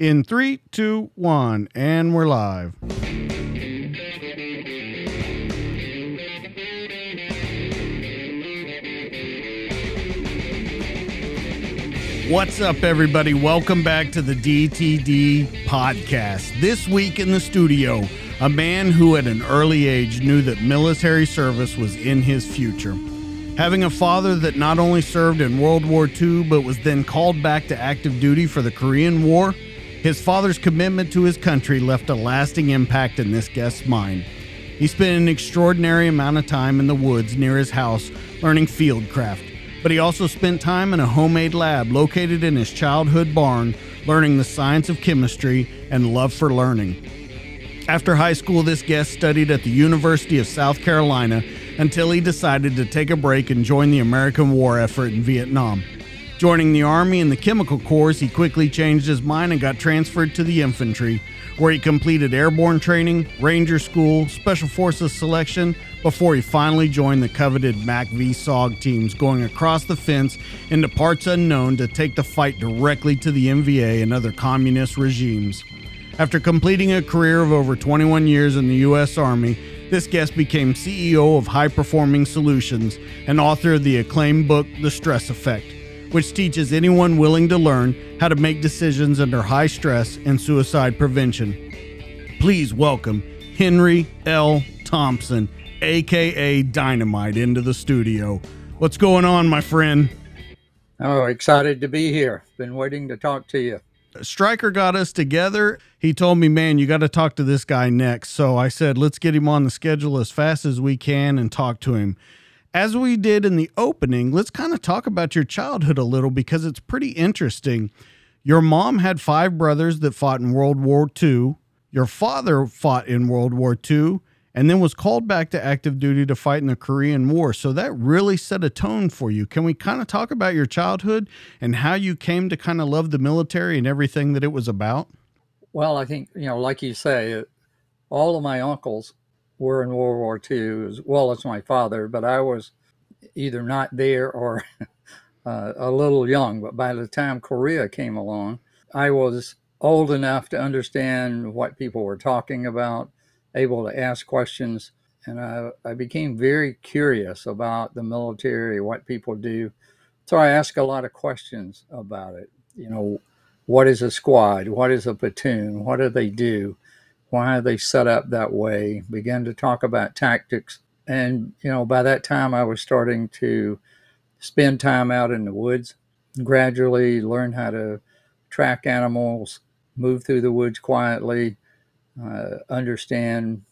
In three, two, one, and we're live. What's up, everybody? Welcome back to the DTD podcast. This week in the studio, a man who at an early age knew that military service was in his future. Having a father that not only served in World War II but was then called back to active duty for the Korean War, his father's commitment to his country left a lasting impact in this guest's mind. He spent an extraordinary amount of time in the woods near his house learning fieldcraft but he also spent time in a homemade lab located in his childhood barn learning the science of chemistry and love for learning. After high school, this guest studied at the University of South Carolina until he decided to take a break and join the American war effort in Vietnam. Joining the Army and the Chemical Corps, he quickly changed his mind and got transferred to the infantry, where he completed airborne training, Ranger School, Special Forces selection, before he finally joined the coveted MACV SOG teams going across the fence into parts unknown to take the fight directly to the NVA and other communist regimes. After completing a career of over 21 years in the U.S. Army, this guest became CEO of High Performing Solutions and author of the acclaimed book, The Stress Effect, which teaches anyone willing to learn how to make decisions under high stress and suicide prevention. Please welcome Henry L. Thompson aka Dynamite, into the studio. What's going on, my friend? Oh, excited to be here. Been waiting to talk to you. Stryker got us together. He told me, man, you got to talk to this guy next. So I said, let's get him on the schedule as fast as we can and talk to him. As we did in the opening, let's kind of talk about your childhood a little because it's pretty interesting. Your mom had five brothers that fought in World War II. Your father fought in World War II and then was called back to active duty to fight in the Korean War. So that really set a tone for you. Can we kind of talk about your childhood and how you came to kind of love the military and everything that it was about? Well, I think, you know, like you say, all of my uncles were in World War II as well as my father, but I was either not there or uh, a little young. But by the time Korea came along, I was old enough to understand what people were talking about able to ask questions. And I, I became very curious about the military, what people do. So I asked a lot of questions about it. You know, what is a squad? What is a platoon? What do they do? Why they set up that way? Began to talk about tactics. And, you know, by that time I was starting to spend time out in the woods, gradually learn how to track animals, move through the woods quietly, uh, understand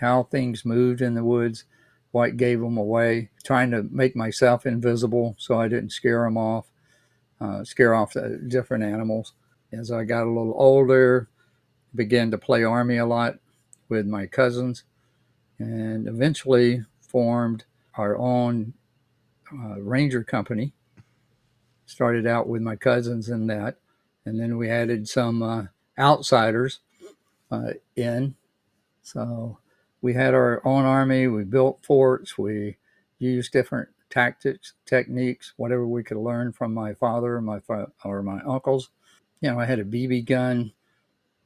how things moved in the woods, what gave them away, trying to make myself invisible so I didn't scare them off, uh, scare off the different animals. As I got a little older, began to play army a lot with my cousins, and eventually formed our own uh, ranger company. Started out with my cousins in that, and then we added some uh, outsiders uh, in. So we had our own army. We built forts. We used different tactics, techniques, whatever we could learn from my father or my fa- or my uncles. You know, I had a BB gun.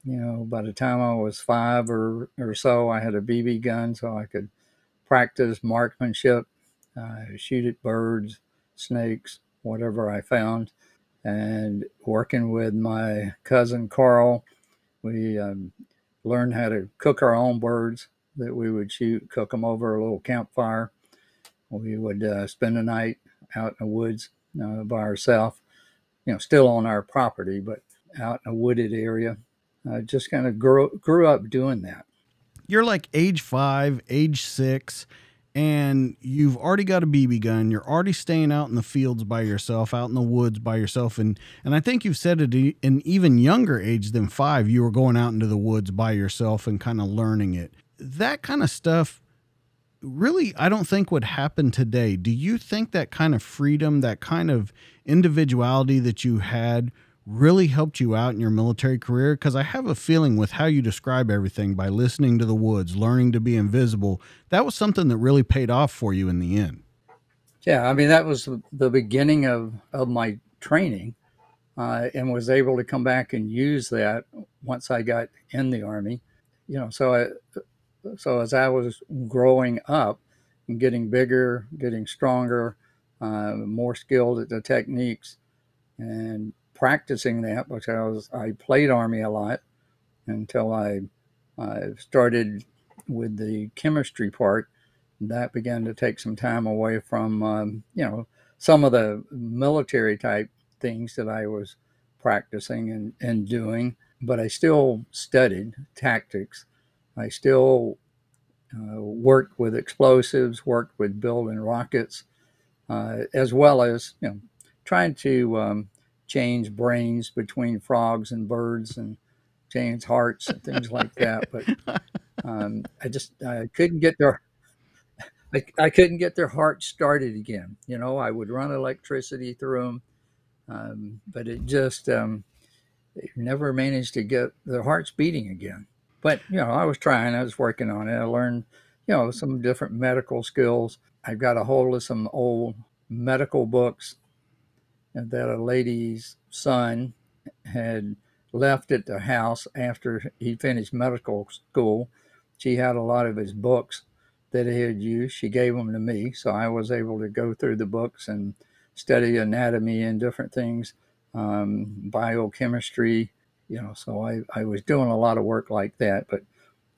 You know, by the time I was five or, or so, I had a BB gun, so I could practice marksmanship, uh, shoot at birds, snakes, whatever I found. And working with my cousin Carl, we um, learned how to cook our own birds that we would shoot, cook them over a little campfire. We would uh, spend the night out in the woods uh, by ourselves, you know, still on our property, but out in a wooded area. I just kind of grew, grew up doing that. You're like age five, age six, and you've already got a BB gun. You're already staying out in the fields by yourself, out in the woods by yourself, and and I think you've said at an even younger age than five, you were going out into the woods by yourself and kind of learning it. That kind of stuff really I don't think would happen today. Do you think that kind of freedom, that kind of individuality that you had really helped you out in your military career? Because I have a feeling with how you describe everything by listening to the woods, learning to be invisible, that was something that really paid off for you in the end. Yeah, I mean, that was the beginning of, of my training uh, and was able to come back and use that once I got in the Army. You know, so I, so as I was growing up and getting bigger, getting stronger, uh, more skilled at the techniques, and practicing that because I played Army a lot until I uh, started with the chemistry part. That began to take some time away from, um, you know, some of the military type things that I was practicing and, and doing, but I still studied tactics. I still uh, worked with explosives, worked with building rockets, uh, as well as, you know, trying to um, change brains between frogs and birds and change hearts and things like that. But um, I just I couldn't get their I, I couldn't get their hearts started again. You know, I would run electricity through them, um, but it just um, it never managed to get their hearts beating again. But you know, I was trying. I was working on it. I learned you know some different medical skills. I've got a hold of some old medical books that a lady's son had left at the house after he finished medical school. She had a lot of his books that he had used. She gave them to me, so I was able to go through the books and study anatomy and different things, um, biochemistry. You know, so I, I was doing a lot of work like that, but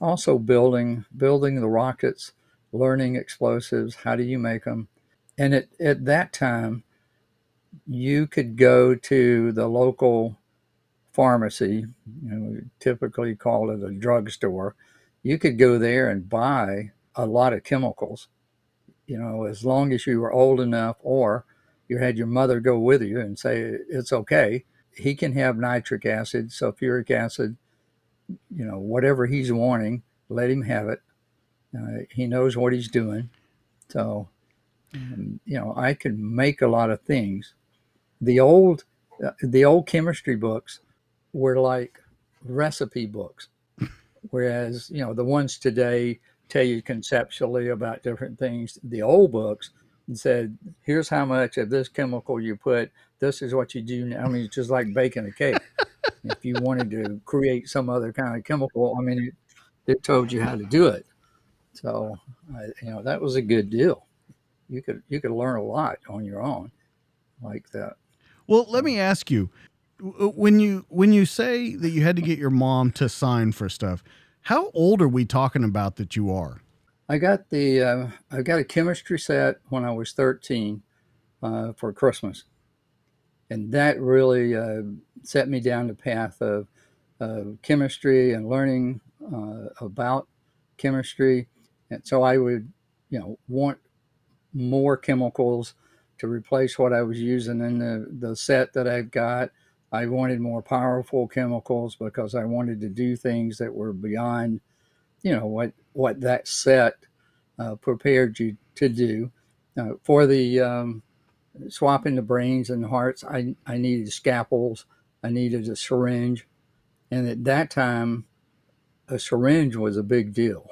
also building building the rockets, learning explosives. How do you make them? And at, at that time, you could go to the local pharmacy, you know, we typically call it a drugstore. You could go there and buy a lot of chemicals, you know, as long as you were old enough or you had your mother go with you and say, it's okay. He can have nitric acid, sulfuric acid, you know, whatever he's wanting, let him have it. Uh, he knows what he's doing. So, um, you know, I could make a lot of things the old the old chemistry books were like recipe books whereas you know the ones today tell you conceptually about different things. The old books said here's how much of this chemical you put. This is what you do i mean it's just like baking a cake. If you wanted to create some other kind of chemical i mean it, it told you how to do it. So you know that was a good deal. You could you could learn a lot on your own like that well, let me ask you when you when you say that you had to get your mom to sign for stuff, how old are we talking about that you are? I got the uh, I got a chemistry set when I was 13 uh, for Christmas, and that really uh, set me down the path of chemistry and learning uh, about chemistry. And so I would, you know, want more chemicals to replace what I was using in the, the set that I've got. I wanted more powerful chemicals because I wanted to do things that were beyond, you know, what what that set uh, prepared you to do. Uh, for the um, swapping the brains and the hearts, I, I needed scalpels, I needed a syringe. And at that time, a syringe was a big deal.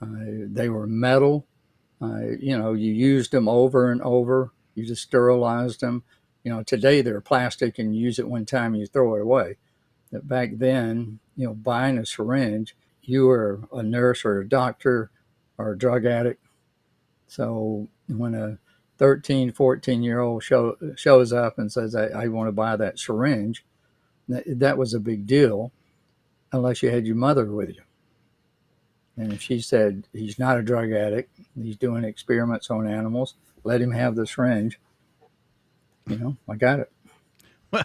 Uh, they were metal, uh, you know, you used them over and over. You just sterilized them. You know, today they're plastic and you use it one time and you throw it away. But back then, you know, buying a syringe, you were a nurse or a doctor or a drug addict. So when a 13, 14 year old show, shows up and says, I, I want to buy that syringe, that, that was a big deal unless you had your mother with you. And she said he's not a drug addict, he's doing experiments on animals, let him have the syringe. You know, I got it. Well,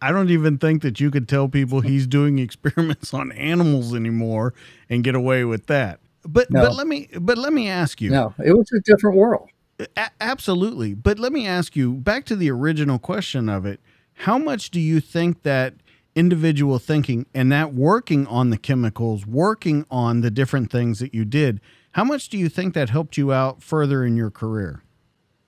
I don't even think that you could tell people he's doing experiments on animals anymore and get away with that. but no. but let me but let me ask you. No, it was a different world. A- absolutely, but let me ask you back to the original question of it. How much do you think that individual thinking and that working on the chemicals, working on the different things that you did, how much do you think that helped you out further in your career?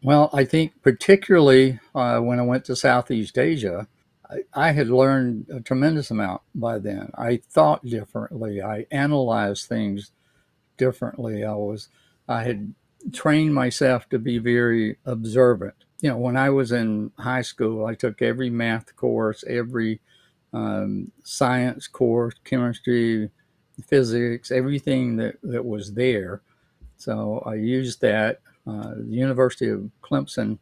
Well, I think particularly uh, when I went to Southeast Asia, I, I, had learned a tremendous amount by then. I thought differently. I analyzed things differently. I was, I had trained myself to be very observant. You know, when I was in high school, I took every math course, every um, science course, chemistry, physics, everything that, that was there. So I used that. Uh, the University of Clemson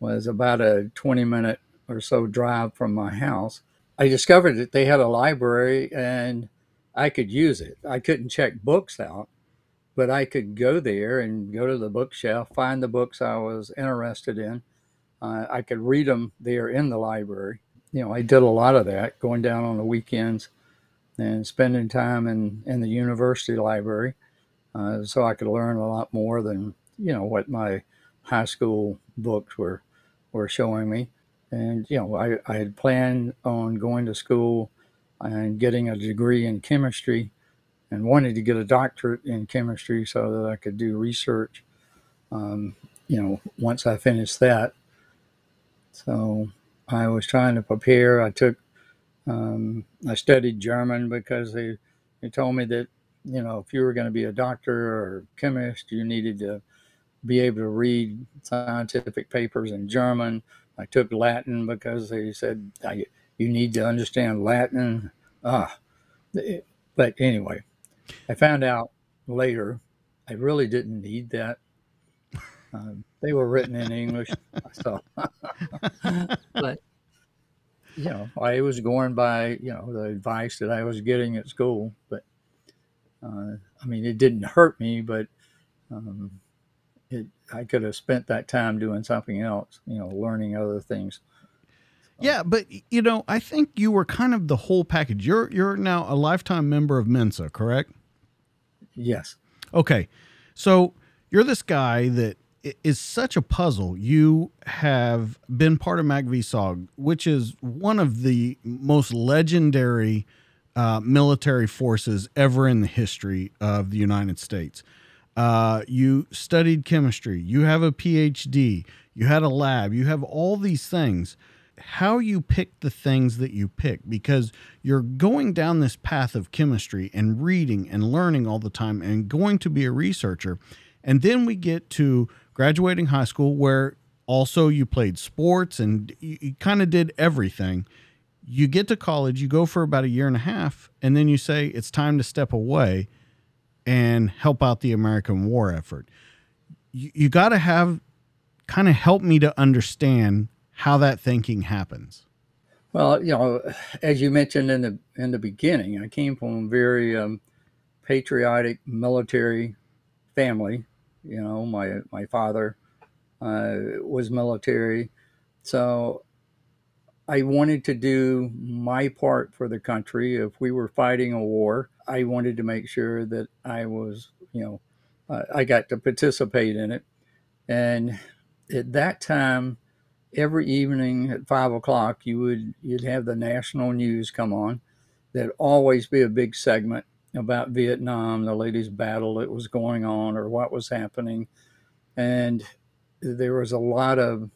was about a 20 minute or so drive from my house. I discovered that they had a library and I could use it. I couldn't check books out, but I could go there and go to the bookshelf, find the books I was interested in. Uh, I could read them there in the library. You know, I did a lot of that, going down on the weekends and spending time in, in the university library uh, so I could learn a lot more than, you know, what my high school books were, were showing me. And, you know, I, I had planned on going to school and getting a degree in chemistry and wanted to get a doctorate in chemistry so that I could do research, um, you know, once I finished that. So I was trying to prepare. I took um, I studied German because they, they told me that, you know, if you were going to be a doctor or chemist, you needed to be able to read scientific papers in German. I took Latin because they said you need to understand Latin. Ah, but anyway, I found out later I really didn't need that. Um, they were written in English, so. but you know, I was going by, you know, the advice that I was getting at school. But uh, I mean, it didn't hurt me, but um, it, I could have spent that time doing something else, you know, learning other things. Yeah, but you know, I think you were kind of the whole package. You're you're now a lifetime member of Mensa, correct? Yes. Okay. So you're this guy that is such a puzzle. You have been part of MACV-SOG, which is one of the most legendary uh, military forces ever in the history of the United States. Uh, you studied chemistry. You have a PhD. You had a lab. You have all these things. How you pick the things that you pick because you're going down this path of chemistry and reading and learning all the time and going to be a researcher. And then we get to graduating high school where also you played sports and you, you kind of did everything. You get to college, you go for about a year and a half, and then you say it's time to step away and help out the American war effort. You, you got to have kind of help me to understand how that thinking happens. Well, you know, as you mentioned in the in the beginning, I came from a very um, patriotic military family. You know, my my father uh, was military, so I wanted to do my part for the country. If we were fighting a war, I wanted to make sure that I was, you know, uh, I got to participate in it. And at that time, every evening at five o'clock, you would you'd have the national news come on. There'd always be a big segment about Vietnam, the ladies' battle that was going on or what was happening. And there was a lot of,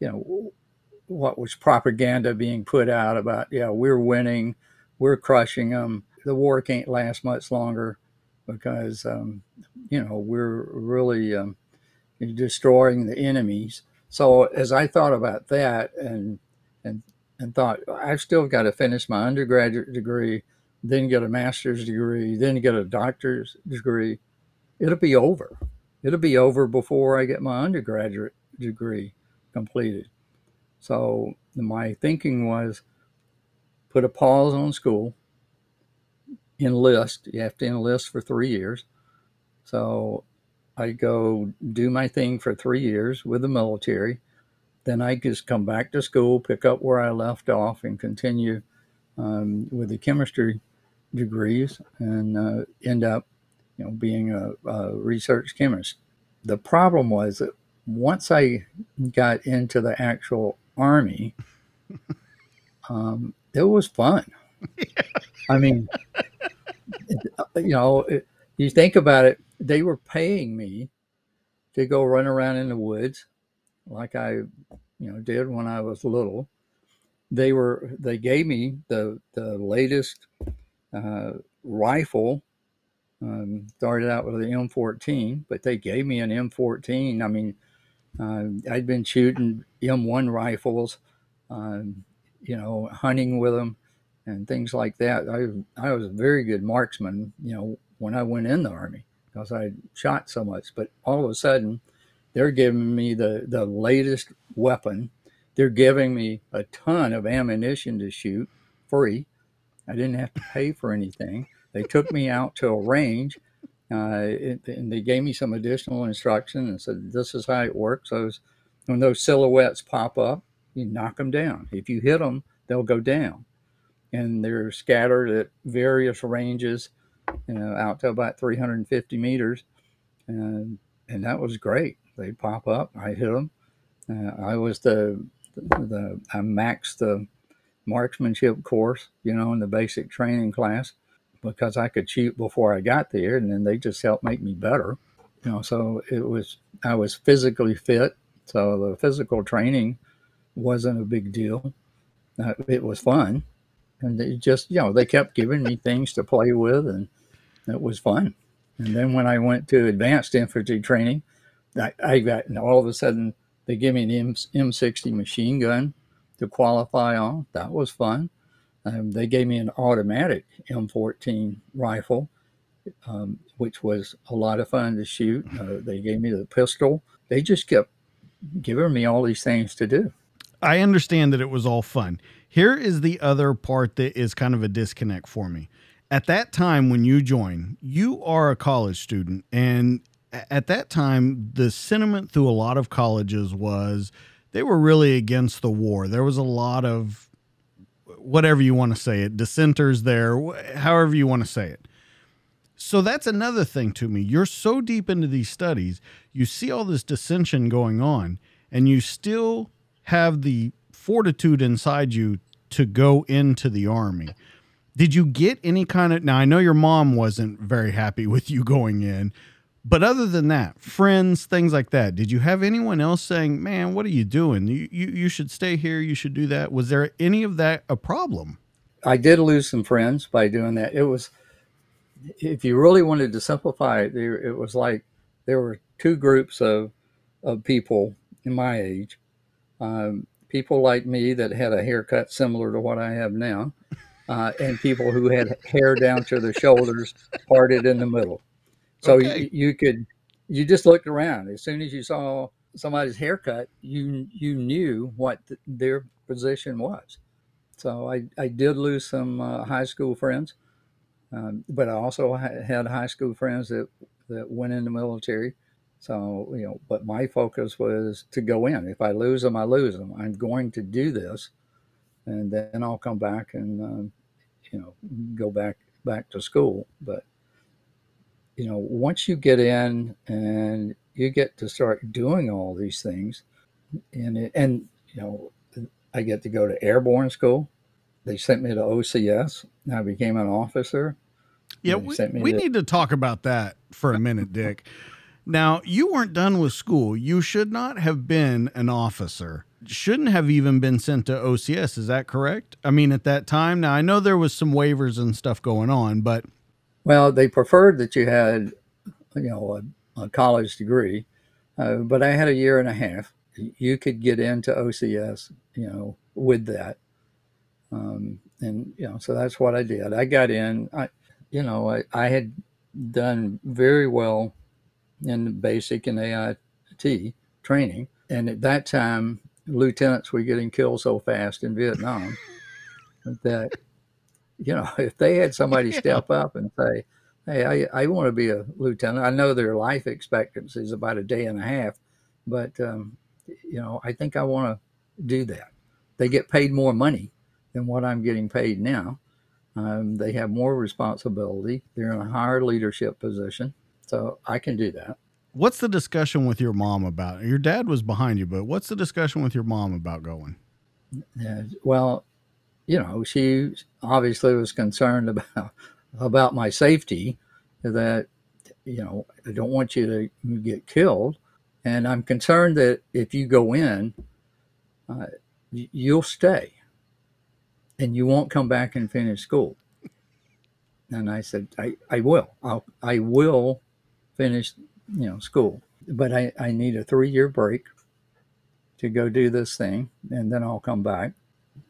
you know, what was propaganda being put out about, yeah, we're winning, we're crushing them. The war can't last much longer because, um, you know, we're really um, destroying the enemies. So as I thought about that and, and, and thought, I've still got to finish my undergraduate degree then get a master's degree, then get a doctor's degree, it'll be over. It'll be over before I get my undergraduate degree completed. So my thinking was put a pause on school, enlist. You have to enlist for three years. So I go do my thing for three years with the military. Then I just come back to school, pick up where I left off, and continue um, with the chemistry degrees and uh, end up you know, being a, a research chemist. The problem was that once I got into the actual army, um, it was fun. I mean, you know, it, you think about it, they were paying me to go run around in the woods like I, you know, did when I was little. They were they gave me the the latest uh, rifle. Um, started out with an M14, but they gave me an M14. I mean, uh, I'd been shooting M1 rifles, um, you know, hunting with them and things like that. I I was a very good marksman, you know, when I went in the army because I shot so much. But all of a sudden, they're giving me the the latest weapon. They're giving me a ton of ammunition to shoot free. I didn't have to pay for anything. They took me out to a range, uh, it, and they gave me some additional instruction and said, "This is how it works." So when those silhouettes pop up, you knock them down. If you hit them, they'll go down, and they're scattered at various ranges, you know, out to about 350 meters, and and that was great. They pop up, I hit them. Uh, I was the the I maxed the marksmanship course, you know, in the basic training class because I could shoot before I got there, and then they just helped make me better. You know, so it was I was physically fit, so the physical training wasn't a big deal. Uh, it was fun, and they just you know they kept giving me things to play with, and it was fun. And then when I went to advanced infantry training, I, I got and all of a sudden they give me an M, M60 machine gun to qualify on. That was fun. Um, they gave me an automatic M14 rifle, um, which was a lot of fun to shoot. Uh, they gave me the pistol. They just kept giving me all these things to do. I understand that it was all fun. Here is the other part that is kind of a disconnect for me. At that time when you join, you are a college student, and at that time, the sentiment through a lot of colleges was they were really against the war. There was a lot of whatever you want to say it, dissenters there, however you want to say it. So that's another thing to me. You're so deep into these studies, you see all this dissension going on, and you still have the fortitude inside you to go into the army. Did you get any kind of now I know your mom wasn't very happy with you going in, but other than that, friends, things like that, did you have anyone else saying, "Man, what are you doing? You you, you should stay here. You should do that." Was there any of that a problem? I did lose some friends by doing that. It was, if you really wanted to simplify it, it was like there were two groups of of people in my age, um, people like me that had a haircut similar to what I have now, uh, and people who had hair down to their shoulders, parted in the middle. So okay. you, you could you just looked around as soon as you saw somebody's haircut, you you knew what th- their position was. So I, I did lose some uh, high school friends, um, but I also ha- had high school friends that that went in the military. So you know, but my focus was to go in. If I lose them, I lose them. I'm going to do this, and then I'll come back and um, you know go back back to school. But you know, once you get in and you get to start doing all these things, and it, and you know, I get to go to airborne school. They sent me to OCS. Now I became an officer. Yeah, we, we to, need to talk about that for a minute, Dick. Now, you weren't done with school. You should not have been an officer. Shouldn't have even been sent to OCS. Is that correct? I mean, at that time. Now, I know there was some waivers and stuff going on, but well, they preferred that you had, you know, a, a college degree, uh, but I had a year and a half. You could get into OCS, you know, with that, um, and you know, so that's what I did. I got in. I, you know, I, I had done very well in basic and AIT training, and at that time, lieutenants were getting killed so fast in Vietnam that you know, if they had somebody yeah. step up and say, "Hey, I, I want to be a lieutenant," I know their life expectancy is about a day and a half, but um, you know, I think I want to do that. They get paid more money than what I'm getting paid now, Um, they have more responsibility. They're in a higher leadership position. So I can do that. What's the discussion with your mom about? Your dad was behind you, but what's the discussion with your mom about going? Yeah, well, you know, she obviously was concerned about about my safety. That you know, I don't want you to get killed, and I'm concerned that if you go in, uh, you'll stay, and you won't come back and finish school. And I said, I, I will. I'll, I will finish, you know, school, but I, I need a three year break to go do this thing, and then I'll come back.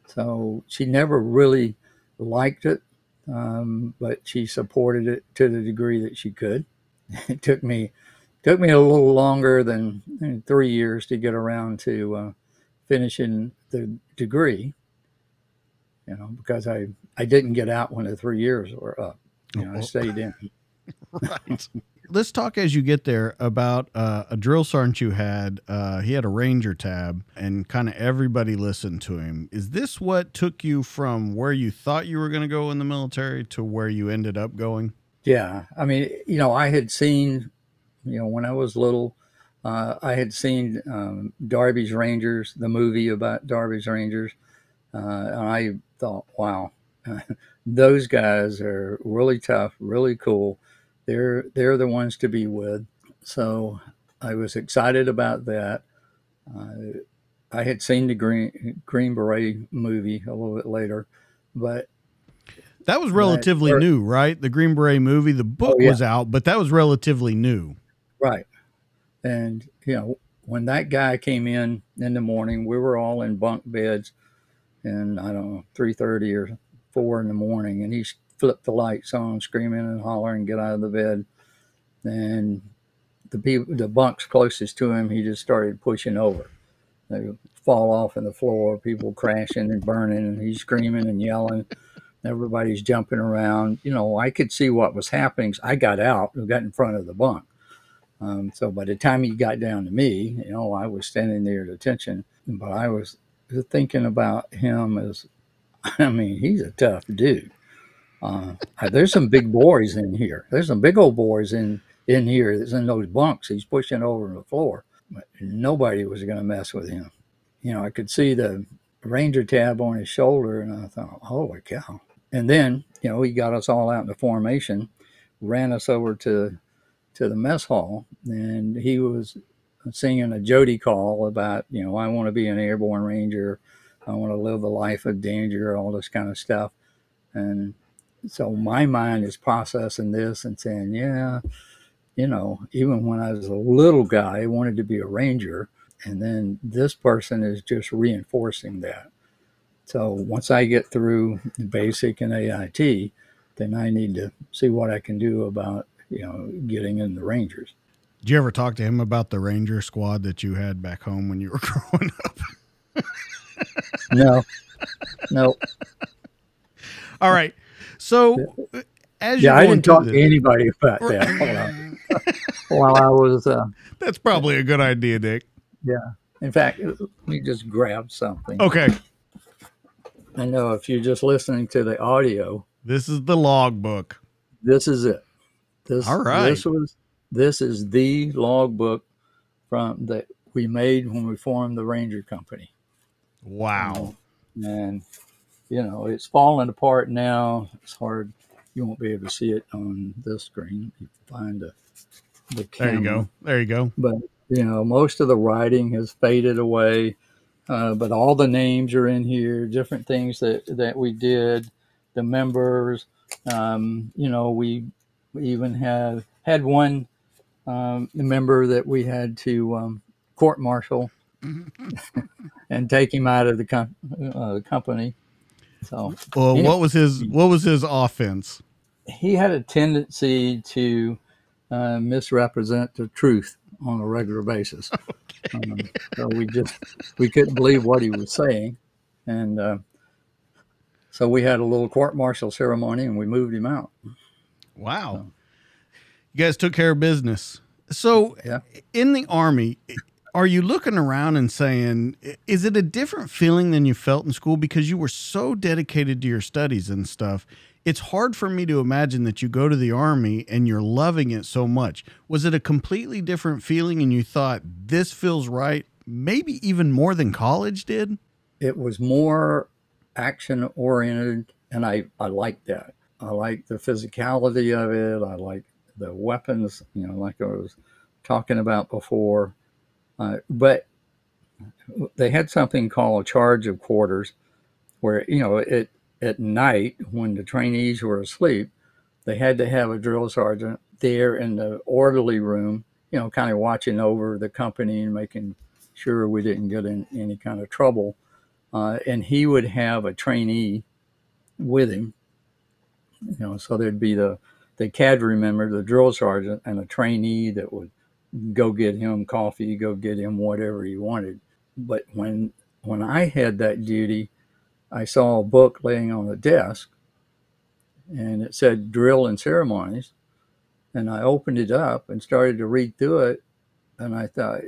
So she never really liked it, um, but she supported it to the degree that she could. It took me took me a little longer than three years to get around to uh, finishing the degree. You know, because I I didn't get out when the three years were up. You know, I stayed in. right. Let's talk as you get there about uh, a drill sergeant you had. Uh, he had a ranger tab, and kind of everybody listened to him. Is this what took you from where you thought you were going to go in the military to where you ended up going? Yeah, I mean, you know, I had seen, you know, when I was little, uh, I had seen um, Darby's Rangers, the movie about Darby's Rangers, uh, and I thought, wow, those guys are really tough, really cool. They're they're the ones to be with. So I was excited about that. Uh, I had seen the Green Green Beret movie a little bit later, but that was relatively or, new, right? The Green Beret movie. The book oh, yeah. was out, but that was relatively new, right? And you know, when that guy came in in the morning, we were all in bunk beds, and I don't know three thirty or four in the morning, and he flipped the lights on, screaming and hollering, "Get out of the bed!" And the people, the bunks closest to him, he just started pushing over. They fall off in the floor, people crashing and burning, and he's screaming and yelling. Everybody's jumping around. You know, I could see what was happening. I got out and got in front of the bunk. Um, so by the time he got down to me, you know, I was standing there at attention, but I was thinking about him as I mean, he's a tough dude. Uh, there's some big boys in here. There's some big old boys in in here that's in those bunks. He's pushing over the floor. But nobody was going to mess with him. You know, I could see the ranger tab on his shoulder, and I thought, holy cow. And then, you know, he got us all out in the formation, ran us over to to the mess hall, and he was singing a Jody call about, you know, I want to be an airborne ranger. I want to live a life of danger, all this kind of stuff. And so my mind is processing this and saying, yeah, you know, even when I was a little guy, I wanted to be a ranger. And then this person is just reinforcing that. So once I get through the basic and AIT, then I need to see what I can do about, you know, getting in the Rangers. Did you ever talk to him about the Ranger squad that you had back home when you were growing up? no, no. All right. So, as yeah, I didn't talk this, to anybody about that while I was. Uh, That's probably a good idea, Dick. Yeah. In fact, let me just grab something. Okay. I know if you're just listening to the audio, this is the logbook. This is it. This, All right. This was. This is the logbook from that we made when we formed the Ranger Company. Wow. and, you know, it's falling apart now. It's hard. You won't be able to see it on this screen. You find the, the camera. There you go. There you go. But, you know, most of the writing has faded away. Uh, but all the names are in here, different things that, that we did, the members. Um, you know, we, we even have had one um, member that we had to um, court martial and take him out of the com- uh, company. So, well, what was his what was his offense? He had a tendency to uh, misrepresent the truth on a regular basis. Okay. Um, so we just we couldn't believe what he was saying, and uh, so we had a little court martial ceremony and we moved him out. Wow, so, you guys took care of business. So, yeah. in the army, are you looking around and saying, is it a different feeling than you felt in school because you were so dedicated to your studies and stuff? it's hard for me to imagine that you go to the army and you're loving it so much. Was it a completely different feeling and you thought this feels right, maybe even more than college did? It was more action oriented and I I liked that. I like the physicality of it. I like the weapons, you know, like I was talking about before. Uh, but they had something called a charge of quarters, where you know it at night when the trainees were asleep, they had to have a drill sergeant there in the orderly room, you know, kind of watching over the company and making sure we didn't get in any kind of trouble. Uh, and he would have a trainee with him, you know, so there'd be the the cadre member, the drill sergeant, and a trainee that would go get him coffee, go get him whatever he wanted. But when when I had that duty, I saw a book laying on the desk, and it said drill and ceremonies, and I opened it up and started to read through it, and I thought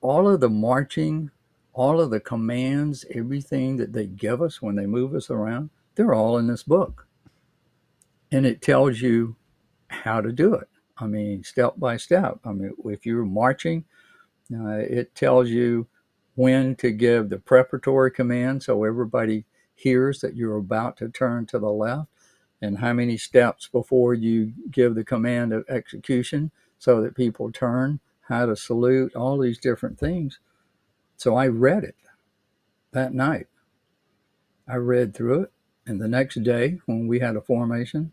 all of the marching, all of the commands, everything that they give us when they move us around, they're all in this book. And it tells you how to do it. I mean, step by step. I mean, if you're marching, uh, it tells you when to give the preparatory command so everybody hears that you're about to turn to the left, and how many steps before you give the command of execution so that people turn, how to salute, all these different things. So I read it that night. I read through it, and the next day, when we had a formation,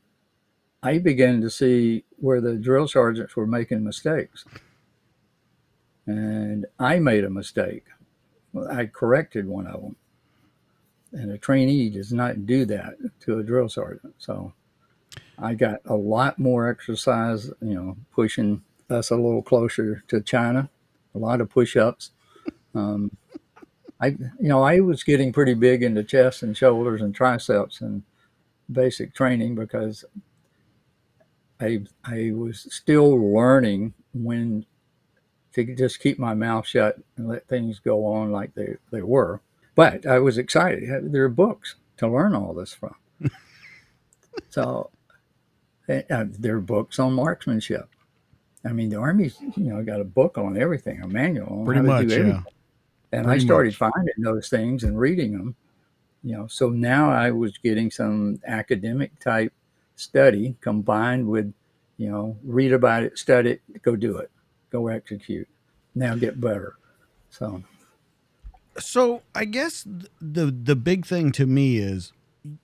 I began to see where the drill sergeants were making mistakes. And I made a mistake. I corrected one of them. And a trainee does not do that to a drill sergeant. So I got a lot more exercise, you know, pushing us a little closer to China, a lot of push ups. Um, I, you know, I was getting pretty big into chest and shoulders and triceps and basic training because I I was still learning when to just keep my mouth shut and let things go on like they, they were. But I was excited. There are books to learn all this from. so eh, uh, there are books on marksmanship. I mean, the Army's, you know, got a book on everything, a manual on Pretty how much, to do everything. yeah. And Pretty I started much. finding those things and reading them, you know. So now I was getting some academic type study combined with, you know, read about it, study it, go do it, go execute. Now get better. So So I guess the the big thing to me is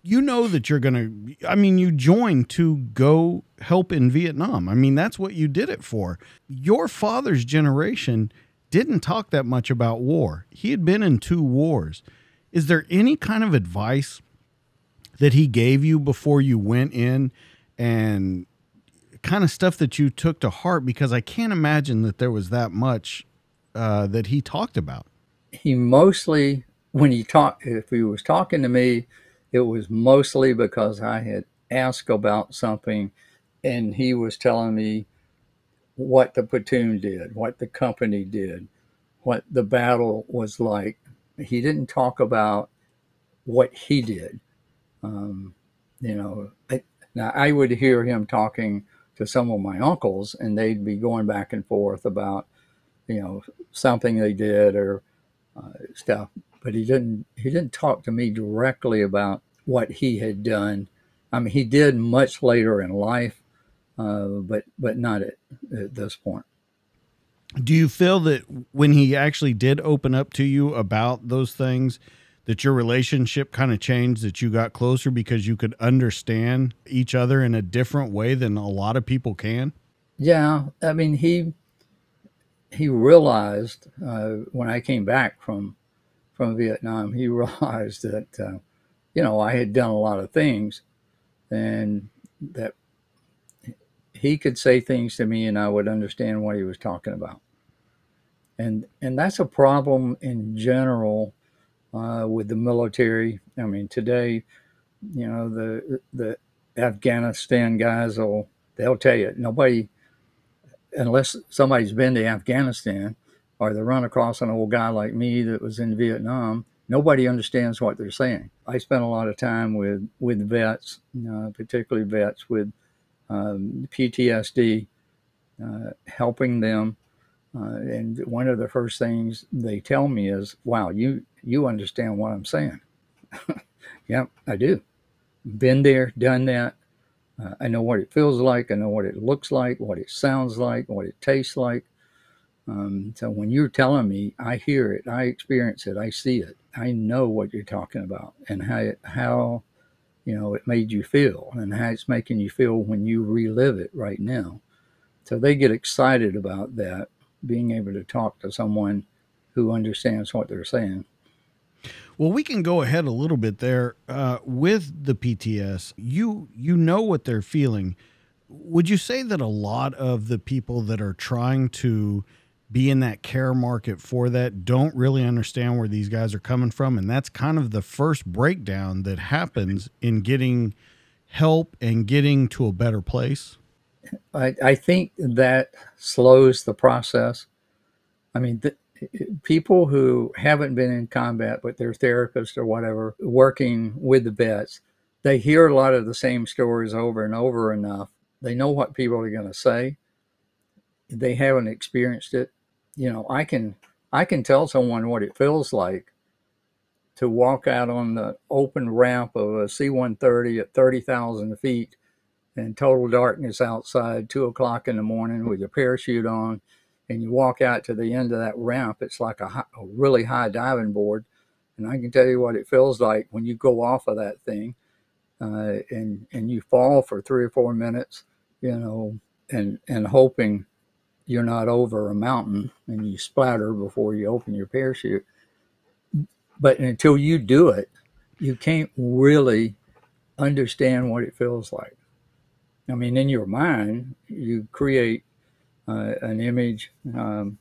you know that you're gonna I mean you joined to go help in Vietnam. I mean that's what you did it for. Your father's generation didn't talk that much about war. He had been in two wars. Is there any kind of advice that he gave you before you went in and kind of stuff that you took to heart because I can't imagine that there was that much uh, that he talked about. he mostly, when he talked, if he was talking to me, it was mostly because I had asked about something and he was telling me what the platoon did, what the company did, what the battle was like. He didn't talk about what he did. Um, you know, I, now I would hear him talking to some of my uncles, and they'd be going back and forth about, you know, something they did or uh, stuff. But he didn't. He didn't talk to me directly about what he had done. I mean, he did much later in life, uh, but but not at, at this point. Do you feel that when he actually did open up to you about those things, that your relationship kind of changed, that you got closer because you could understand each other in a different way than a lot of people can? Yeah, I mean he he realized uh, when I came back from from Vietnam, he realized that uh, you know I had done a lot of things, and that he could say things to me and I would understand what he was talking about, and and that's a problem in general uh, with the military. I mean today, you know the the Afghanistan guys will they'll tell you nobody unless somebody's been to Afghanistan or they run across an old guy like me that was in Vietnam, nobody understands what they're saying. I spent a lot of time with with vets, uh, particularly vets with um, PTSD, uh, helping them. Uh, and one of the first things they tell me is, "Wow, you you understand what I'm saying." yeah, I do. Been there, done that. Uh, I know what it feels like. I know what it looks like, what it sounds like, what it tastes like. Um, so when you're telling me, I hear it, I experience it, I see it, I know what you're talking about, and how it, how you know it made you feel, and how it's making you feel when you relive it right now. So they get excited about that, being able to talk to someone who understands what they're saying. Well, we can go ahead a little bit there uh, with the PTS. You you know what they're feeling. Would you say that a lot of the people that are trying to be in that care market for that don't really understand where these guys are coming from, and that's kind of the first breakdown that happens in getting help and getting to a better place? I, I think that slows the process. I mean, th- people who haven't been in combat, but they're therapists or whatever, working with the vets, they hear a lot of the same stories over and over enough. They know what people are going to say. They haven't experienced it. You know, I can I can tell someone what it feels like to walk out on the open ramp of a C-130 at 30,000 feet in total darkness outside, two o'clock in the morning with your parachute on and you walk out to the end of that ramp, it's like a, high, a really high diving board. And I can tell you what it feels like when you go off of that thing uh, and, and you fall for three or four minutes, you know, and, and hoping you're not over a mountain and you splatter before you open your parachute. But until you do it, you can't really understand what it feels like. I mean, in your mind, you create uh, an image um,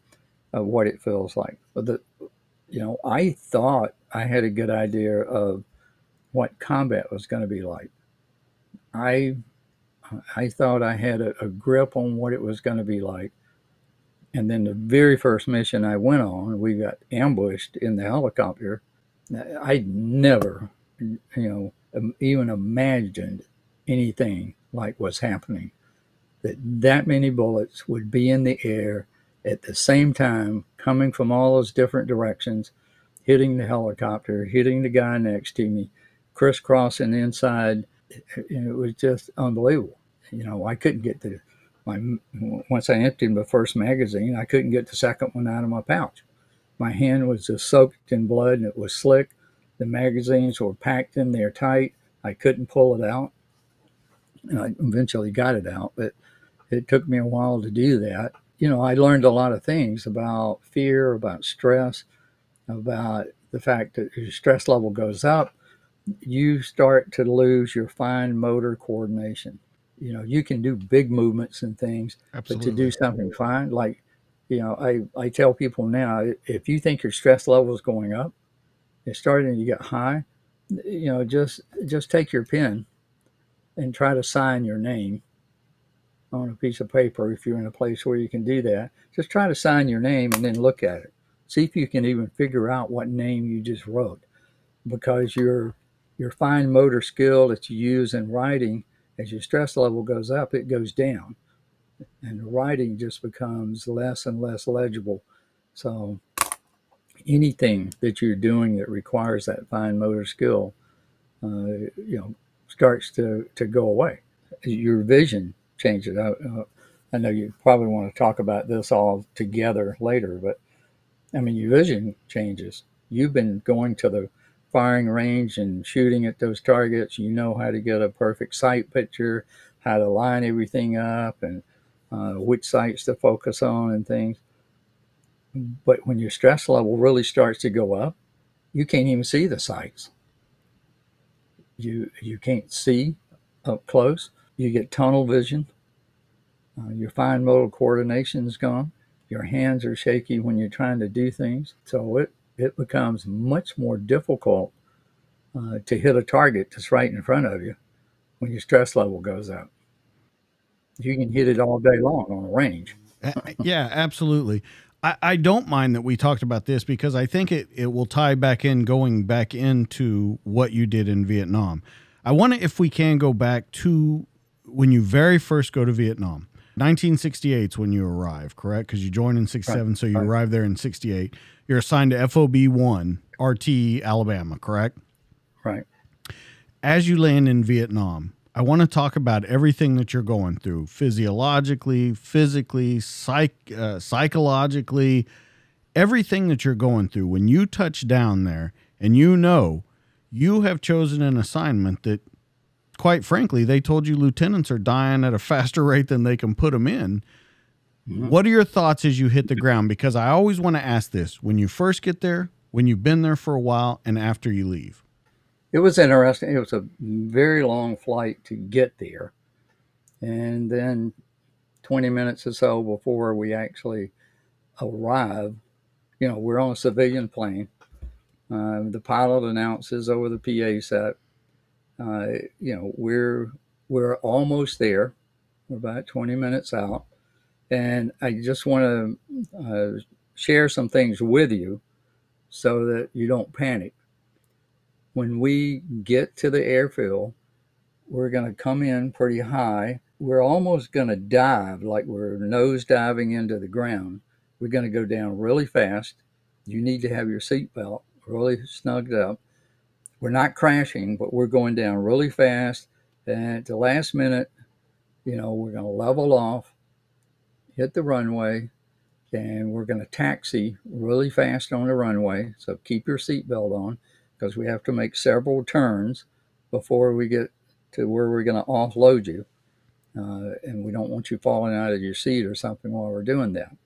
of what it feels like. But the, you know, I thought I had a good idea of what combat was going to be like. I I thought I had a, a grip on what it was going to be like. And then the very first mission I went on, we got ambushed in the helicopter. I never, you know, even imagined anything like what's happening that that many bullets would be in the air at the same time, coming from all those different directions, hitting the helicopter, hitting the guy next to me, crisscrossing inside. It was just unbelievable. You know, I couldn't get the my once I emptied my first magazine, I couldn't get the second one out of my pouch. My hand was just soaked in blood and it was slick. The magazines were packed in there tight. I couldn't pull it out. And I eventually got it out, but it took me a while to do that. You know, I learned a lot of things about fear, about stress, about the fact that your stress level goes up, you start to lose your fine motor coordination. You know, you can do big movements and things, Absolutely. but to do something fine, like, you know, I, I tell people now, if you think your stress level is going up, it's starting to get high, you know, just just take your pen and try to sign your name on a piece of paper if you're in a place where you can do that. Just try to sign your name and then look at it. See if you can even figure out what name you just wrote because your your fine motor skill that you use in writing as your stress level goes up it goes down and writing just becomes less and less legible so anything that you're doing that requires that fine motor skill uh, you know starts to to go away your vision changes. I, uh, I know you probably want to talk about this all together later, but I mean, your vision changes. You've been going to the firing range and shooting at those targets. You know how to get a perfect sight picture, how to line everything up, and uh, which sights to focus on and things. But when your stress level really starts to go up, you can't even see the sights. You you can't see up close you get tunnel vision. Uh, your fine motor coordination is gone. Your hands are shaky when you're trying to do things. So it, it becomes much more difficult uh, to hit a target that's right in front of you when your stress level goes up. You can hit it all day long on a range. yeah, absolutely. I, I don't mind that we talked about this because I think it, it will tie back in going back into what you did in Vietnam. I wonder if we can go back to when you very first go to Vietnam. 1968 is when you arrive, correct? Because you joined in 67, right. so you right. arrived there in 68. You're assigned to FOB 1, RT, Alabama, correct? Right. As you land in Vietnam, I want to talk about everything that you're going through physiologically, physically, psych, uh, psychologically, everything that you're going through. When you touch down there and you know you have chosen an assignment that quite frankly, they told you lieutenants are dying at a faster rate than they can put them in. Mm-hmm. What are your thoughts as you hit the ground? Because I always want to ask this when you first get there, when you've been there for a while, and after you leave. It was interesting. It was a very long flight to get there. And then 20 minutes or so before we actually arrive, you know, we're on a civilian plane. Uh, the pilot announces over the PA set, uh, you know, we're we're almost there. We're about 20 minutes out, and I just want to uh, share some things with you so that you don't panic. When we get to the airfield, we're going to come in pretty high. We're almost going to dive like we're nose diving into the ground. We're going to go down really fast. You need to have your seatbelt really snugged up we're not crashing, but we're going down really fast. And at the last minute, you know, we're going to level off, hit the runway, and we're going to taxi really fast on the runway. So keep your seatbelt on because we have to make several turns before we get to where we're going to offload you. Uh, and we don't want you falling out of your seat or something while we're doing that.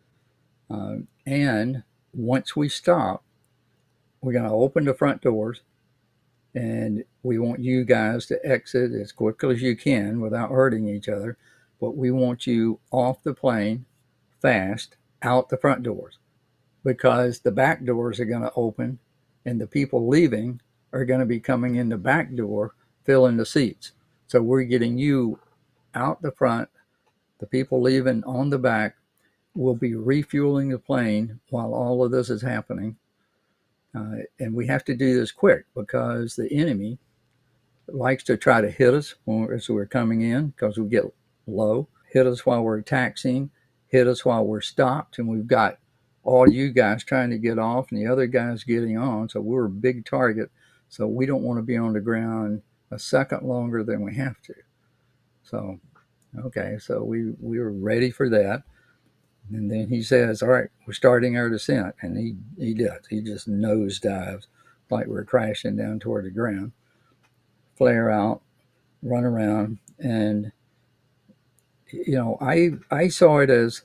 Uh, and once we stop, we're going to open the front doors and we want you guys to exit as quickly as you can without hurting each other. But we want you off the plane fast out the front doors because the back doors are going to open and the people leaving are going to be coming in the back door filling the seats. So we're getting you out the front. The people leaving on the back will be refueling the plane while all of this is happening uh, and we have to do this quick because the enemy likes to try to hit us as we're coming in because we get low, hit us while we're taxiing, hit us while we're stopped, and we've got all you guys trying to get off and the other guys getting on. So we're a big target. So we don't want to be on the ground a second longer than we have to. So, okay, so we, we were ready for that. And then he says, All right, we're starting our descent. And he, he does. He just nose dives like we're crashing down toward the ground, flare out, run around. And, you know, I, I saw it as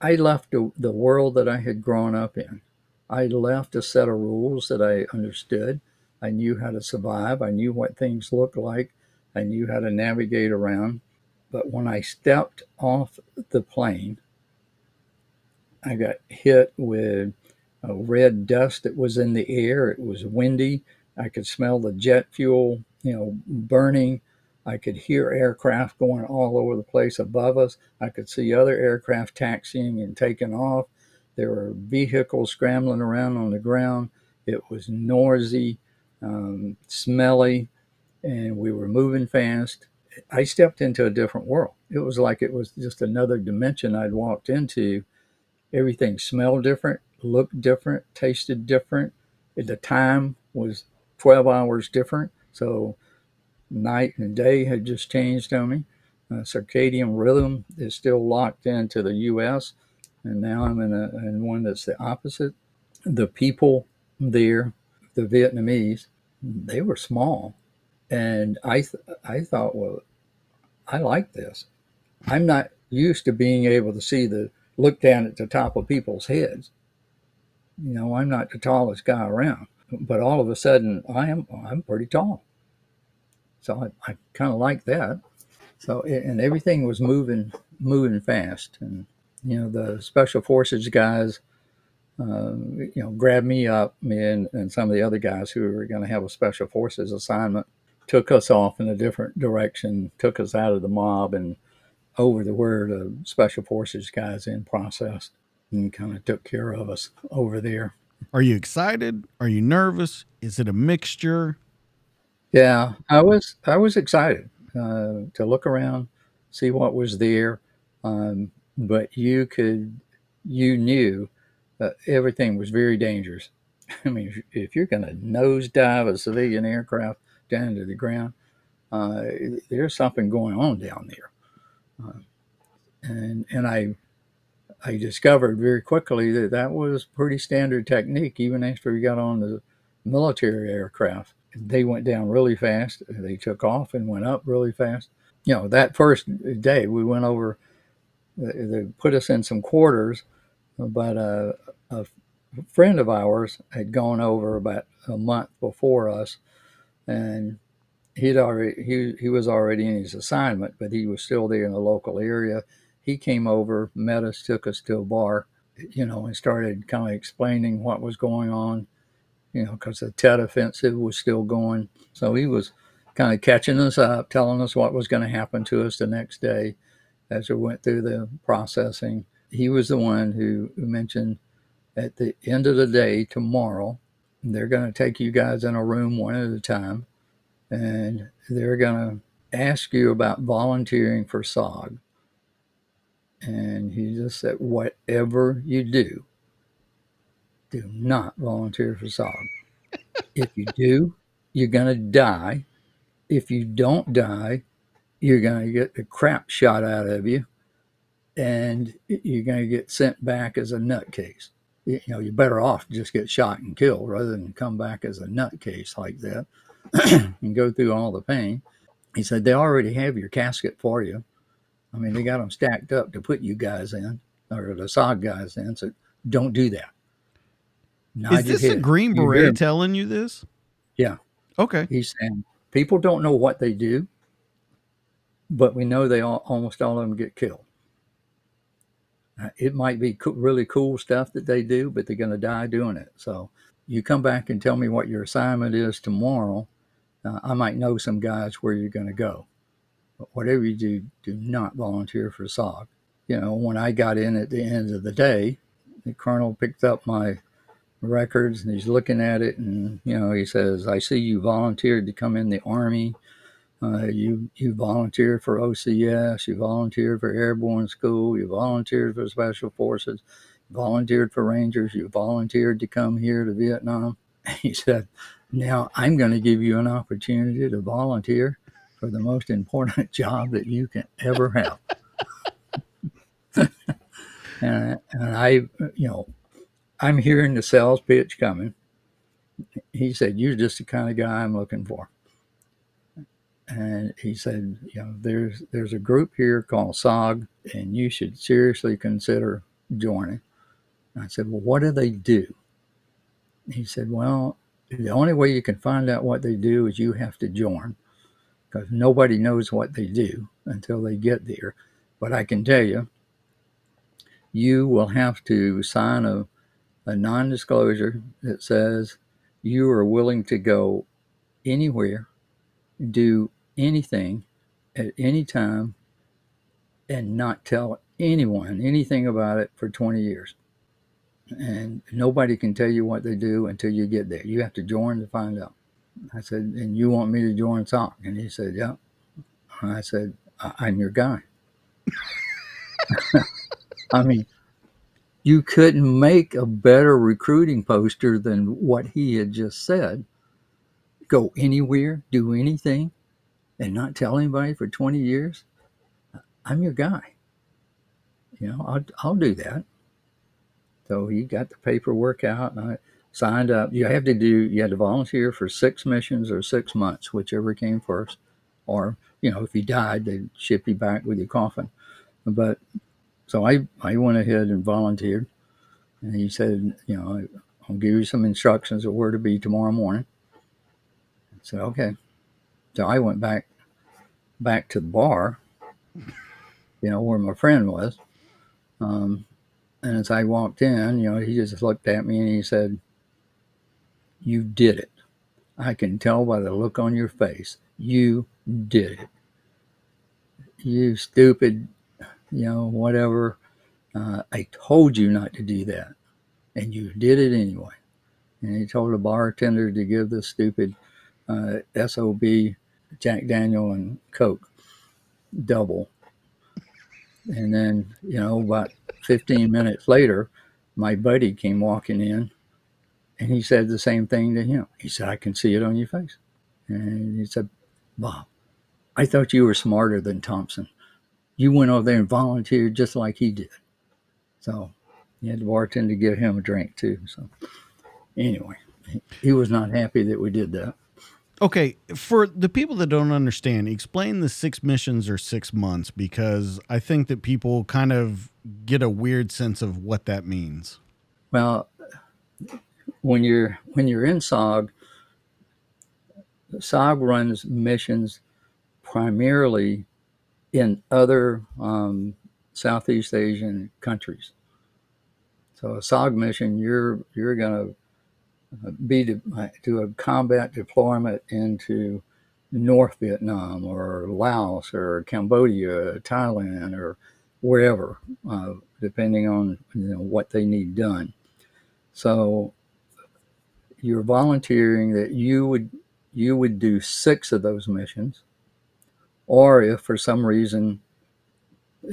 I left the, the world that I had grown up in. I left a set of rules that I understood. I knew how to survive. I knew what things looked like. I knew how to navigate around. But when I stepped off the plane, I got hit with a red dust that was in the air. It was windy. I could smell the jet fuel, you know, burning. I could hear aircraft going all over the place above us. I could see other aircraft taxiing and taking off. There were vehicles scrambling around on the ground. It was noisy, um, smelly, and we were moving fast. I stepped into a different world. It was like it was just another dimension I'd walked into everything smelled different, looked different, tasted different. The time was 12 hours different. So night and day had just changed on me. Uh, circadian rhythm is still locked into the U.S. And now I'm in, a, in one that's the opposite. The people there, the Vietnamese, they were small. And I, th- I thought, well, I like this. I'm not used to being able to see the look down at the top of people's heads. You know, I'm not the tallest guy around, but all of a sudden I am I'm pretty tall. So I, I kind of like that. So and everything was moving moving fast, and you know the special forces guys, uh, you know, grabbed me up, me and, and some of the other guys who were going to have a special forces assignment, took us off in a different direction, took us out of the mob, and over the where the special forces guys in process. and kind of took care of us over there. Are you excited? Are you nervous? Is it a mixture? Yeah, I was I was excited uh, to look around, see what was there, um, but you could you knew that everything was very dangerous. I mean, if, if you're going to nosedive a civilian aircraft down to the ground, uh, there's something going on down there. Uh, and and I I discovered very quickly that that was pretty standard technique even after we got on the military aircraft. They went down really fast. They took off and went up really fast. You know, that first day we went over, they put us in some quarters, but uh, a friend of ours had gone over about a month before us, and he'd already he he was already in his assignment, but he was still there in the local area. He came over, met us, took us to a bar, you know, and started kind of explaining what was going on, you know, because the Tet offensive was still going. So he was kind of catching us up, telling us what was going to happen to us the next day as we went through the processing. He was the one who, who mentioned at the end of the day tomorrow, they're going to take you guys in a room one at a time and they're going to ask you about volunteering for SOG. And he just said, whatever you do, do not volunteer for SOG. if you do, you're going to die. If you don't die, you're going to get the crap shot out of you and you're going to get sent back as a nutcase. You know, you're better off just get shot and killed rather than come back as a nutcase like that. and go through all the pain. He said, They already have your casket for you. I mean, they got them stacked up to put you guys in, or the SOG guys in. So don't do that. Nod Is this a Green Beret telling you this? Yeah. Okay. He's saying people don't know what they do, but we know they all, almost all of them get killed. Uh, it might be co- really cool stuff that they do, but they're going to die doing it. So you come back and tell me what your assignment is tomorrow, uh, I might know some guys where you're going to go. But whatever you do, do not volunteer for SOG. You know, when I got in at the end of the day, the colonel picked up my records and he's looking at it and, you know, he says, I see you volunteered to come in the Army. Uh, you you volunteered for OCS, you volunteered for Airborne School, you volunteered for Special Forces, volunteered for Rangers, you volunteered to come here to Vietnam. He said, Now I'm going to give you an opportunity to volunteer for the most important job that you can ever have. and, and I, you know, I'm hearing the sales pitch coming. He said, You're just the kind of guy I'm looking for. And he said, you know, there's there's a group here called SOG, and you should seriously consider joining. I said, Well, what do they do? He said, Well, the only way you can find out what they do is you have to join because nobody knows what they do until they get there. But I can tell you, you will have to sign a, a non disclosure that says you are willing to go anywhere, do anything at any time, and not tell anyone anything about it for 20 years and nobody can tell you what they do until you get there. You have to join to find out. I said, and you want me to join SOG? And he said, yeah. And I said, I'm your guy. I mean, you couldn't make a better recruiting poster than what he had just said. Go anywhere, do anything, and not tell anybody for 20 years. I'm your guy. You know, I'll, I'll do that. So he got the paperwork out and I signed up. You have to do, you had to volunteer for six missions or six months, whichever came first. Or, you know, if you died, they'd ship you back with your coffin. But so I, I went ahead and volunteered. And he said, you know, I'll give you some instructions of where to be tomorrow morning. I said, okay. So I went back back to the bar, you know, where my friend was. Um, and as I walked in, you know, he just looked at me and he said, You did it. I can tell by the look on your face. You did it. You stupid, you know, whatever. uh, I told you not to do that, and you did it anyway. And he told the bartender to give the stupid uh, SOB Jack Daniel and Coke double. And then, you know, about 15 minutes later, my buddy came walking in and he said the same thing to him. He said, I can see it on your face. And he said, Bob, I thought you were smarter than Thompson. You went over there and volunteered just like he did. So he had the bartender give him a drink too. So anyway, he was not happy that we did that. Okay, for the people that don't understand, explain the six missions or six months because I think that people kind of get a weird sense of what that means. Well, when you're when you're in SOG, SOG runs missions primarily in other um, Southeast Asian countries. So a SOG mission, you're you're going to be to do a combat deployment into North Vietnam or Laos or Cambodia, Thailand, or wherever, uh, depending on you know, what they need done. So you're volunteering that you would you would do six of those missions, or if for some reason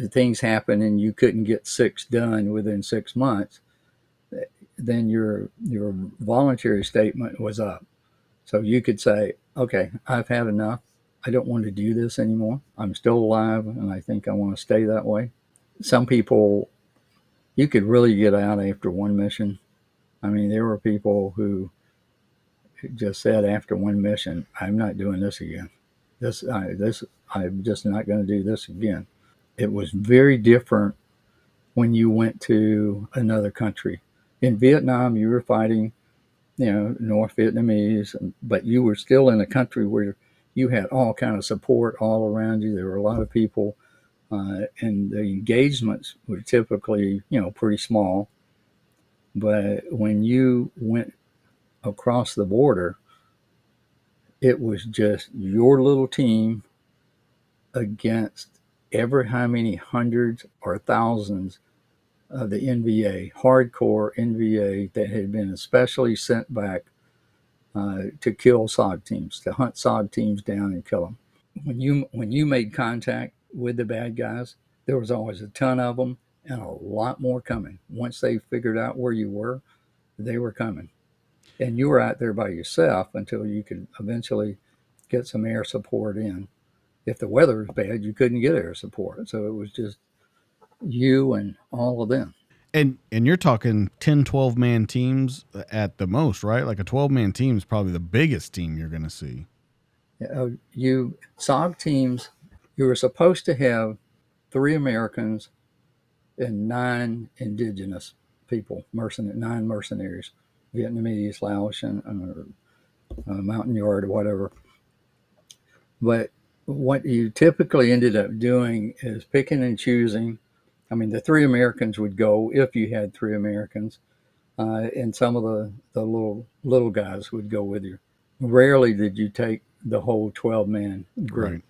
things happen and you couldn't get six done within six months, then your your voluntary statement was up. So you could say, okay, I've had enough. I don't want to do this anymore. I'm still alive and I think I want to stay that way. Some people, you could really get out after one mission. I mean, there were people who just said after one mission, I'm not doing this again. This, I, this, I'm just not going to do this again. It was very different when you went to another country in Vietnam, you were fighting, you know, North Vietnamese, but you were still in a country where you had all kind of support all around you. There were a lot of people, uh, and the engagements were typically, you know, pretty small. But when you went across the border, it was just your little team against ever how many hundreds or thousands of the NVA, hardcore NVA that had been especially sent back uh, to kill SOG teams, to hunt SOG teams down and kill them. When you when you made contact with the bad guys, there was always a ton of them and a lot more coming. Once they figured out where you were, they were coming, and you were out there by yourself until you could eventually get some air support in. If the weather was bad, you couldn't get air support, so it was just you and all of them. And and you're talking 10, 12 man teams at the most, right? Like a 12 man team is probably the biggest team you're going to see. Uh, you SOG teams, you were supposed to have three Americans and nine indigenous people, mercenary, nine mercenaries, Vietnamese, Laotian, or uh, Montagnard, or whatever. But what you typically ended up doing is picking and choosing I mean, the three Americans would go if you had three Americans, uh, and some of the, the little little guys would go with you. Rarely did you take the whole twelve man group,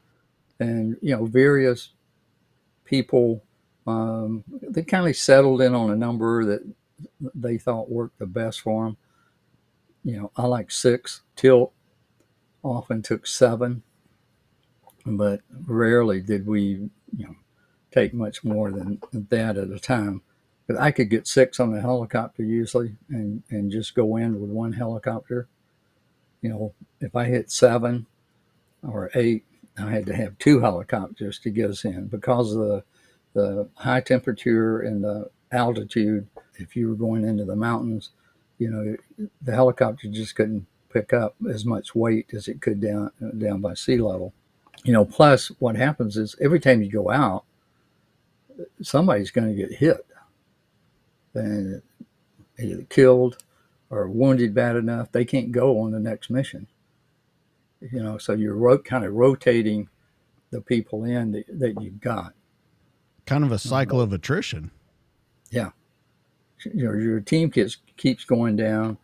right. and you know various people um, they kind of settled in on a number that they thought worked the best for them. You know, I like six. Tilt often took seven, but rarely did we you know take much more than that at a time. But I could get six on a helicopter usually and, and just go in with one helicopter. You know, if I hit seven or eight, I had to have two helicopters to get us in because of the, the high temperature and the altitude. If you were going into the mountains, you know, the helicopter just couldn't pick up as much weight as it could down down by sea level. You know, plus what happens is every time you go out, somebody's going to get hit. And either killed or wounded bad enough they can't go on the next mission. You know so you're ro- kind of rotating the people in that, that you've got. Kind of a cycle of attrition. Yeah. You know, your team keeps keeps going down.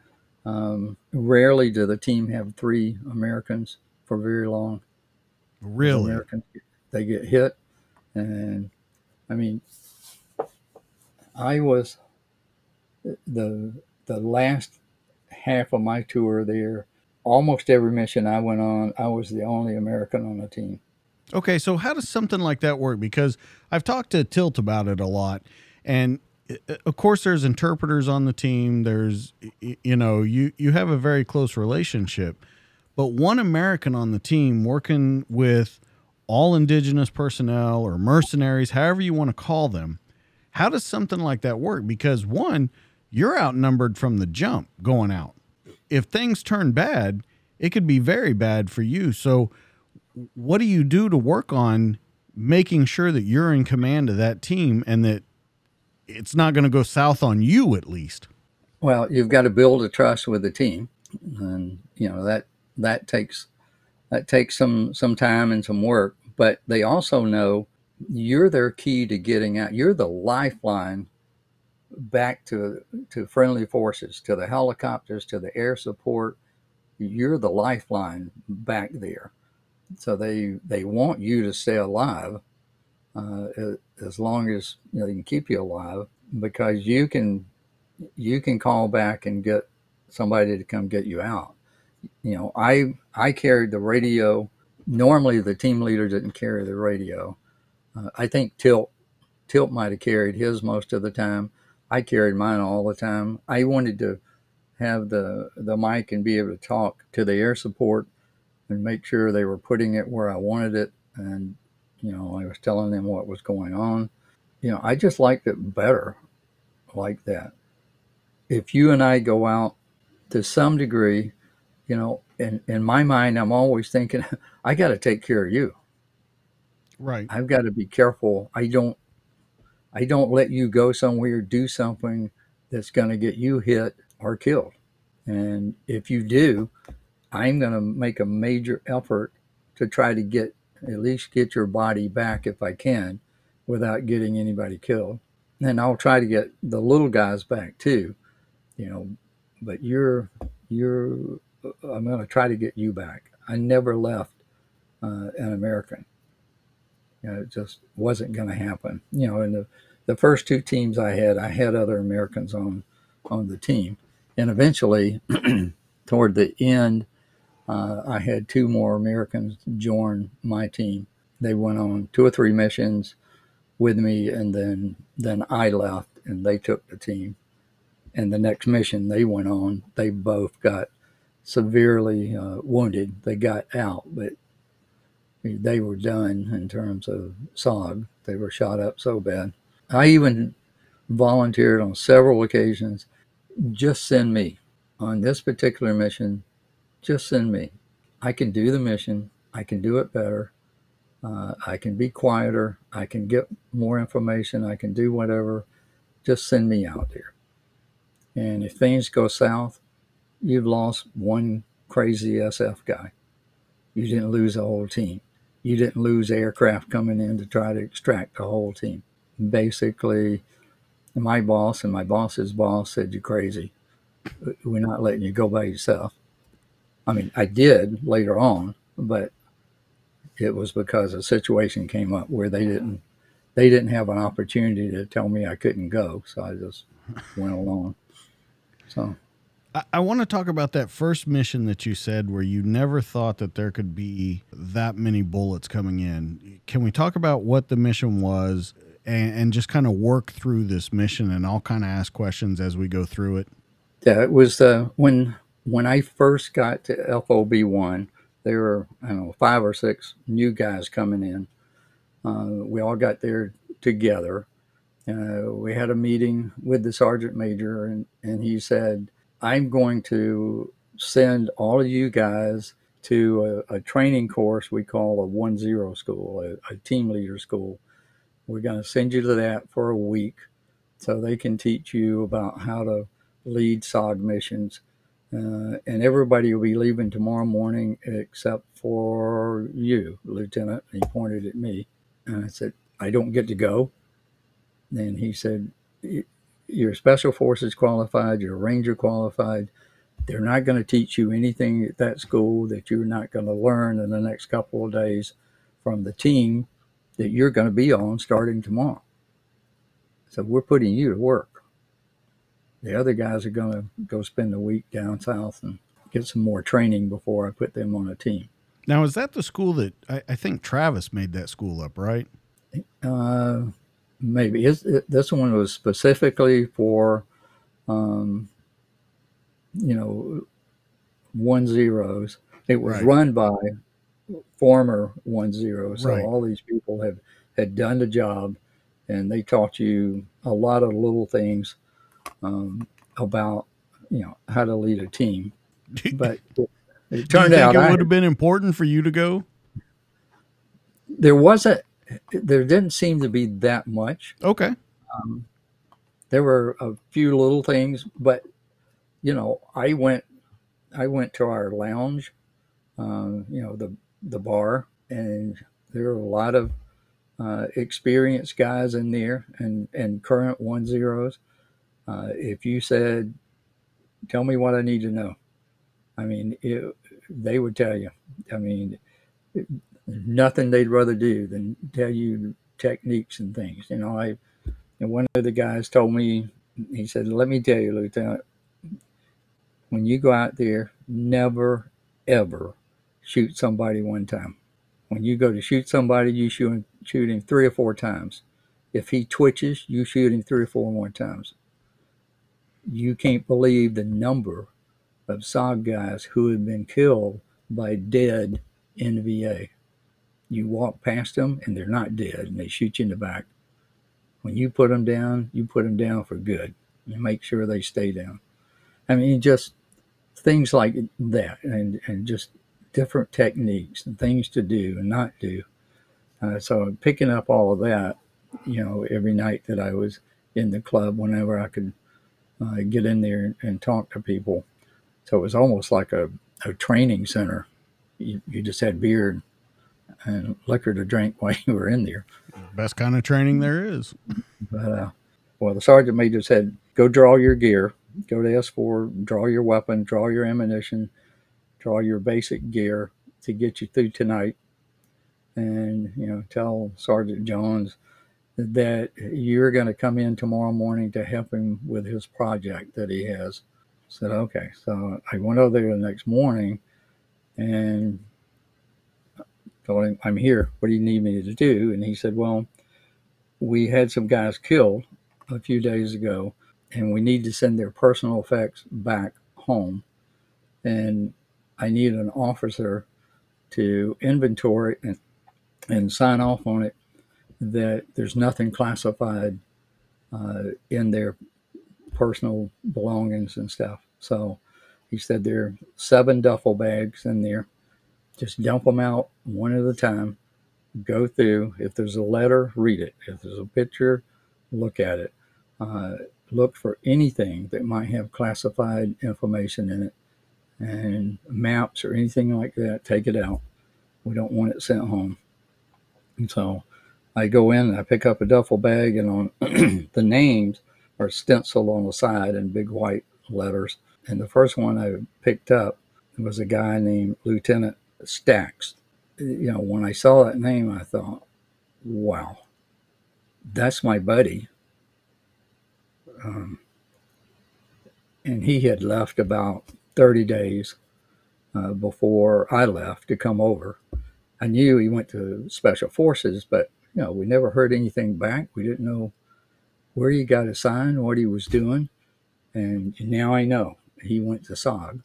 Um, rarely do the team have three americans for very long. Really? Americans they get hit and I mean, I was the the last half of my tour there. Almost every mission I went on, I was the only American on the team. Okay, so how does something like that work? Because I've talked to Tilt about it a lot, and uh, of course, there's interpreters on the team. There's, you know, you you have a very close relationship, but one American on the team working with all indigenous personnel or mercenaries, however you want to call them. How does something like that work? Because one, you're outnumbered from the jump going out. If things turn bad, it could be very bad for you. So, what do you do to work on making sure that you're in command of that team and that it's not going to go south on you at least? Well, you've got to build a trust with the team, and you know that that takes that takes some some time and some work. But they also know you're their key to getting out. You're the lifeline back to to friendly forces, to the helicopters, to the air support. You're the lifeline back there. So they they want you to stay alive uh, as long as you know they can keep you alive because you can you can call back and get somebody to come get you out. You know, I I carried the radio. Normally, the team leader didn't carry the radio. Uh, I think Tilt Tilt might have carried his most of the time. I carried mine all the time. I wanted to have the the mic and be able to talk to the air support and make sure they were putting it where I wanted it. And you know, I was telling them what was going on. You know, I just liked it better like that. If you and I go out to some degree, you know, in, in my mind, I'm always thinking, I got to take care of you. Right. I've got to be careful. I don't, I don't let you go somewhere, do something that's going to get you hit or killed. And if you do, I'm going to make a major effort to try to get at least get your body back if I can without getting anybody killed. And I'll try to get the little guys back too, you know, but you're, you're, I'm going to try to get you back. I never left uh, an American. You know, it just wasn't going to happen. You know, in the, the first two teams I had, I had other Americans on, on the team. And eventually, toward the end, uh, I had two more Americans join my team. They went on two or three missions with me, and then then I left, and they took the team. And the next mission they went on, they both got severely uh, wounded. They got out, but they were done in terms of SOG. They were shot up so bad. I even volunteered on several occasions. Just send me on this particular mission just send me. I can do the mission. I can do it better. Uh, I can be quieter. I can get more information. I can do whatever. Just send me out there. And if things go south, you've lost one crazy SF guy. You didn't lose a whole team. You didn't lose aircraft coming in to try to extract the whole team. Basically, my boss and my boss's boss said, You're crazy. We're not letting you go by yourself. I mean, I did later on, but it was because a situation came up where they didn't they didn't have an opportunity to tell me I couldn't go, so I just went along. So I, want to talk about that first mission that you said where you never thought that there could be that many bullets coming in. Can we talk about what the mission was and, and just kind of work through this mission and I'll kind of ask questions as we go through it? Yeah, it was uh, when when I first got to FOB one, there were I don't know five or six new guys coming in. Uh, we all got there together. Uh, we had a meeting with the sergeant major, and, and he said, "I'm going to send all of you guys to a, a training course we call a one zero school, a, a team leader school. We're going to send you to that for a week, so they can teach you about how to lead SOG missions." Uh, and everybody will be leaving tomorrow morning except for you, Lieutenant. He pointed at me. And I said, I don't get to go. And he said, You're Special Forces qualified, you're Ranger qualified. They're not going to teach you anything at that school that you're not going to learn in the next couple of days from the team that you're going to be on starting tomorrow. So we're putting you to work. The other guys are going to go spend a week down south and get some more training before I put them on a team. Now, is that the school that I, I think Travis made that school up, right? Uh, maybe it's, it, this one was specifically for, um, you know, one zeros. It was Right. run by former one zeros. So Right. all these people have had done the job, and they taught you a lot of little things um, about you know how to lead a team. But it, it turned out it I- would have been important for you to go? there wasn't there didn't seem to be that much. Okay. Um, there were a few little things, but you know, I went, I went to our lounge, um, you know, the the bar, and there were a lot of uh, experienced guys in there, and and current one zeros. Uh, if you said, "Tell me what I need to know," I mean, it, they would tell you. I mean, nothing they'd rather do than tell you techniques and things. You know, I and one of the guys told me, he said, "Let me tell you, Lieutenant, when you go out there, never ever shoot somebody one time. When you go to shoot somebody, you shoot him, shoot him three or four times. If he twitches, you shoot him three or four more times. You can't believe the number of SOG guys who have been killed by dead NVA. You walk past them and they're not dead, and they shoot you in the back. When you put them down, you put them down for good. You make sure they stay down. I mean, just things like that, and and just different techniques and things to do and not do. Uh, so picking up all of that, you know, every night that I was in the club, whenever I could uh, get in there and talk to people. So it was almost like a, a training center. You, you just had beer and liquor to drink while you were in there. Best kind of training there is. But uh, well, the sergeant major said, "Go draw your gear. Go to S4. Draw your weapon. Draw your ammunition. Draw your basic gear to get you through tonight." And you know, tell Sergeant Jones that you're going to come in tomorrow morning to help him with his project that he has. I said, "Okay." So I went over there the next morning and told him, "I'm here. What do you need me to do?" And he said, "Well." we had some guys killed a few days ago, and we need to send their personal effects back home. And I need an officer to inventory and, and sign off on it that there's nothing classified uh, in their personal belongings and stuff. So he said there are seven duffel bags in there. Just dump them out one at a time go through. If there's a letter, read it. If there's a picture, look at it. Uh, look for anything that might have classified information in it, and maps or anything like that. Take it out. We don't want it sent home. And so I go in and I pick up a duffel bag, and on the names are stenciled on the side in big white letters. And the first one I picked up was a guy named Lieutenant Stacks you know, when I saw that name, I thought, wow, that's my buddy. Um, and he had left about 30 days uh, before I left to come over. I knew he went to Special Forces, but, you know, we never heard anything back. We didn't know where he got assigned, what he was doing. And now I know he went to SOG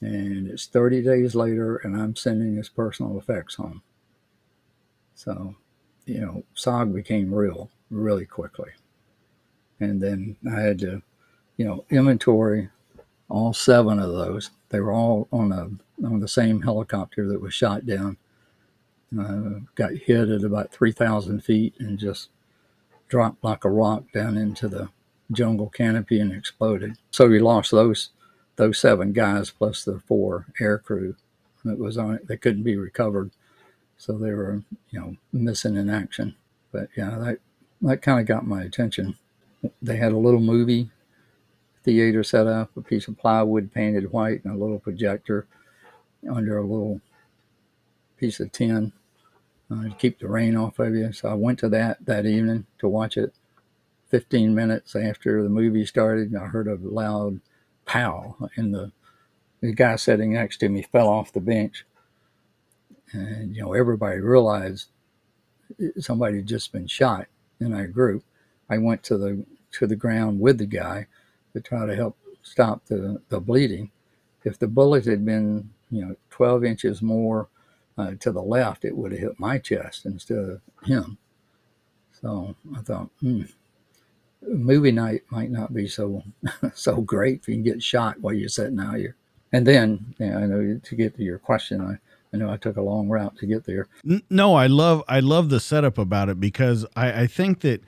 and it's 30 days later and i'm sending his personal effects home. So you know sog became real really quickly. And then i had to you know inventory all seven of those. They were all on a on the same helicopter that was shot down. Uh, got hit at about 3000 feet and just dropped like a rock down into the jungle canopy and exploded. So we lost those those seven guys plus the four air crew that was on it they couldn't be recovered. So they were you know missing in action. But yeah that that kind of got my attention. They had a little movie theater set up a piece of plywood painted white and a little projector under a little piece of tin uh, to keep the rain off of you. So i went to that that evening to watch it 15 minutes after the movie started, I heard a loud pow, and the the guy sitting next to me fell off the bench, and you know everybody realized somebody had just been shot in our group. I went to the to the ground with the guy to try to help stop the, the bleeding. If the bullet had been, you know, 12 inches more uh, to the left, it would have hit my chest instead of him. So I thought, hmm, movie night might not be so so great if you can get shot while you're sitting out here. And then, you know, I know to get to your question, I, I know I took a long route to get there. No, I love I love the setup about it because I, I think that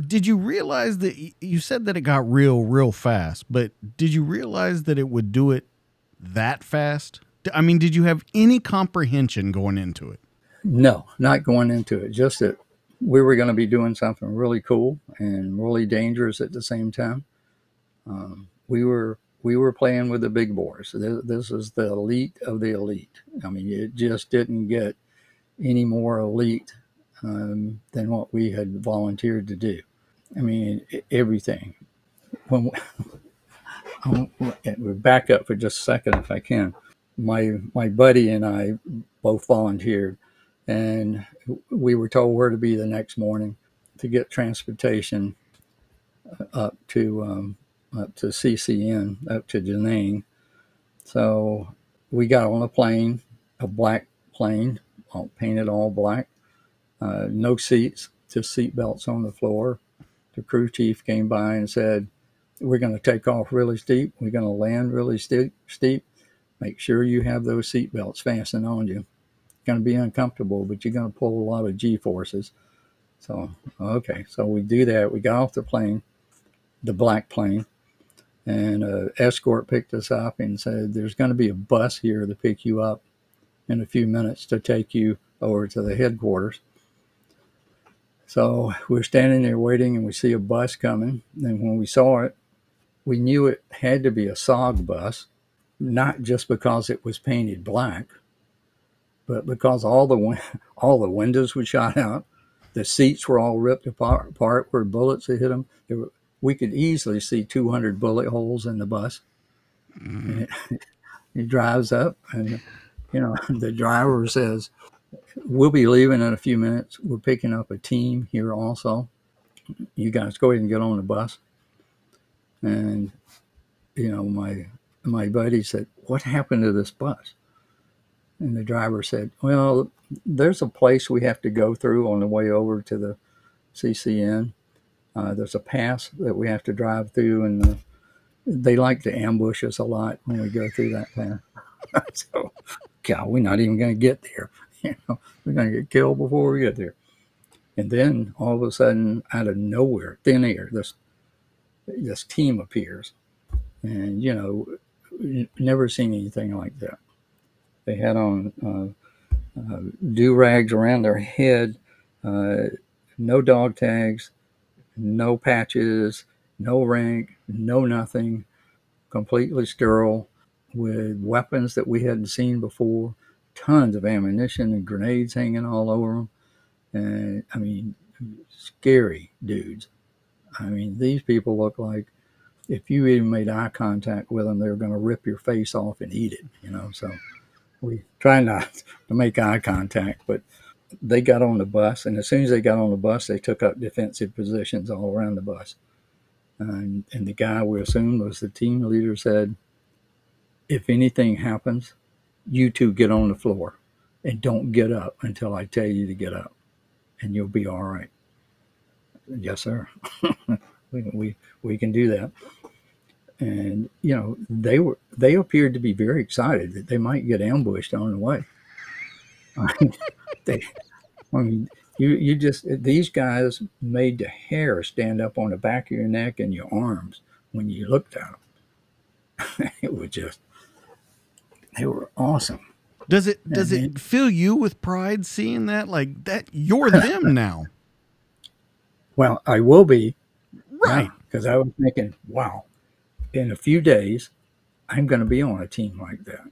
did you realize that you said that it got real real fast, but did you realize that it would do it that fast? I mean, did you have any comprehension going into it? No, not going into it. Just that we were going to be doing something really cool and really dangerous at the same time. Um, we were we were playing with the big boys. This, this is the elite of the elite. I mean, it just didn't get any more elite um, than what we had volunteered to do. I mean, everything. When we, will back up for just a second, if I can. My my buddy and I both volunteered, and we were told where to be the next morning to get transportation up to um, up to CCN, up to Da Nang. So we got on a plane, a black plane, all painted all black, uh, no seats, just seat belts on the floor. The crew chief came by and said, "We're going to take off really steep. We're going to land really steep. Steep. Make sure you have those seat belts fastened on you. Going to be uncomfortable, but you're going to pull a lot of G forces." So okay, so we do that. We got off the plane, the black plane, and an escort picked us up and said, "There's going to be a bus here to pick you up in a few minutes to take you over to the headquarters." So we're standing there waiting and we see a bus coming. And when we saw it, we knew it had to be a SOG bus, not just because it was painted black, but because all the all the windows were shot out, the seats were all ripped apart, apart where bullets had hit them. Were, we could easily see 200 bullet holes in the bus. Mm-hmm. It, it drives up, and you know the driver says, we'll be leaving in a few minutes. We're picking up a team here also. You guys go ahead and get on the bus. And you know, my my buddy said, "What happened to this bus?" And the driver said, "Well, there's a place we have to go through on the way over to the CCN. Uh, there's a pass that we have to drive through, and the, they like to ambush us a lot when we go through that pass. so, God, we're not even going to get there. you know, we're going to get killed before we get there. And then all of a sudden, out of nowhere, thin air, this this team appears, and you know, never seen anything like that. They had on uh, uh, do rags around their head, uh, no dog tags, no patches, no rank, no nothing, completely sterile, with weapons that we hadn't seen before tons of ammunition and grenades hanging all over them. And I mean, scary dudes. I mean, these people look like if you even made eye contact with them, they're going to rip your face off and eat it, you know. So we try not to make eye contact, but they got on the bus, and as soon as they got on the bus, they took up defensive positions all around the bus. And, and the guy we assumed was the team leader said, if anything happens, you two get on the floor and don't get up until I tell you to get up, and you'll be all right. Yes, sir. we, we we can do that. And you know they were they appeared to be very excited that they might get ambushed on the way. I mean, they, I mean, you you just these guys made the hair stand up on the back of your neck and your arms when you looked at them. it was just they were awesome. Does it does it fill you with pride seeing that like that you're them now? Well, I will be right because I was thinking, wow, in a few days, I'm going to be on a team like that.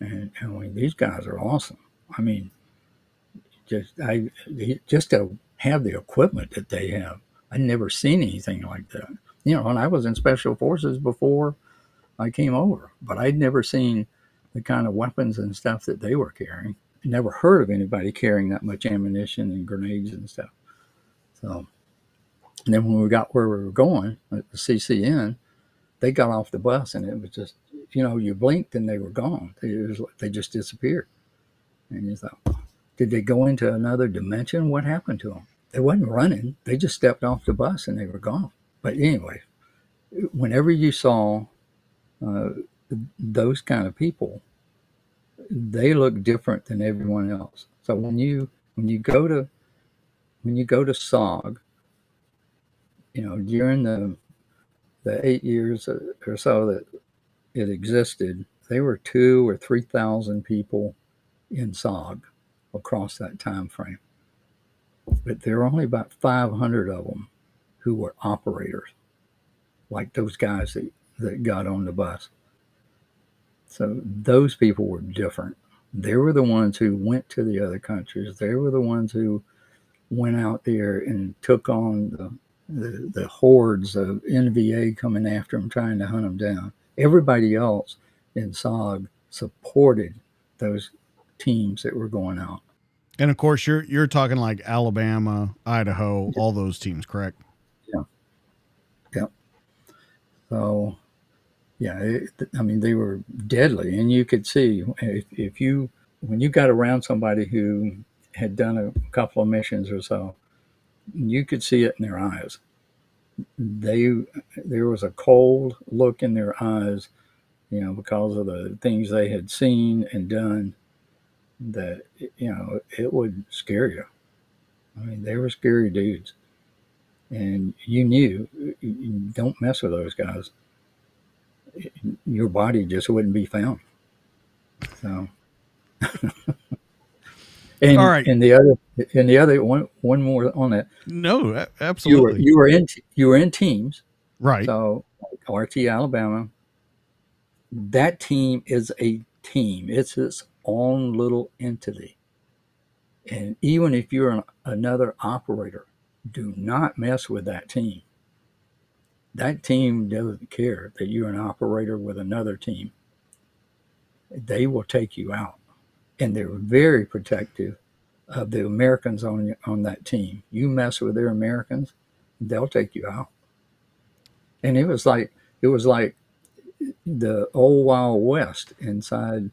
And, and I mean, these guys are awesome. I mean, just I just to have the equipment that they have. I'd never seen anything like that. You know, and I was in special forces before I came over, but I'd never seen the kind of weapons and stuff that they were carrying. Never heard of anybody carrying that much ammunition and grenades and stuff. So, and then when we got where we were going at the CCN, they got off the bus and it was just, you know, you blinked and they were gone. They, was, they just disappeared. And you thought, did they go into another dimension? What happened to them? They wasn't running. They just stepped off the bus and they were gone. But anyway, whenever you saw uh, those kind of people, they look different than everyone else. So when you when you go to when you go to SOG, you know during the the eight years or so that it existed, there were two or three thousand people in SOG across that time frame. But there were only about 500 of them who were operators, like those guys that, that got on the bus. So those people were different. They were the ones who went to the other countries. They were the ones who went out there and took on the, the, the hordes of NVA coming after them, trying to hunt them down. Everybody else in SOG supported those teams that were going out. And of course, you're you're talking like Alabama, Idaho, all those teams, correct? Yeah. Yeah. So, yeah, it, I mean, they were deadly, and you could see if, if you when you got around somebody who had done a couple of missions or so, you could see it in their eyes. They there was a cold look in their eyes, you know, because of the things they had seen and done that you know it would scare you. I mean, they were scary dudes, and you knew don't mess with those guys. Your body just wouldn't be found. So, and all right, and the other, and the other one, one more on that. No, absolutely. You were you were in you were in teams, right? So, RT Alabama. That team is a team. It's its own little entity. And even if you're an, another operator, do not mess with that team. That team doesn't care that you're an operator with another team. They will take you out. And they're very protective of the Americans on, on that team. You mess with their Americans, they'll take you out. And it was like it was like the old Wild West inside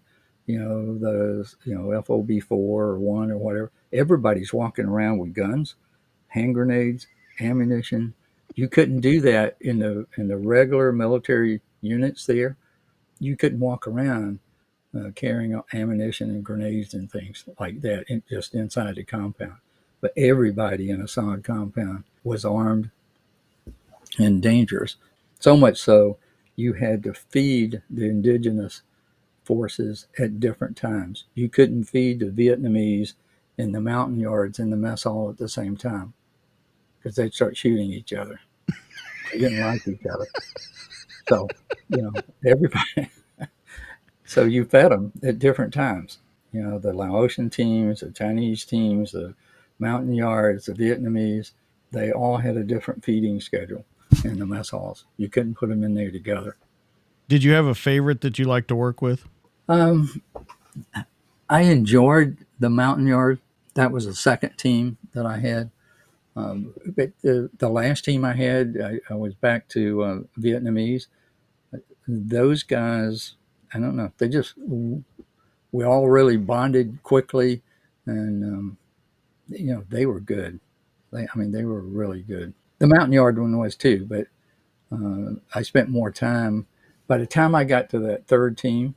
you know, the you know FOB four or one or whatever. Everybody's walking around with guns, hand grenades, ammunition. You couldn't do that in the in the regular military units there. You couldn't walk around uh, carrying ammunition and grenades and things like that in, just inside the compound. But everybody in a SOG compound was armed and dangerous. So much so, you had to feed the indigenous forces at different times. You couldn't feed the Vietnamese in the Montagnards in the mess hall at the same time because they'd start shooting each other. They didn't like each other. So, you know, everybody. so you fed them at different times. You know, the Laotian teams, the Chinese teams, the Montagnards, the Vietnamese, they all had a different feeding schedule in the mess halls. You couldn't put them in there together. Did you have a favorite that you like to work with? Um, I enjoyed the Montagnard. That was the second team that I had. Um, but the, the last team I had, I, I was back to uh, Vietnamese. Those guys, I don't know, they just, we all really bonded quickly and, um, you know, they were good. They, I mean, they were really good. The Montagnard one was too, but uh, I spent more time. By the time I got to that third team,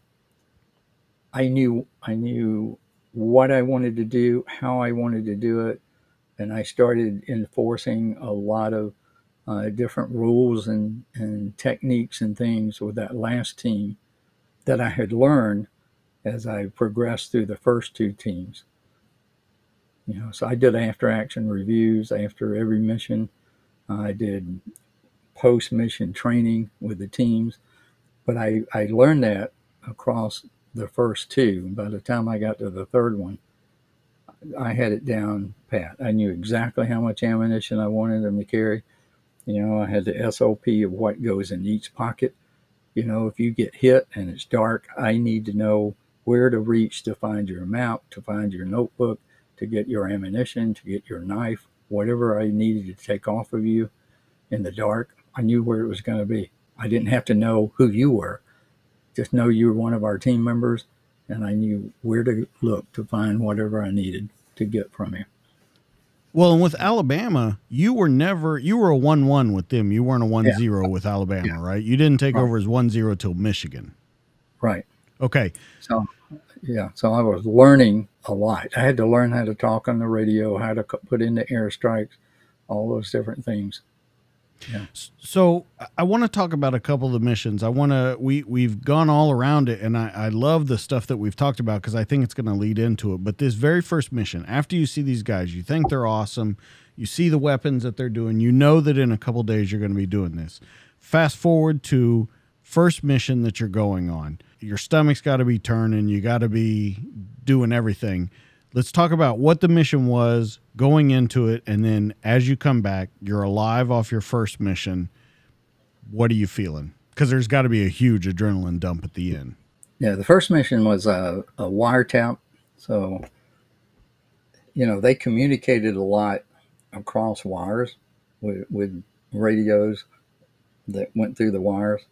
I knew I knew what I wanted to do, how I wanted to do it, and I started enforcing a lot of uh, different rules and, and techniques and things with that last team that I had learned as I progressed through the first two teams. You know, so I did after action reviews after every mission. I did post mission training with the teams, but I, I learned that across the first two. By the time I got to the third one, I had it down pat. I knew exactly how much ammunition I wanted them to carry. You know, I had the SOP of what goes in each pocket. You know, if you get hit and it's dark, I need to know where to reach to find your map, to find your notebook, to get your ammunition, to get your knife, whatever I needed to take off of you in the dark. I knew where it was going to be. I didn't have to know who you were, just know you were one of our team members, and I knew where to look to find whatever I needed to get from you. Well, and with Alabama, you were never you were a one one with them. You weren't a one yeah. zero with Alabama, yeah. right? You didn't take right. over as one zero till Michigan. Right. Okay. So yeah, so I was learning a lot. I had to learn how to talk on the radio, how to put in the airstrikes, all those different things. Yeah. So I want to talk about a couple of the missions. I want to we we've gone all around it, and I, I love the stuff that we've talked about because I think it's going to lead into it. But this very first mission, after you see these guys, you think they're awesome. You see the weapons that they're doing. You know that in a couple days you're going to be doing this. Fast forward to first mission that you're going on. Your stomach's got to be turning. You got to be doing everything let's talk about what the mission was going into it and then as you come back you're alive off your first mission. What are you feeling? Because there's got to be a huge adrenaline dump at the end. Yeah the first mission was a, a wiretap. So you know they communicated a lot across wires with, with radios that went through the wires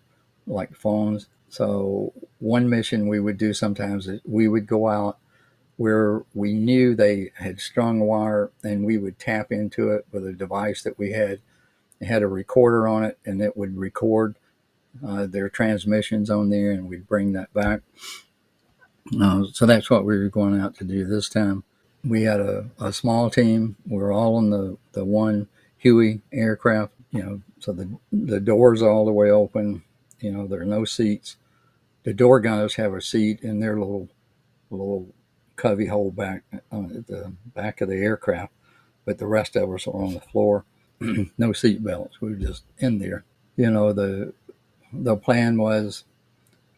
like phones. So one mission we would do sometimes is we would go out where we knew they had strung wire and we would tap into it with a device that we had. It had a recorder on it and it would record uh, their transmissions on there and we'd bring that back. Uh, so that's what we were going out to do this time. We had a, a small team. We were all on the, the one Huey aircraft, you know, so the, the doors all the way open. You know, there are no seats. The door gunners have a seat in their little little cubby hole back uh, at the back of the aircraft, but the rest of us were on the floor. no seat belts. We were just in there. You know, the the plan was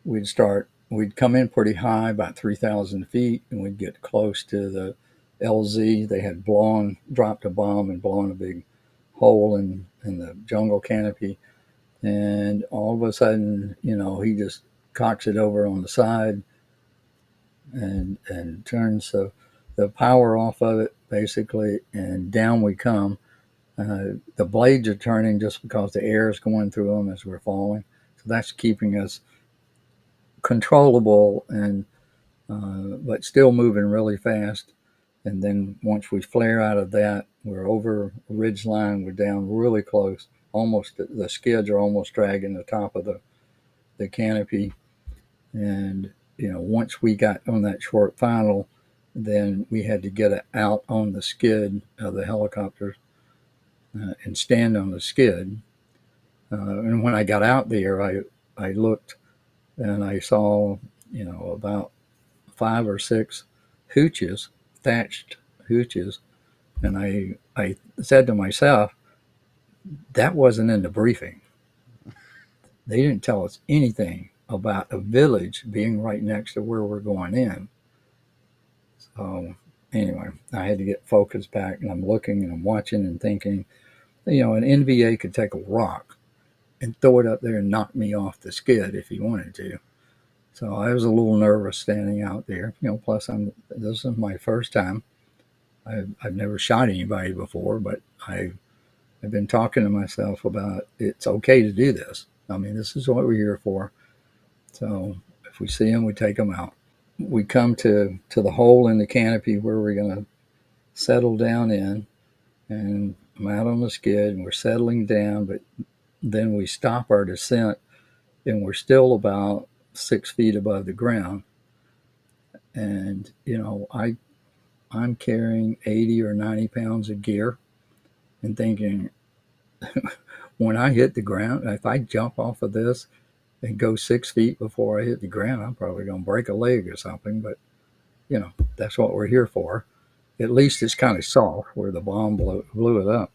we'd start we'd come in pretty high, about three thousand feet, and we'd get close to the LZ. They had blown dropped a bomb and blown a big hole in, in the jungle canopy. And all of a sudden, you know, he just cocks it over on the side and and turns the the power off of it basically, and down we come. Uh, the blades are turning just because the air is going through them as we're falling. So that's keeping us controllable and uh, but still moving really fast. And then once we flare out of that, we're over ridge line. We're down really close. Almost the skids are almost dragging the top of the the canopy, and you know, once we got on that short final, then we had to get out on the skid of the helicopter uh, and stand on the skid. Uh, and when I got out there, I I looked and I saw you know about five or six hooches, thatched hooches, and I I said to myself, that wasn't in the briefing. They didn't tell us anything about a village being right next to where we're going in. So anyway, I had to get focused back and I'm looking and I'm watching and thinking, you know, an NVA could take a rock and throw it up there and knock me off the skid if he wanted to. So I was a little nervous standing out there, you know, plus I'm, this is my first time. I've, I've never shot anybody before, but I, I've been talking to myself about it's okay to do this. I mean, this is what we're here for. So if we see them, we take them out. We come to, to the hole in the canopy where we're going to settle down in, and I'm out on the skid and we're settling down, but then we stop our descent and we're still about six feet above the ground. And, you know, I, I'm carrying 80 or 90 pounds of gear and thinking, when I hit the ground, if I jump off of this, and go six feet before I hit the ground, I'm probably going to break a leg or something. But, you know, that's what we're here for. At least it's kind of soft where the bomb blew, blew it up.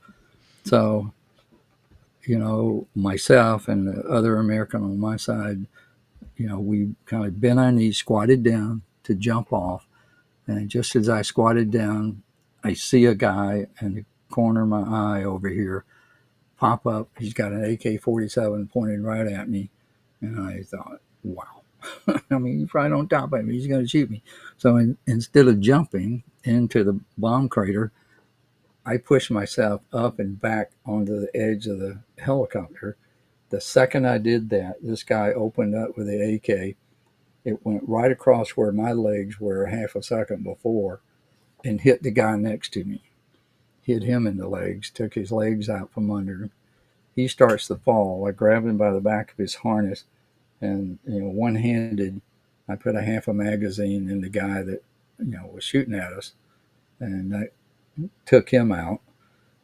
So, you know, myself and the other American on my side, you know, we kind of bent our knees, squatted down to jump off. And just as I squatted down, I see a guy in the corner of my eye over here pop up. He's got an AK 47 pointed right at me. And I thought, wow. I mean, if I don't top him, he's going to shoot me. So in, instead of jumping into the bomb crater, I pushed myself up and back onto the edge of the helicopter. The second I did that, this guy opened up with the AK. It went right across where my legs were half a second before and hit the guy next to me. Hit him in the legs, took his legs out from under him. He starts to fall. I grab him by the back of his harness and, you know, one handed, I put a half a magazine in the guy that, you know, was shooting at us. And I took him out.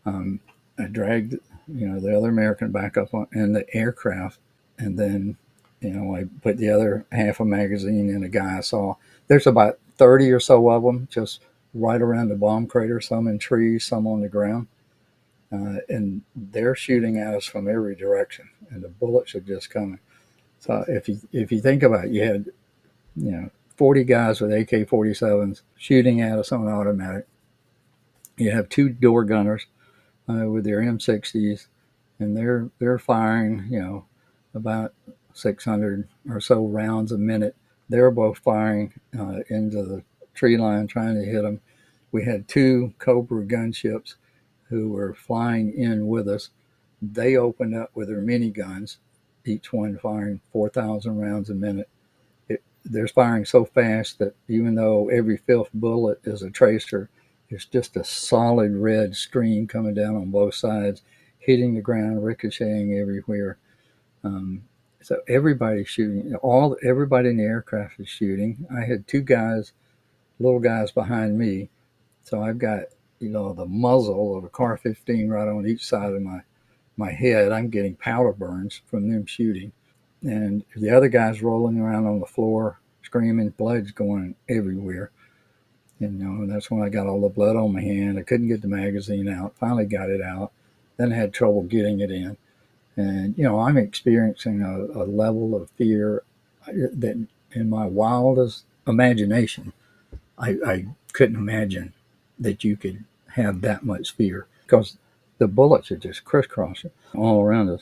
Um, I dragged, you know, the other American back up on, in the aircraft. And then, you know, I put the other half a magazine in a guy I saw. There's about 30 or so of them just right around the bomb crater, some in trees, some on the ground. Uh, and they're shooting at us from every direction, and the bullets are just coming. So if you if you think about it, you had you know 40 guys with AK-47s shooting at us on automatic. You have two door gunners uh, with their M60s, and they're they're firing you know about 600 or so rounds a minute. They're both firing uh, into the tree line, trying to hit them. We had two Cobra gunships who were flying in with us. They opened up with their miniguns, each one firing 4,000 rounds a minute. It, they're firing so fast that even though every fifth bullet is a tracer, it's just a solid red stream coming down on both sides, hitting the ground, ricocheting everywhere. Um, so everybody's shooting. All everybody in the aircraft is shooting. I had two guys, little guys behind me, so I've got you know the muzzle of a CAR-15 right on each side of my my head. I'm getting powder burns from them shooting, and the other guys rolling around on the floor screaming, blood's going everywhere. And you know, that's when I got all the blood on my hand. I couldn't get the magazine out. Finally got it out. Then I had trouble getting it in. And you know, I'm experiencing a, a level of fear uh, that, in my wildest imagination, I, I couldn't imagine that you could have that much fear because the bullets are just crisscrossing all around us.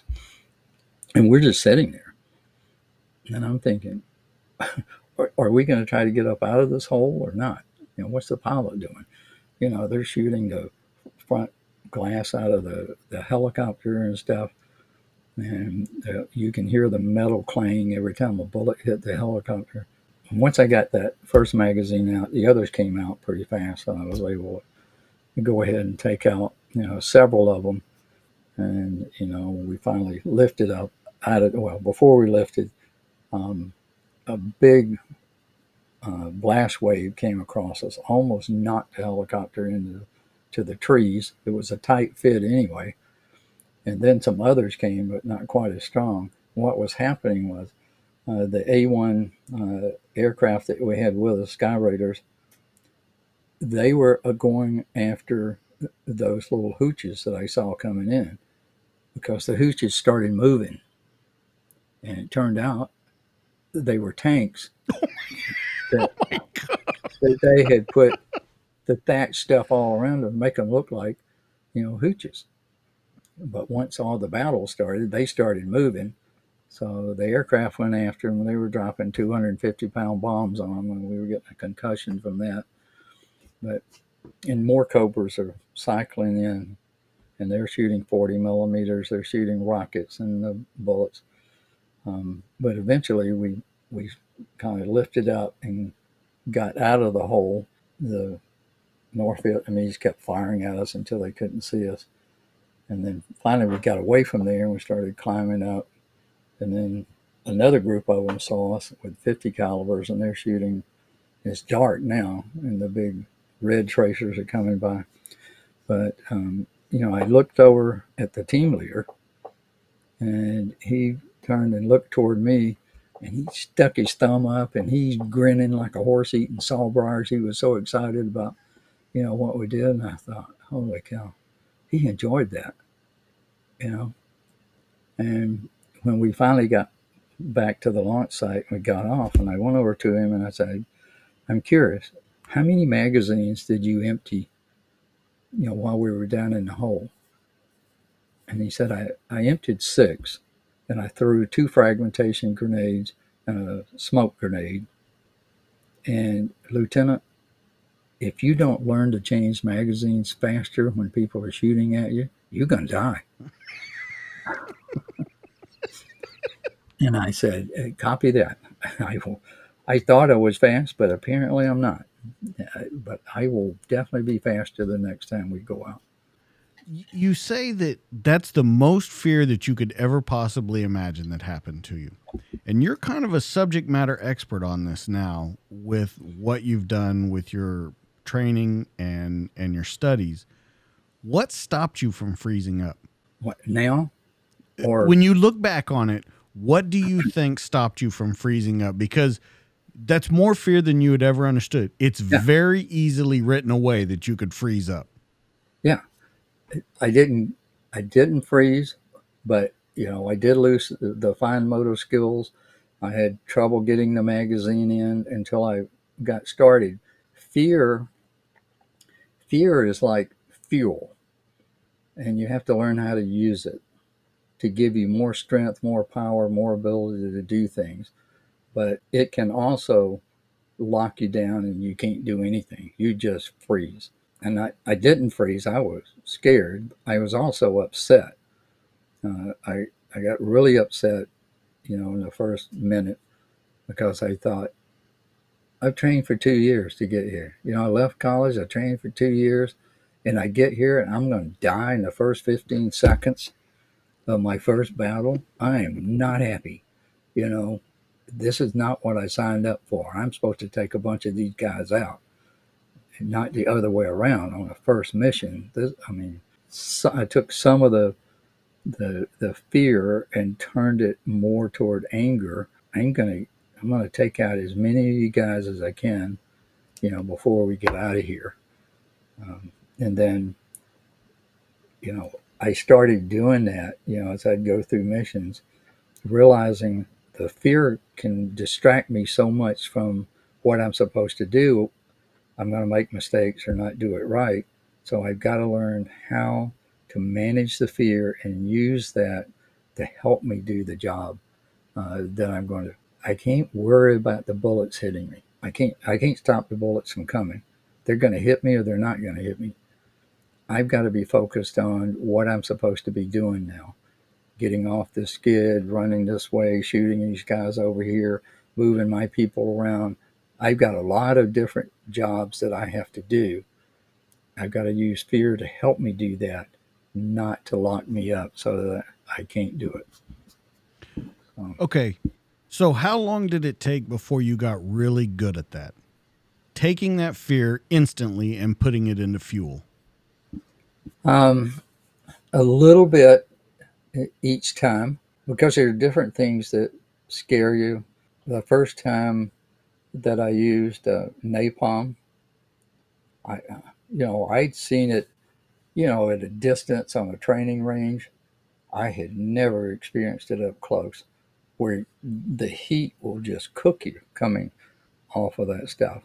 And we're just sitting there. And I'm thinking, are, are we going to try to get up out of this hole or not? You know, what's the pilot doing? You know, they're shooting the front glass out of the, the helicopter and stuff. And uh, you can hear the metal clang every time a bullet hit the helicopter. Once I got that first magazine out, the others came out pretty fast. and I was able to go ahead and take out, you know, several of them. And, you know, we finally lifted up out of, well, before we lifted, um, a big uh, blast wave came across us, almost knocked the helicopter into to the trees. It was a tight fit anyway. And then some others came, but not quite as strong. What was happening was uh, the A1 uh, aircraft that we had with us, Skyraiders, they were uh, going after those little hooches that I saw coming in because the hooches started moving. And it turned out they were tanks that, that they had put the thatch stuff all around them, make them look like, you know, hooches. But once all the battles started, they started moving. So the aircraft went after them. They were dropping 250 pound bombs on them, and we were getting a concussion from that. But and more Cobras are cycling in, and they're shooting 40 millimeters. They're shooting rockets and the bullets. Um, but eventually, we we kind of lifted up and got out of the hole. The North Vietnamese kept firing at us until they couldn't see us. And then finally we got away from there and we started climbing up. And then another group of them saw us with 50 calibers and they're shooting. It's dark now and the big red tracers are coming by. But, um, you know, I looked over at the team leader and he turned and looked toward me and he stuck his thumb up and he's grinning like a horse eating sawbriars. He was so excited about, you know, what we did. And I thought, holy cow, he enjoyed that, you know. And when we finally got back to the launch site, we got off and I went over to him and I said, I'm curious, how many magazines did you empty, you know, while we were down in the hole? And he said, I, I emptied six and I threw two fragmentation grenades and a smoke grenade. And Lieutenant, if you don't learn to change magazines faster when people are shooting at you, you're to die. And I said, hey, copy that. I will. I thought I was fast, but apparently I'm not. Uh, but I will definitely be faster the next time we go out. You say that that's the most fear that you could ever possibly imagine that happened to you. And you're kind of a subject matter expert on this now with what you've done with your training and and your studies. What stopped you from freezing up? What now? Or when you look back on it, what do you think stopped you from freezing up? Because that's more fear than you had ever understood. It's yeah. very easily written away that you could freeze up. Yeah. I didn't I didn't freeze, but you know, I did lose the fine motor skills. I had trouble getting the magazine in until I got started. Fear fear is like fuel. And you have to learn how to use it to give you more strength, more power, more ability to do things. But it can also lock you down and you can't do anything. You just freeze. And I, I didn't freeze. I was scared. I was also upset. Uh, I, I got really upset, you know, in the first minute because I thought, I've trained for two years to get here. You know, I left college, I trained for two years, and I get here and I'm going to die in the first 15 seconds of my first battle, I am not happy. You know, this is not what I signed up for. I'm supposed to take a bunch of these guys out, not the other way around on a first mission. This, I mean, so I took some of the the the fear and turned it more toward anger. I'm gonna I'm gonna take out as many of you guys as I can, you know, before we get out of here. Um, and then, you know, I started doing that, you know, as I'd go through missions, realizing the fear can distract me so much from what I'm supposed to do. I'm going to make mistakes or not do it right. So I've got to learn how to manage the fear and use that to help me do the job uh, that I'm going to. I can't worry about the bullets hitting me. I can't. I can't stop the bullets from coming. They're going to hit me or they're not going to hit me. I've got to be focused on what I'm supposed to be doing now. Getting off the skid, running this way, shooting these guys over here, moving my people around. I've got a lot of different jobs that I have to do. I've got to use fear to help me do that, not to lock me up so that I can't do it. Okay. So, how long did it take before you got really good at that? Taking that fear instantly and putting it into fuel. Um, a little bit each time because there are different things that scare you. The first time that I used uh, napalm, I, uh, you know, I'd seen it, you know, at a distance on a training range. I had never experienced it up close, where the heat will just cook you coming off of that stuff.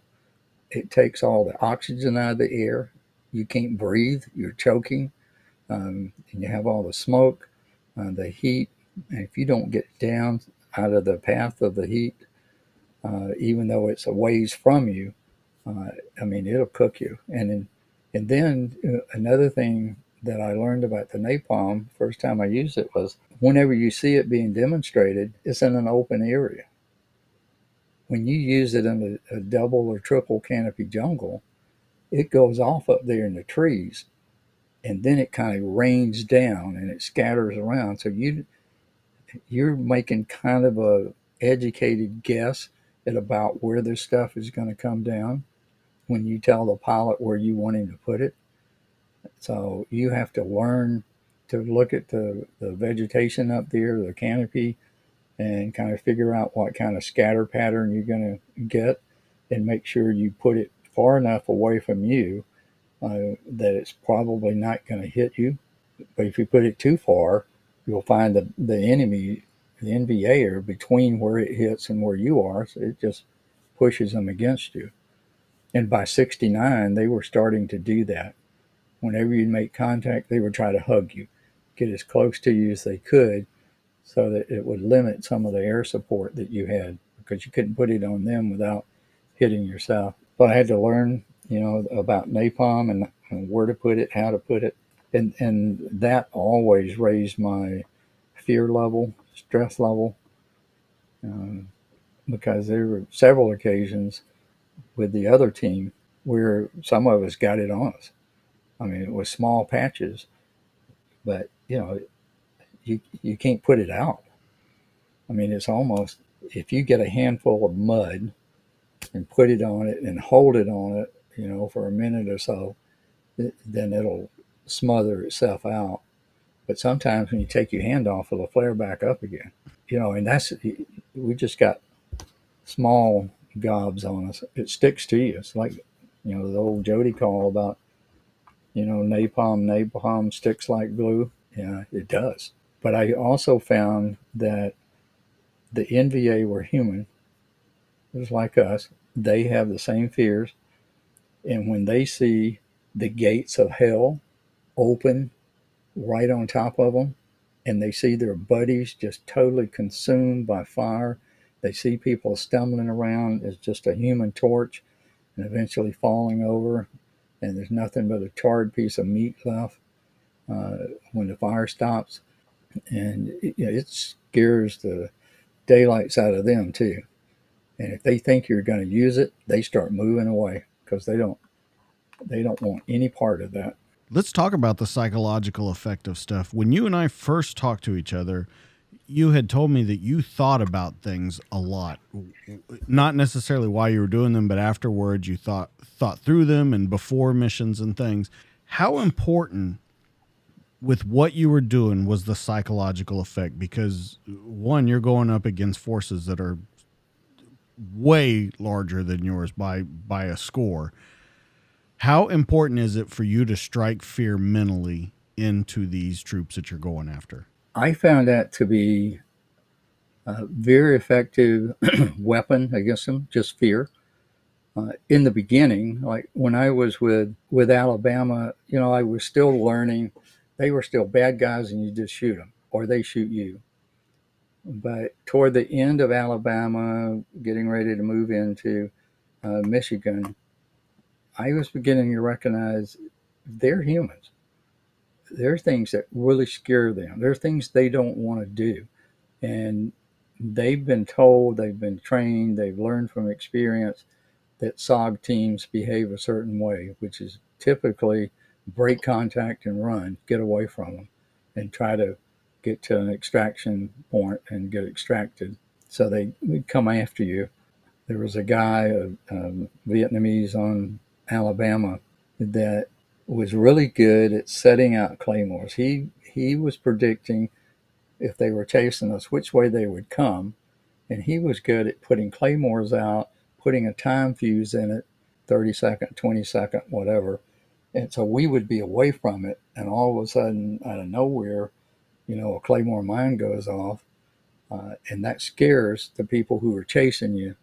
It takes all the oxygen out of the air you can't breathe, you're choking, um, and you have all the smoke, uh, the heat. And if you don't get down out of the path of the heat, uh, even though it's a ways from you, uh, I mean, it'll cook you. And then, and then uh, another thing that I learned about the napalm first time I used it was whenever you see it being demonstrated, it's in an open area. When you use it in a, a double or triple canopy jungle, it goes off up there in the trees and then it kind of rains down and it scatters around. So you you're making kind of a educated guess at about where this stuff is going to come down when you tell the pilot where you want him to put it. So you have to learn to look at the, the vegetation up there the canopy and kind of figure out what kind of scatter pattern you're going to get and make sure you put it far enough away from you uh, that it's probably not going to hit you. But if you put it too far, you'll find the, the enemy, the NVA, are between where it hits and where you are. So it just pushes them against you. And by 69, they were starting to do that. Whenever you'd make contact, they would try to hug you, get as close to you as they could so that it would limit some of the air support that you had because you couldn't put it on them without hitting yourself. But I had to learn, you know, about napalm and, and where to put it, how to put it. And, and that always raised my fear level, stress level, um, because there were several occasions with the other team where some of us got it on us. I mean, it was small patches, but you know, you you can't put it out. I mean, it's almost if you get a handful of mud and put it on it and hold it on it, you know, for a minute or so, then it'll smother itself out. But sometimes when you take your hand off, it'll flare back up again. You know, and that's we just got small gobs on us. It sticks to you. It's like you know the old Jody call about you know napalm. Napalm sticks like glue. Yeah, it does. But I also found that the NVA were human, just like us. They have the same fears. And when they see the gates of hell open right on top of them, and they see their buddies just totally consumed by fire, they see people stumbling around as just a human torch and eventually falling over, and there's nothing but a charred piece of meat left uh, when the fire stops. And you know, it scares the daylights out of them too. And if they think you're going to use it, they start moving away because they don't they don't want any part of that. Let's talk about the psychological effect of stuff. When you and I first talked to each other, you had told me that you thought about things a lot. Not necessarily why you were doing them, but afterwards you thought thought through them and before missions and things. How important with what you were doing was the psychological effect because one you're going up against forces that are way larger than yours by by a score. How important is it for you to strike fear mentally into these troops that you're going after? I found that to be a very effective weapon against them just fear. Uh, in the beginning like when i was with with alabama you know i was still learning. They were still bad guys and you just shoot them or they shoot you. But toward the end of Alabama, getting ready to move into uh, Michigan, I was beginning to recognize they're humans. There are things that really scare them. There are things they don't want to do. And they've been told, they've been trained, they've learned from experience that SOG teams behave a certain way, which is typically break contact and run, get away from them, and try to to an extraction point and get extracted. So they would come after you. There was a guy, a, a Vietnamese on Alabama, that was really good at setting out claymores. He he was predicting if they were chasing us which way they would come, and he was good at putting claymores out, putting a time fuse in it, 30 second, 20 second, whatever, and so we would be away from it, and all of a sudden, out of nowhere, you know, a claymore mine goes off, uh, and that scares the people who are chasing you,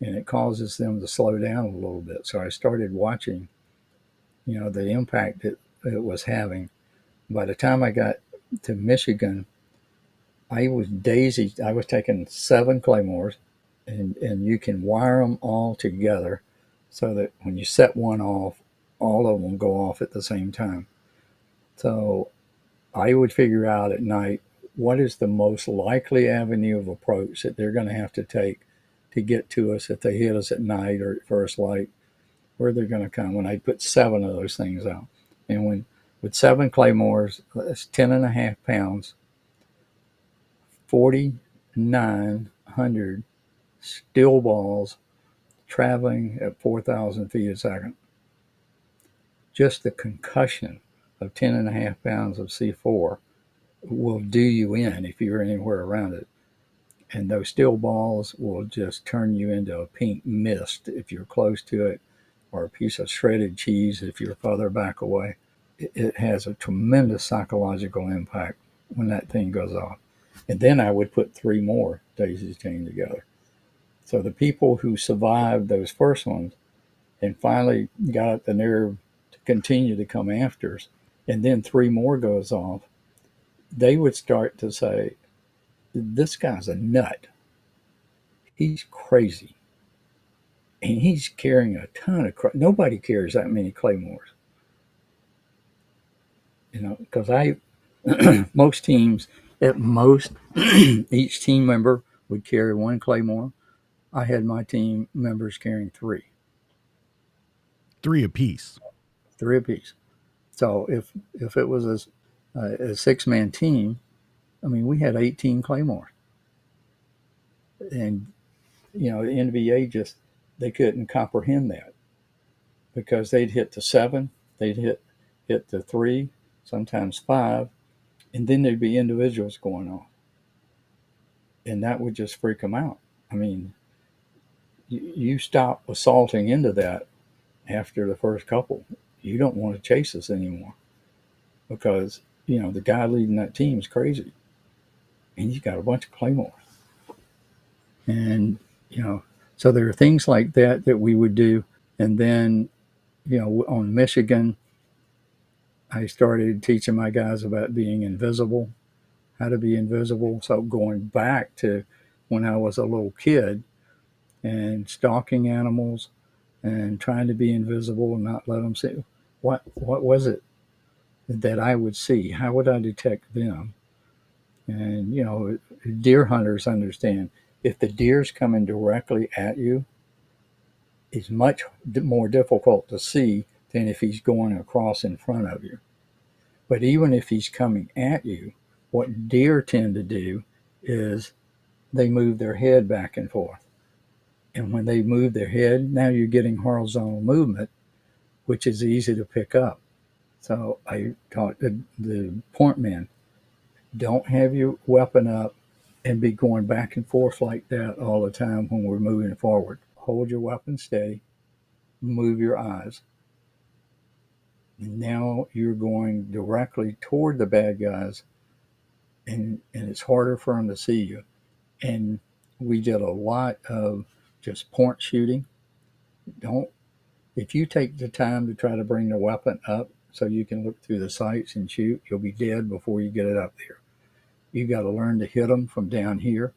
and it causes them to slow down a little bit. So I started watching, you know, the impact it, it was having. By the time I got to Michigan, I was daisy. I was taking seven claymores, and and you can wire them all together, so that when you set one off, all of them go off at the same time. So I would figure out at night what is the most likely avenue of approach that they're going to have to take to get to us if they hit us at night or at first light, where they're going to come. When I put seven of those things out, and when with seven claymores, that's ten and a half pounds, forty nine hundred steel balls traveling at four thousand feet a second just the concussion of 10 and a half pounds of C4 will do you in if you're anywhere around it. And those steel balls will just turn you into a pink mist if you're close to it, or a piece of shredded cheese if you're further back away. It, has a tremendous psychological impact when that thing goes off. And then I would put three more daisies chained together. So the people who survived those first ones and finally got the nerve to continue to come after us, and then three more goes off, they would start to say, This guy's a nut. He's crazy. And he's carrying a ton of, nobody carries that many claymores. You know, because I, most teams, at most, each team member would carry one claymore. I had my team members carrying three. Three apiece. Three apiece. So if if it was a, a six man team, I mean, we had 18 claymores. And, you know, the NVA just, they couldn't comprehend that because they'd hit the seven, they'd hit, hit the three, sometimes five, and then there'd be individuals going on. And that would just freak them out. I mean, you, you stop assaulting into that after the first couple. You don't want to chase us anymore because, you know, the guy leading that team is crazy and he's got a bunch of claymores. And, you know, so there are things like that that we would do. And then, you know, on Michigan, I started teaching my guys about being invisible, how to be invisible. So going back to when I was a little kid and stalking animals and trying to be invisible and not let them see what what was it that I would see? How would I detect them? And, you know, deer hunters understand if the deer's coming directly at you, it's much more difficult to see than if he's going across in front of you. But even if he's coming at you, what deer tend to do is they move their head back and forth. And when they move their head, now you're getting horizontal movement, which is easy to pick up. So I taught the, the point men don't have your weapon up and be going back and forth like that all the time when we're moving forward. Hold your weapon steady, move your eyes. Now you're going directly toward the bad guys, and, and it's harder for them to see you. And we did a lot of just point shooting. Don't, if you take the time to try to bring the weapon up so you can look through the sights and shoot, you'll be dead before you get it up there. You've got to learn to hit them from down here.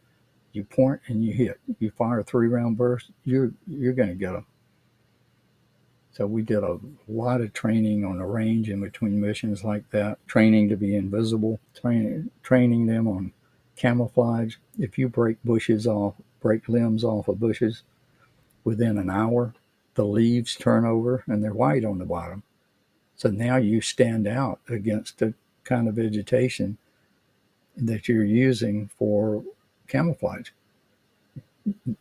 You point and you hit. You fire a three round burst, you're you're going to get them. So we did a lot of training on the range in between missions like that. Training to be invisible. Training training them on camouflage. If you break bushes off, break limbs off of bushes, within an hour, the leaves turn over and they're white on the bottom. So now you stand out against the kind of vegetation that you're using for camouflage.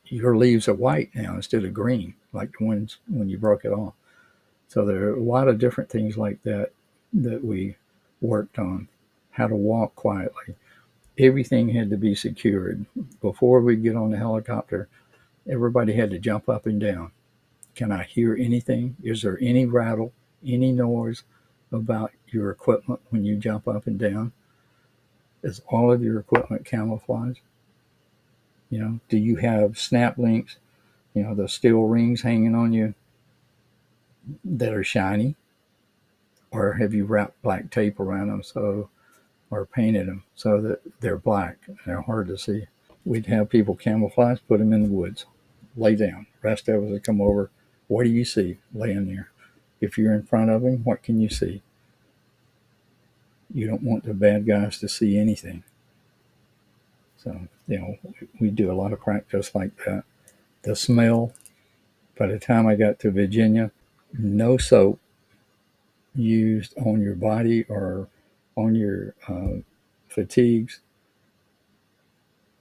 Your leaves are white now instead of green, like the ones when you broke it off. So there are a lot of different things like that that we worked on. How to walk quietly. Everything had to be secured. Before we get on the helicopter, everybody had to jump up and down. Can I hear anything? Is there any rattle, any noise about your equipment when you jump up and down? Is all of your equipment camouflage? You know, do you have snap links, you know, the steel rings hanging on you that are shiny? Or have you wrapped black tape around them so, or painted them so that they're black and they're hard to see? We'd have people camouflage, put them in the woods, lay down. Rest of us would come over. What do you see laying there? If you're in front of him, what can you see? you don't want the bad guys to see anything. So, you know, we do a lot of practice like that. The smell, by the time I got to Virginia, no soap used on your body or on your uh, fatigues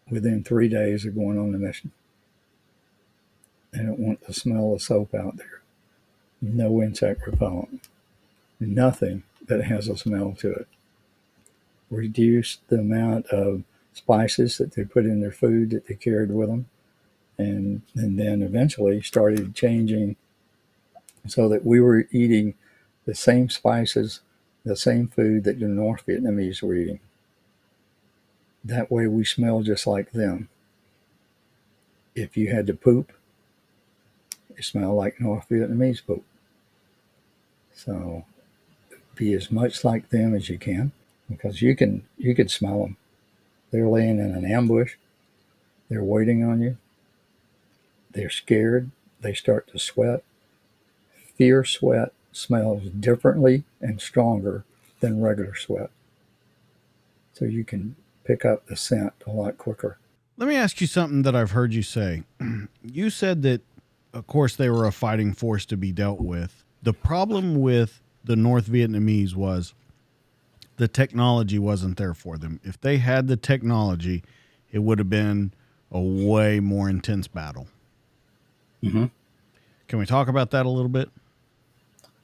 within three days of going on the mission. They don't want the smell of soap out there. No insect repellent. Nothing that has a smell to it reduced the amount of spices that they put in their food that they carried with them. And, and then eventually started changing so that we were eating the same spices, the same food that the North Vietnamese were eating. That way we smell just like them. If you had to poop, they smell like North Vietnamese boat. So be as much like them as you can because you can you can smell them. They're laying in an ambush. They're waiting on you. They're scared. They start to sweat. Fear sweat smells differently and stronger than regular sweat. So you can pick up the scent a lot quicker. Let me ask you something that I've heard you say. You said that, of course, they were a fighting force to be dealt with. The problem with the North Vietnamese was the technology wasn't there for them. If they had the technology, it would have been a way more intense battle. Mm-hmm. Can we talk about that a little bit?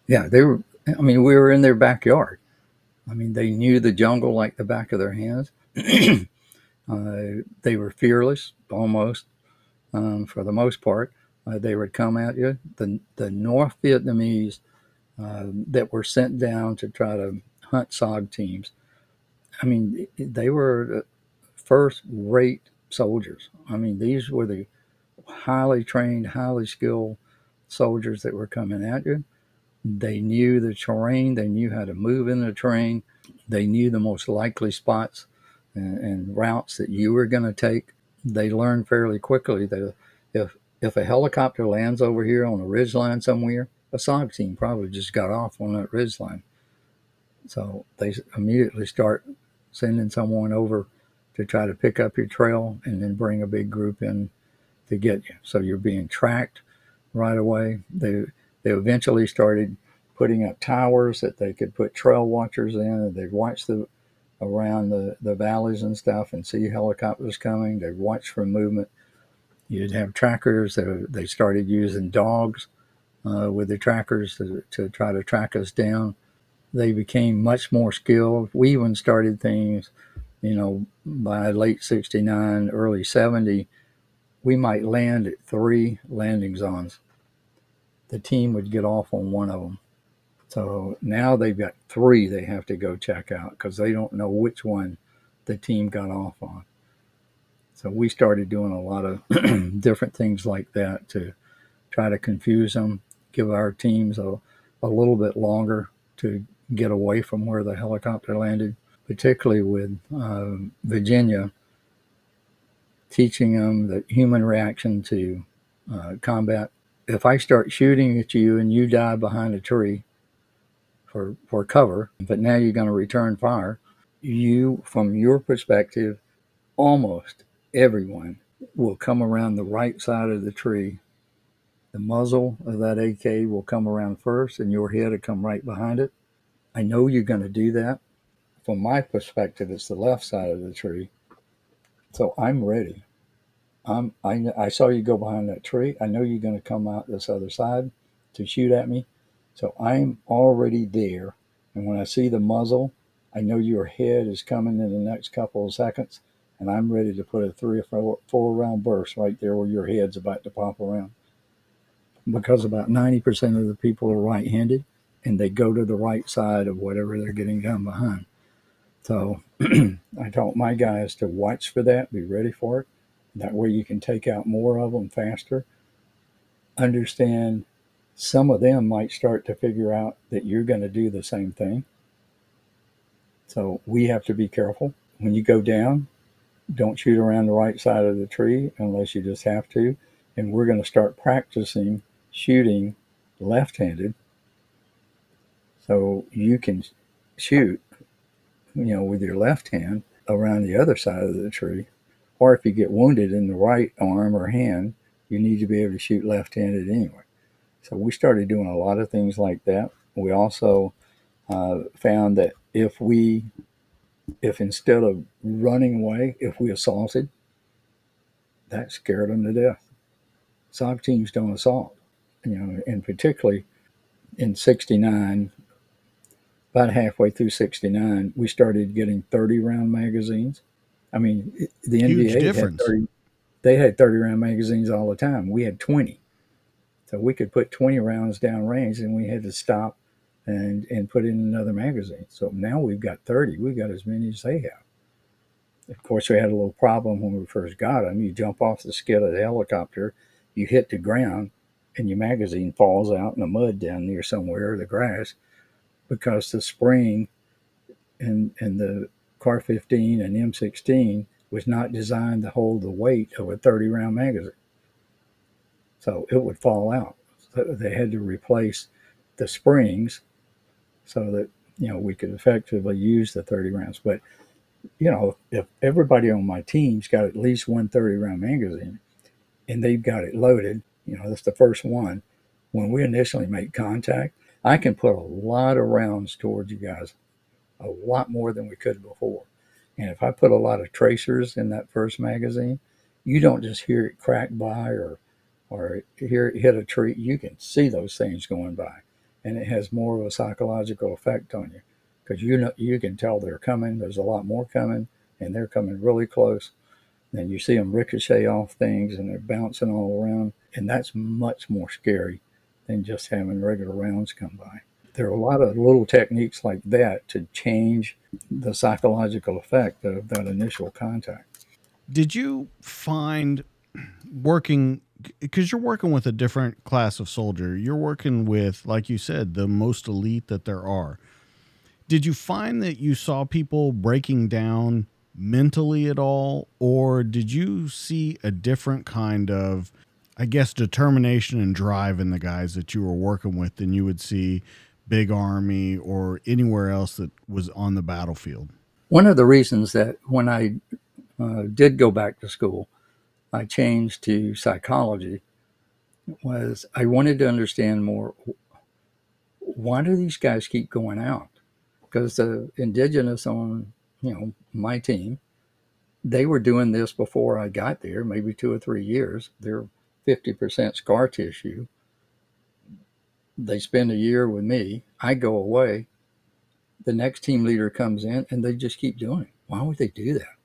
Yeah, they were. I mean, we were in their backyard. I mean, they knew the jungle like the back of their hands. uh, they were fearless, almost um, for the most part. Uh, they would come at you. The the North Vietnamese uh, that were sent down to try to hunt SOG teams. I mean, they were first rate soldiers. I mean, these were the highly trained, highly skilled soldiers that were coming at you. They knew the terrain, they knew how to move in the terrain, they knew the most likely spots and, and routes that you were going to take. They learned fairly quickly that if a helicopter lands over here on a ridge line somewhere, a SOG team probably just got off on that ridge line. So they immediately start sending someone over to try to pick up your trail and then bring a big group in to get you. So you're being tracked right away. They they eventually started putting up towers that they could put trail watchers in and they'd watch the around the, the valleys and stuff and see helicopters coming. They'd watch for movement. You'd have trackers. They, started using dogs uh, with the trackers to, to try to track us down. They became much more skilled. We even started things, you know, by late 69, early 70, we might land at three landing zones. The team would get off on one of them. So now they've got three they have to go check out because they don't know which one the team got off on. So we started doing a lot of different things like that to try to confuse them, give our teams a, a little bit longer to get away from where the helicopter landed, particularly with uh, Virginia, teaching them the human reaction to uh, combat. If I start shooting at you and you die behind a tree for, for cover, but now you're going to return fire, you, from your perspective, almost everyone will come around the right side of the tree. The muzzle of that AK will come around first, and your head will come right behind it. I know you're going to do that. From my perspective, it's the left side of the tree. So I'm ready. I'm, I, I saw you go behind that tree. I know you're going to come out this other side to shoot at me. So I'm already there. And when I see the muzzle, I know your head is coming in the next couple of seconds. And I'm ready to put a three or four, four round burst right there where your head's about to pop around. Because about 90% of the people are right handed and they go to the right side of whatever they're getting done behind. So I taught my guys to watch for that, be ready for it. That way you can take out more of them faster. Understand some of them might start to figure out that you're going to do the same thing. So we have to be careful. When you go down, don't shoot around the right side of the tree unless you just have to. And we're going to start practicing shooting left handed so you can shoot, you know, with your left hand around the other side of the tree. Or if you get wounded in the right arm or hand, you need to be able to shoot left handed anyway. So we started doing a lot of things like that. We also uh, found that if we, if instead of running away, if we assaulted, that scared them to death. SOG teams don't assault, you know, and particularly in 69, about halfway through 69, we started getting 30 round magazines. I mean, the Huge NVA difference. had 30, they had 30 round magazines all the time. We had 20. So we could put 20 rounds down range and we had to stop and, and put in another magazine. So now we've got 30. We've got as many as they have. Of course, we had a little problem when we first got them. You jump off the skid of the helicopter, you hit the ground, and your magazine falls out in the mud down near somewhere, the grass, because the spring and and the CAR 15 and M16 was not designed to hold the weight of a 30 round magazine. So it would fall out. So they had to replace the springs so that you know we could effectively use the 30 rounds. But you know, if everybody on my team's got at least one 30 round magazine and they've got it loaded, you know, that's the first one. When we initially make contact, I can put a lot of rounds towards you guys, a lot more than we could before. And if I put a lot of tracers in that first magazine, you don't just hear it crack by or or hear it hit a tree. You can see those things going by, and it has more of a psychological effect on you because you know you can tell they're coming. There's a lot more coming, and they're coming really close. And you see them ricochet off things, and they're bouncing all around, and that's much more scary than just having regular rounds come by. There are a lot of little techniques like that to change the psychological effect of that initial contact. Did you find working because you're working with a different class of soldier. You're working with, like you said, the most elite that there are. Did you find that you saw people breaking down mentally at all, or did you see a different kind of, I guess, determination and drive in the guys that you were working with than you would see big army or anywhere else that was on the battlefield? One of the reasons that when I uh, did go back to school, I changed to psychology was I wanted to understand more why do these guys keep going out? Because the indigenous on you know my team, they were doing this before I got there, maybe two or three years. They're 50% scar tissue. They spend a year with me. I go away. The next team leader comes in and they just keep doing it. Why would they do that?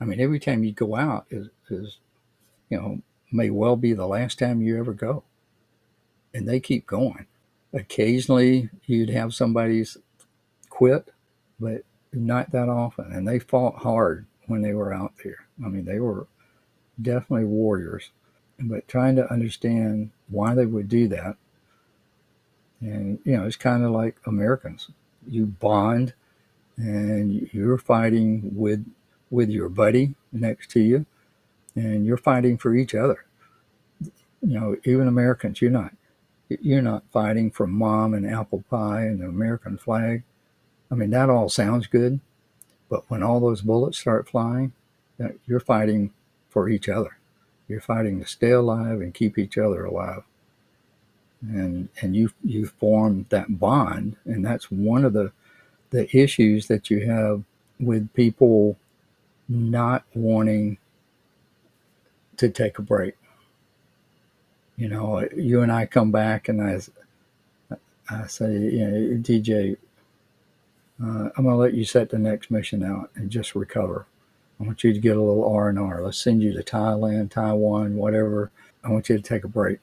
I mean, every time you go out is, is, you know, may well be the last time you ever go. And they keep going. Occasionally you'd have somebody's quit, but not that often. And they fought hard when they were out there. I mean, they were definitely warriors. But trying to understand why they would do that. And, you know, it's kind of like Americans. You bond and you're fighting with with your buddy next to you and you're fighting for each other. You know, even Americans, you're not you're not fighting for mom and apple pie and the American flag. I mean, that all sounds good, but when all those bullets start flying, you're fighting for each other. You're fighting to stay alive and keep each other alive. And and you you form that bond, and that's one of the the issues that you have with people not wanting to take a break. You know, you and I come back, and I, I say, you know, DJ, uh, I'm to let you set the next mission out and just recover. I want you to get a little R and R. Let's send you to Thailand, Taiwan, whatever. I want you to take a break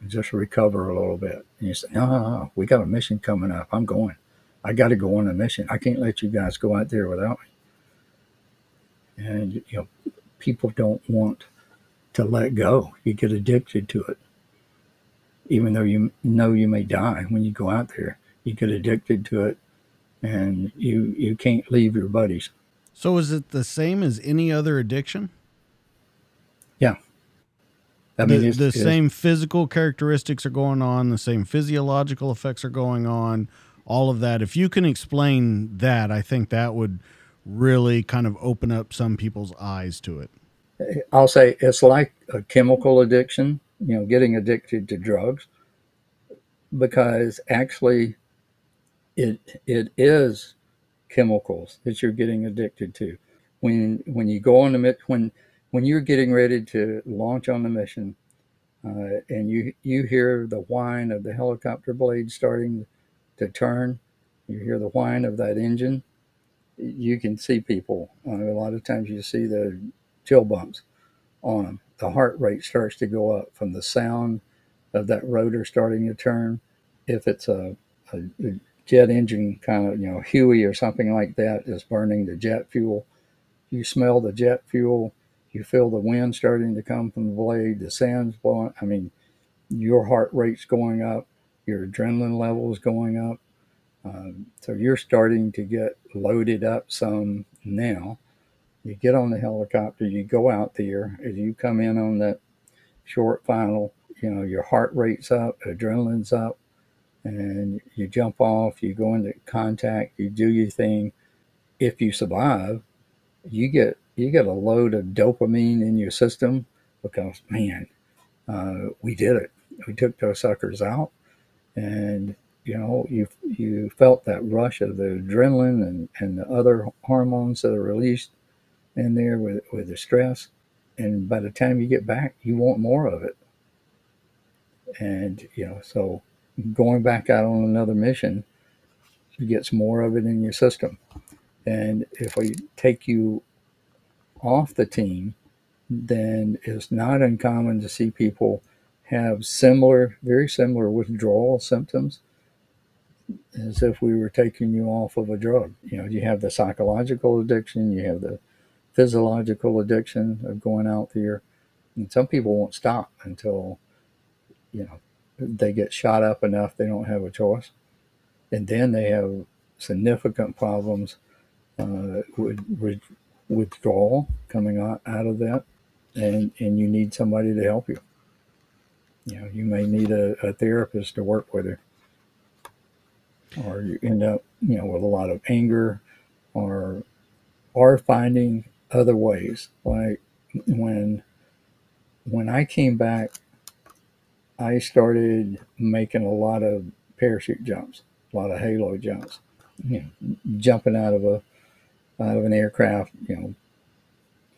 and just recover a little bit. And you say, no, no, no, we got a mission coming up. I'm going. I got to go on a mission. I can't let you guys go out there without me and you know people don't want to let go. You get addicted to it, even though you know you may die when you go out there. You get addicted to it, and you you can't leave your buddies. So is it the same as any other addiction? Yeah. I mean, the, it's, the it's, same physical characteristics are going on, the same physiological effects are going on, all of that. If you can explain that, I think that would really kind of open up some people's eyes to it? I'll say it's like a chemical addiction, you know, getting addicted to drugs, because actually it it is chemicals that you're getting addicted to. When when you go on the when when you're getting ready to launch on the mission, uh, and you you hear the whine of the helicopter blade starting to turn, you hear the whine of that engine you can see people. Uh, a lot of times you see the chill bumps on them. The heart rate starts to go up from the sound of that rotor starting to turn. If it's a, a, a jet engine kind of, you know, Huey or something like that is burning the jet fuel, you smell the jet fuel, you feel the wind starting to come from the blade, the sand's blowing. I mean, your heart rate's going up, your adrenaline level is going up. Um, so you're starting to get loaded up some now. You get on the helicopter, you go out there. As you come in on that short final, you know, your heart rate's up, adrenaline's up, and you jump off, you go into contact, you do your thing. If you survive, you get you get a load of dopamine in your system because man, uh, we did it. We took those suckers out, and you know you you felt that rush of the adrenaline and, and the other hormones that are released in there with with the stress, and by the time you get back, you want more of it. And you know, so going back out on another mission gets more of it in your system. And if we take you off the team, then it's not uncommon to see people have similar, very similar withdrawal symptoms as if we were taking you off of a drug. You know, you have the psychological addiction, you have the physiological addiction of going out there. And some people won't stop until, you know, they get shot up enough they don't have a choice. And then they have significant problems uh, with, with withdrawal coming out, out of that. And, and you need somebody to help you. You know, you may need a, a therapist to work with you. Or you end up, you know, with a lot of anger or or finding other ways. Like when when I came back I started making a lot of parachute jumps, a lot of halo jumps, you know, jumping out of a out of an aircraft, you know,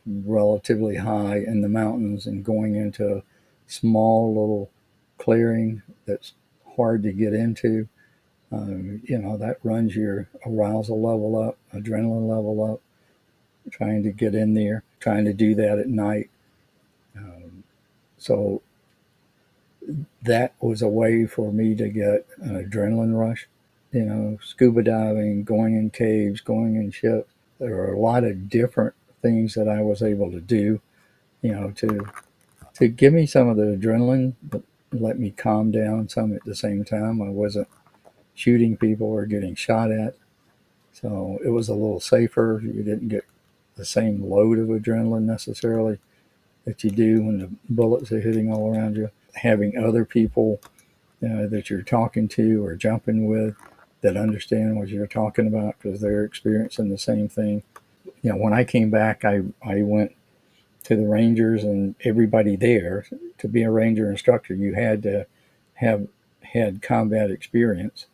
relatively high in the mountains and going into a small little clearing that's hard to get into. Um, you know, that runs your arousal level up, adrenaline level up, trying to get in there, trying to do that at night. Um, so that was a way for me to get an adrenaline rush. You know, scuba diving, going in caves, going in ships. There are a lot of different things that I was able to do, you know, to to give me some of the adrenaline, but let me calm down some at the same time. I wasn't shooting people or getting shot at. So it was a little safer. You didn't get the same load of adrenaline necessarily that you do when the bullets are hitting all around you having other people that you're talking to or jumping with that understand what you're talking about because they're experiencing the same thing. You know, when I came back, I, I went to the Rangers and everybody there to be a Ranger instructor, you had to have had combat experience.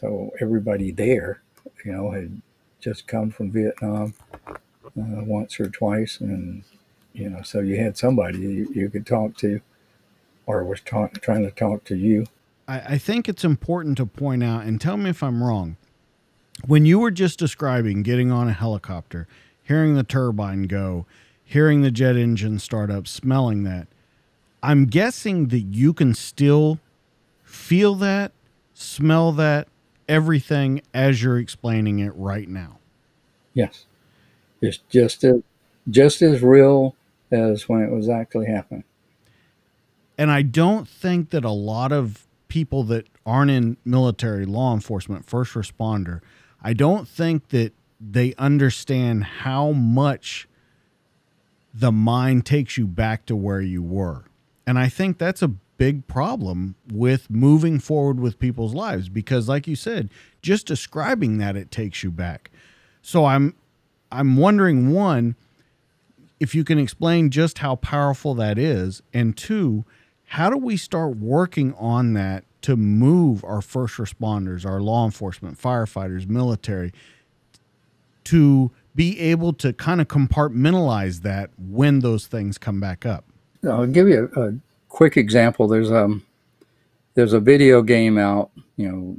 So everybody there, you know, had just come from Vietnam uh, once or twice, and you know, so you had somebody you, you could talk to or was ta- trying to talk to you. I, I think it's important to point out, and tell me if I'm wrong. When you were just describing getting on a helicopter, hearing the turbine go, hearing the jet engine start up, smelling that, I'm guessing that you can still feel that, smell that, everything as you're explaining it right now. Yes. It's just as, just as real as when it was actually happening. And I don't think that a lot of people that aren't in military, law enforcement, first responder, I don't think that they understand how much the mind takes you back to where you were. And I think that's a big problem with moving forward with people's lives because like you said, just describing that it takes you back. So I'm I'm wondering one if you can explain just how powerful that is and two how do we start working on that to move our first responders, our law enforcement, firefighters, military, to be able to kind of compartmentalize that when those things come back up? I'll give you a, a quick example. There's um there's a video game out, you know,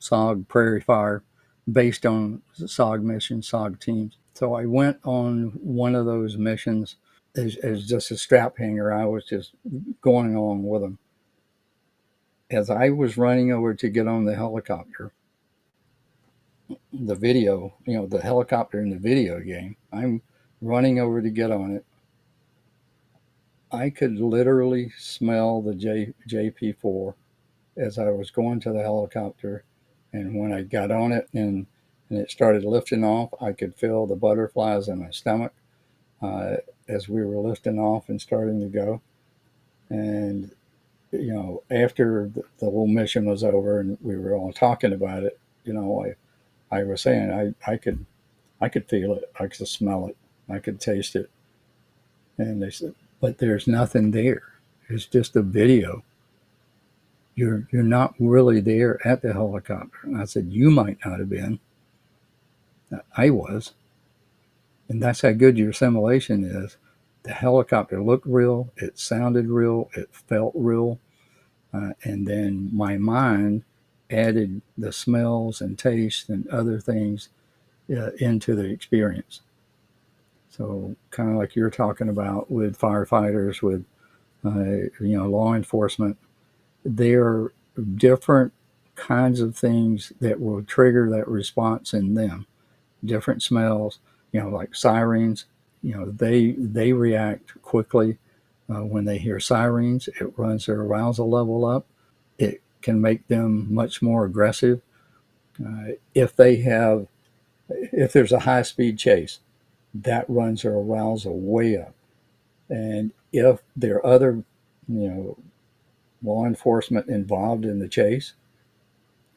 SOG Prairie Fire, based on SOG missions, SOG teams. So I went on one of those missions as, as just a strap hanger. I was just going along with them. As I was running over to get on the helicopter, the video, you know, the helicopter in the video game, I'm running over to get on it. I could literally smell the J, JP4 as I was going to the helicopter. And when I got on it and, and it started lifting off, I could feel the butterflies in my stomach uh, as we were lifting off and starting to go. And, you know, after the, the whole mission was over and we were all talking about it, you know, I, I was saying I, I could, I could feel it. I could smell it. I could taste it. And they said, but there's nothing there. It's just a video. You're you're not really there at the helicopter. And I said, You might not have been. I was. And that's how good your simulation is. The helicopter looked real, it sounded real, it felt real. Uh, and then my mind added the smells and tastes and other things uh, into the experience. So kind of like you're talking about with firefighters, with uh, you know law enforcement, there are different kinds of things that will trigger that response in them. Different smells, you know, like sirens. You know, they they react quickly uh, when they hear sirens. It runs their arousal level up. It can make them much more aggressive. Uh, if they have, if there's a high speed chase, that runs their arousal way up. And if there are other, you know, law enforcement involved in the chase,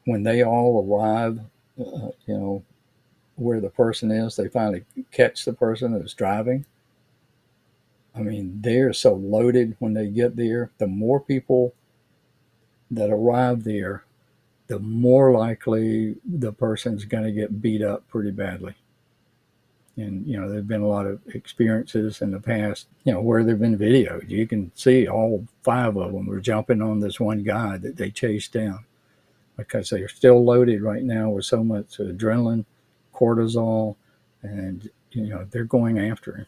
when they all arrive, uh, you know, where the person is, they finally catch the person that's driving. I mean, they're so loaded when they get there. The more people that arrive there, the more likely the person's going to get beat up pretty badly and you know there've been a lot of experiences in the past you know where there've been videos. You can see all five of them were jumping on this one guy that they chased down. Because they're still loaded right now with so much adrenaline cortisol and you know they're going after him.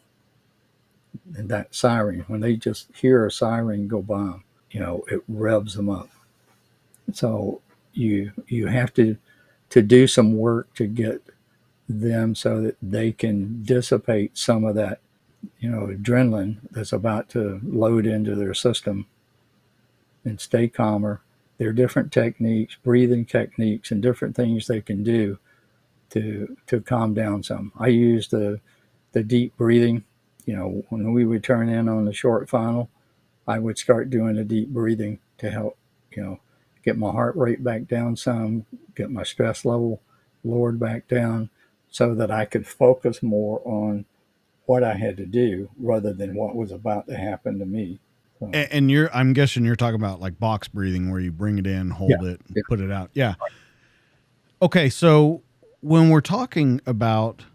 And that siren when they just hear a siren go by you know it revs them up. So you you have to to do some work to get them so that they can dissipate some of that, you know, adrenaline that's about to load into their system and stay calmer. There are different techniques, breathing techniques, and different things they can do to to calm down some. I use the the deep breathing. You know, when we would turn in on the short final, I would start doing the deep breathing to help, you know, get my heart rate back down some, get my stress level lowered back down, so that I could focus more on what I had to do rather than what was about to happen to me. So. And, you're, I'm guessing you're talking about like box breathing where you bring it in, hold yeah, it, yeah. put it out. Yeah. Okay. So when we're talking about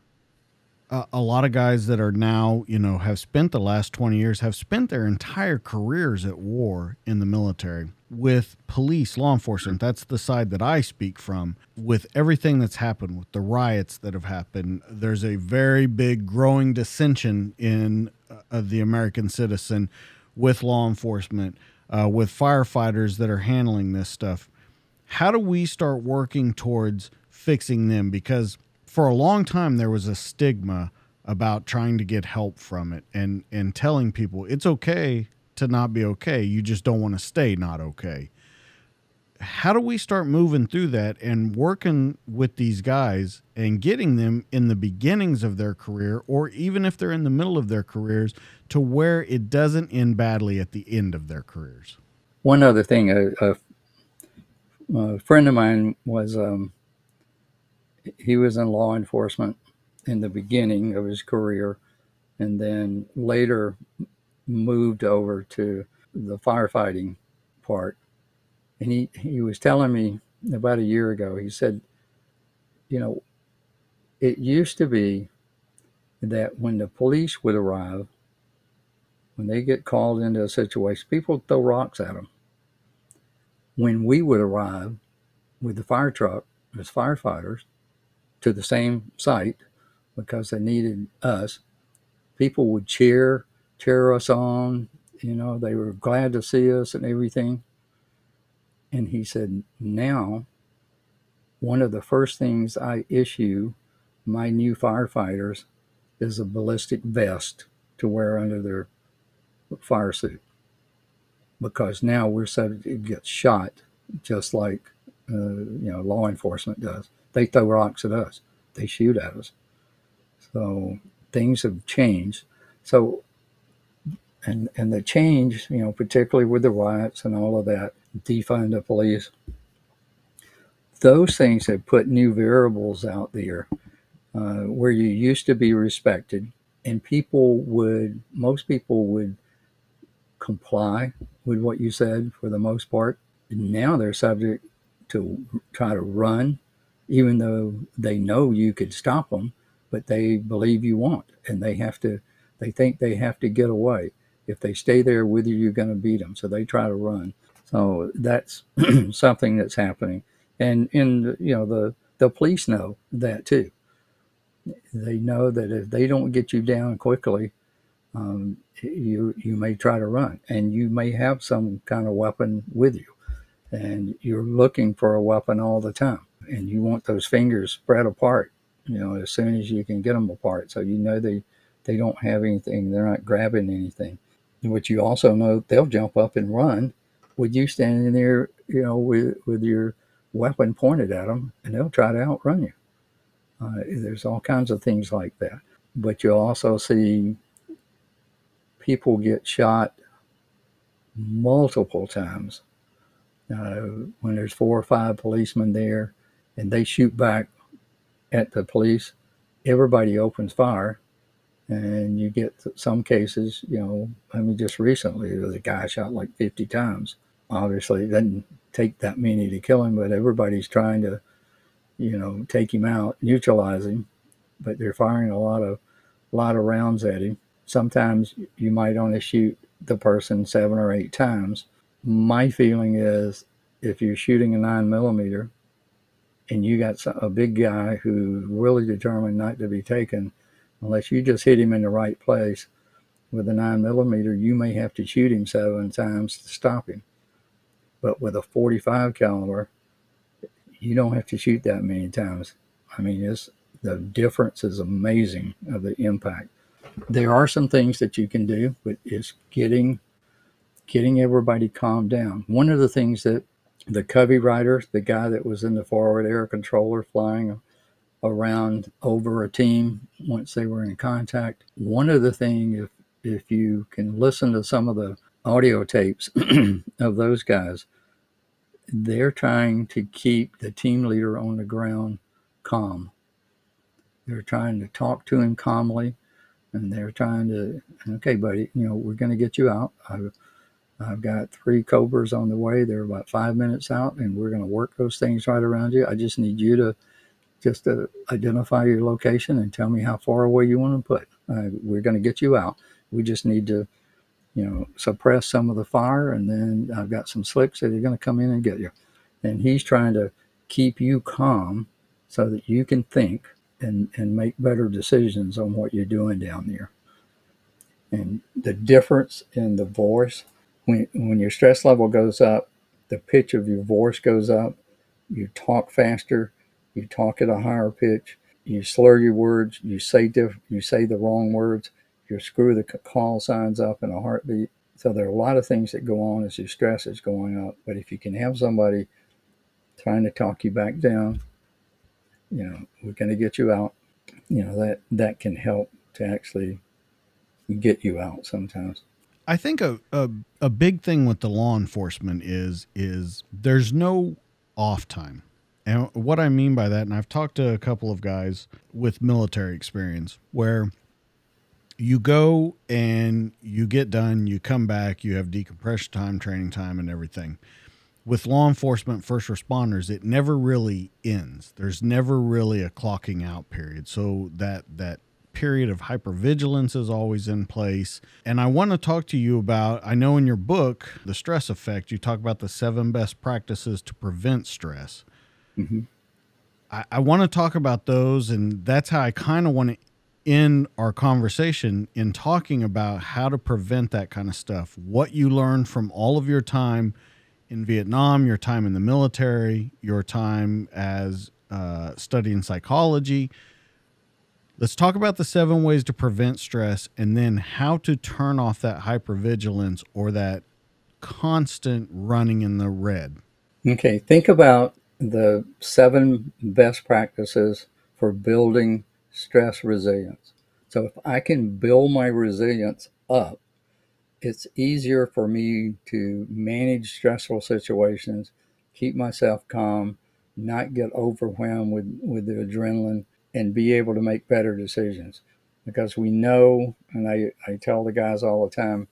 uh, a lot of guys that are now, you know, have spent the last 20 years, have spent their entire careers at war in the military with police, law enforcement, that's the side that I speak from. With everything that's happened, with the riots that have happened, there's a very big growing dissension in uh, the American citizen with law enforcement, uh, with firefighters that are handling this stuff. How do we start working towards fixing them? Because for a long time, there was a stigma about trying to get help from it and, and telling people it's okay to not be okay. You just don't want to stay not okay. How do we start moving through that and working with these guys and getting them in the beginnings of their career, or even if they're in the middle of their careers, to where it doesn't end badly at the end of their careers? One other thing, a, a, a friend of mine was um, he was in law enforcement in the beginning of his career, and then later moved over to the firefighting part. And he, he was telling me about a year ago, he said, you know, it used to be that when the police would arrive, when they get called into a situation, people throw rocks at them. When we would arrive with the fire truck as firefighters to the same site because they needed us, people would cheer cheer us on. You know, they were glad to see us and everything. And he said, now, one of the first things I issue my new firefighters is a ballistic vest to wear under their fire suit because now we're subject to get shot just like uh, you know law enforcement does. They throw rocks at us, they shoot at us. So things have changed. So and and the change, you know, particularly with the riots and all of that, defund the police. Those things have put new variables out there uh, where you used to be respected, and people would, most people would comply with what you said for the most part. Now they're subject to try to run, even though they know you could stop them, but they believe you won't, and they have to. They think they have to get away. If they stay there with you, you're going to beat them. So they try to run. So that's something that's happening, and in you know the the police know that too. They know that if they don't get you down quickly, um, you you may try to run, and you may have some kind of weapon with you, and you're looking for a weapon all the time, and you want those fingers spread apart, you know, as soon as you can get them apart, so you know they they don't have anything, they're not grabbing anything. But you also know they'll jump up and run with you standing there, you know, with with your weapon pointed at them, and they'll try to outrun you. Uh, there's all kinds of things like that. But you'll also see people get shot multiple times. Uh, when there's four or five policemen there and they shoot back at the police, everybody opens fire. And you get some cases, you know, I mean, just recently, there was a guy shot like 50 times. Obviously, it doesn't take that many to kill him, but everybody's trying to, you know, take him out, neutralize him. But they're firing a lot of, a lot of rounds at him. Sometimes you might only shoot the person seven or eight times. My feeling is if you're shooting a nine millimeter and you got a big guy who's really determined not to be taken, unless you just hit him in the right place with a nine millimeter, you may have to shoot him seven times to stop him. But with a 45 caliber, you don't have to shoot that many times. I mean, it's the difference is amazing of the impact. There are some things that you can do, but it's getting getting everybody calmed down. One of the things that the Covey rider, the guy that was in the forward air controller flying around over a team once they were in contact. One of the things, if if you can listen to some of the audio tapes of those guys, they're trying to keep the team leader on the ground calm. They're trying to talk to him calmly, and they're trying to, okay, buddy, you know, we're going to get you out. I've, I've got three Cobras on the way. They're about five minutes out, and we're going to work those things right around you. I just need you to just to identify your location and tell me how far away you want to put. Uh, we're going to get you out. We just need to, you know, suppress some of the fire, and then I've got some slicks that are going to come in and get you. And he's trying to keep you calm so that you can think and, and make better decisions on what you're doing down there. And the difference in the voice, when, when your stress level goes up, the pitch of your voice goes up, you talk faster, you talk at a higher pitch, you slur your words, you say diff- you say the wrong words, you screw the call signs up in a heartbeat. So there are a lot of things that go on as your stress is going up. But if you can have somebody trying to talk you back down, you know, we're going to get you out. You know that that can help to actually get you out sometimes. I think a, a a big thing with the law enforcement is is there's no off time. And what I mean by that, and I've talked to a couple of guys with military experience where you go and you get done, you come back, you have decompression time, training time, and everything. With law enforcement, first responders, it never really ends. There's never really a clocking out period. So that that period of hypervigilance is always in place. And I want to talk to you about I know in your book, The Stress Effect, you talk about the seven best practices to prevent stress. Mm-hmm. I, I want to talk about those, and that's how I kind of want to end our conversation in talking about how to prevent that kind of stuff. What you learned from all of your time in Vietnam, your time in the military, your time as uh, studying psychology. Let's talk about the seven ways to prevent stress and then how to turn off that hypervigilance or that constant running in the red. Okay, think about the seven best practices for building stress resilience. So if I can build my resilience up, it's easier for me to manage stressful situations, keep myself calm, not get overwhelmed with, with the adrenaline, and be able to make better decisions. Because we know, and I, I tell the guys all the time,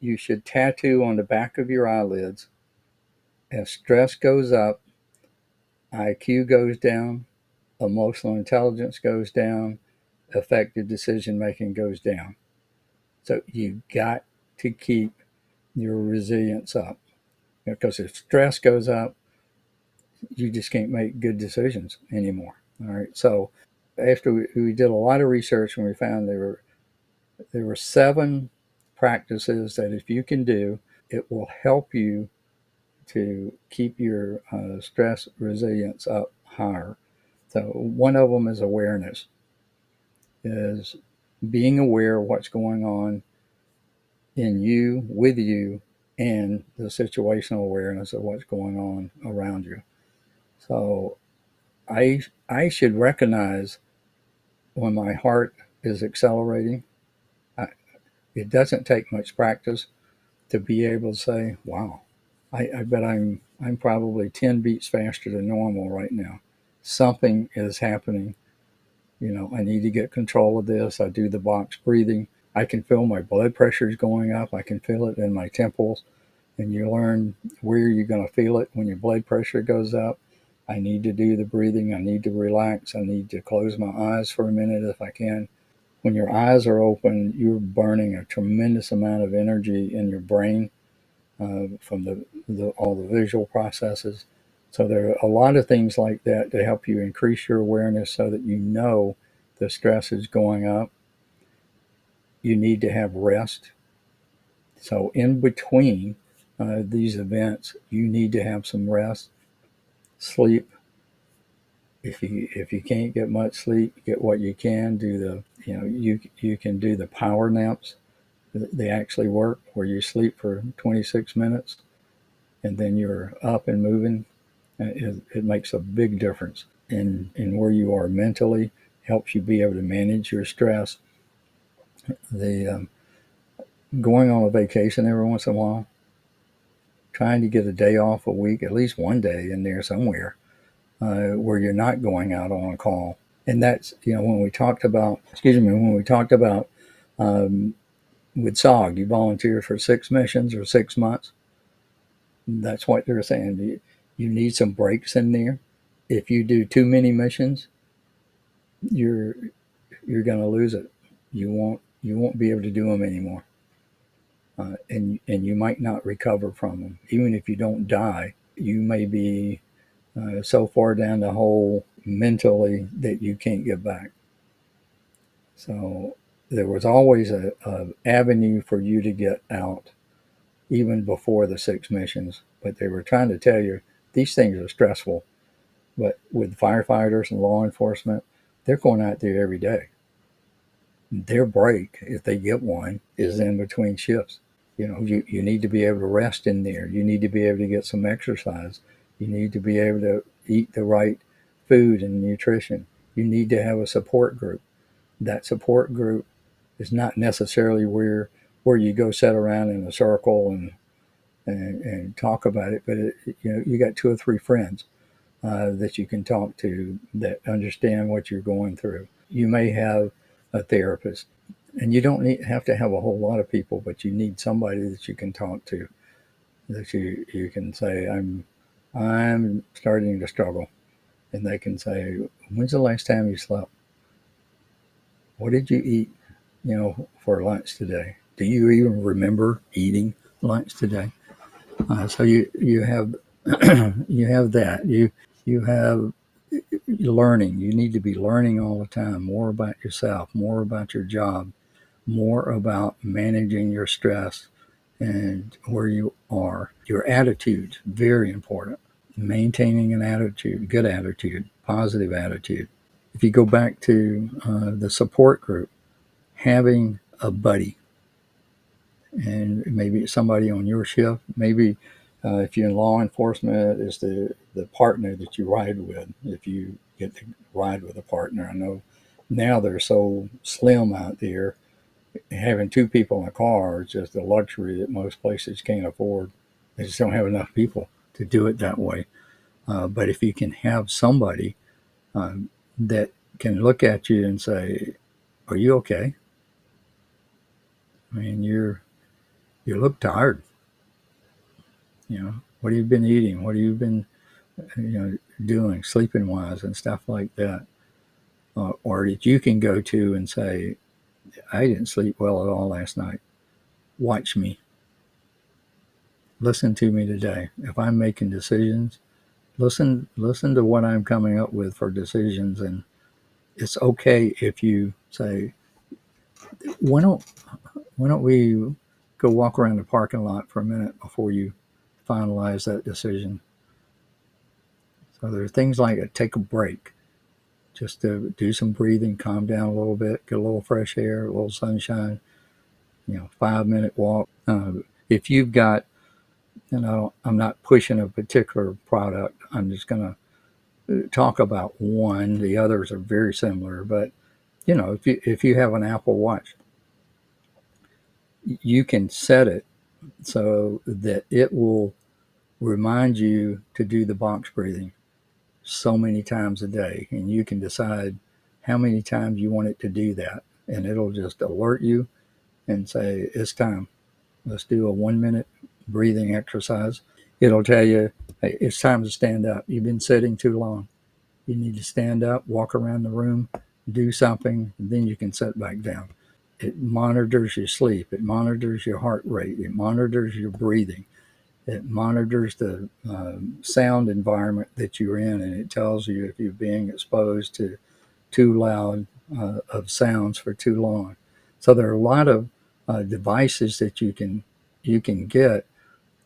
you should tattoo on the back of your eyelids as stress goes up, IQ goes down, emotional intelligence goes down, effective decision making goes down. So you got to keep your resilience up because if stress goes up, you just can't make good decisions anymore. All right. So after we, we did a lot of research and we found there were there were seven practices that if you can do, it will help you to keep your uh, stress resilience up higher. So one of them is awareness, is being aware of what's going on in you, with you, and the situational awareness of what's going on around you. So I I should recognize when my heart is accelerating. I, it doesn't take much practice to be able to say, "Wow, I, I bet I'm I'm probably ten beats faster than normal right now. Something is happening. You know, I need to get control of this. I do the box breathing. I can feel my blood pressure is going up. I can feel it in my temples. And you learn where you're going to feel it when your blood pressure goes up. I need to do the breathing. I need to relax. I need to close my eyes for a minute if I can. When your eyes are open, you're burning a tremendous amount of energy in your brain uh, from the, the, all the visual processes. So there are a lot of things like that to help you increase your awareness so that you know the stress is going up you need to have rest. So, in between uh, these events, you need to have some rest, sleep. If you if you can't get much sleep, get what you can. Do the you know you you can do the power naps. They actually work where you sleep for 26 minutes, and then you're up and moving. Uh, it, it makes a big difference in in where you are mentally. Helps you be able to manage your stress the um, going on a vacation every once in a while, trying to get a day off a week, at least one day in there somewhere, uh, where you're not going out on a call. And that's you know when we talked about excuse me when we talked about um, with SOG, you volunteer for six missions or six months. That's what they're saying. You, you need some breaks in there. If you do too many missions, you're you're going to lose it. You won't you won't be able to do them anymore. Uh, and and you might not recover from them. Even if you don't die, you may be uh, so far down the hole mentally that you can't get back. So there was always a, a avenue for you to get out, even before the six missions. But they were trying to tell you these things are stressful. But with firefighters and law enforcement, they're going out there every day their break, if they get one, is in between shifts. You know, you, you need to be able to rest in there. You need to be able to get some exercise. You need to be able to eat the right food and nutrition. You need to have a support group. That support group is not necessarily where where you go sit around in a circle and and, and talk about it, but it, you know you got two or three friends uh, that you can talk to that understand what you're going through. You may have a therapist. And you don't need, have to have a whole lot of people, but you need somebody that you can talk to, that you, you can say, I'm, I'm starting to struggle. And they can say, when's the last time you slept? What did you eat, you know, for lunch today? Do you even remember eating lunch today? Uh, so you, you have, you have that. You, you have learning. You need to be learning all the time more about yourself, more about your job, more about managing your stress and where you are. Your attitude, very important. Maintaining an attitude, good attitude, positive attitude. if you go back to uh, the support group, having a buddy, and maybe somebody on your shift, maybe uh, if you're in law enforcement, is the the partner that you ride with. If you get to ride with a partner, I know now they're so slim out there. Having two people in a car is just a luxury that most places can't afford. They just don't have enough people to do it that way. Uh, but if you can have somebody um, that can look at you and say, "Are you okay?" I mean, you're you look tired. You know, what have you been eating? What have you been, you know, doing sleeping wise and stuff like that? Uh, or that you can go to and say, I didn't sleep well at all last night. Watch me. Listen to me today. If I'm making decisions, listen listen to what I'm coming up with for decisions and it's okay if you say why don't why don't we go walk around the parking lot for a minute before you finalize that decision. So there are things like a, take a break, just to do some breathing, calm down a little bit, get a little fresh air, a little sunshine. You know, five minute walk. Uh, if you've got, you know, I'm not pushing a particular product. I'm just going to uh, talk about one. The others are very similar, but you know, if you if you have an Apple Watch, you can set it so that it will remind you to do the box breathing so many times a day. And you can decide how many times you want it to do that. And it'll just alert you and say, it's time. Let's do a one minute breathing exercise. It'll tell you, hey, it's time to stand up. You've been sitting too long. You need to stand up, walk around the room, do something, then you can sit back down. It monitors your sleep. It monitors your heart rate. It monitors your breathing. It monitors the um, sound environment that you're in, and it tells you if you're being exposed to too loud uh, of sounds for too long. So there are a lot of uh, devices that you can you can get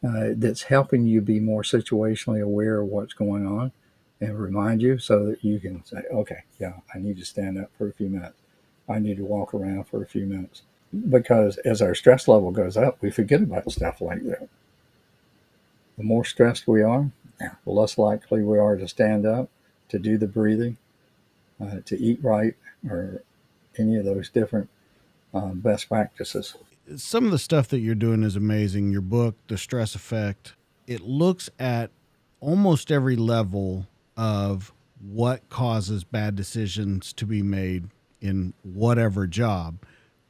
uh, that's helping you be more situationally aware of what's going on and remind you so that you can say, okay, yeah, I need to stand up for a few minutes. I need to walk around for a few minutes. Because as our stress level goes up, we forget about stuff like that. The more stressed we are, the less likely we are to stand up, to do the breathing, uh, to eat right, or any of those different uh, best practices. Some of the stuff that you're doing is amazing. Your book, The Stress Effect, it looks at almost every level of what causes bad decisions to be made in whatever job.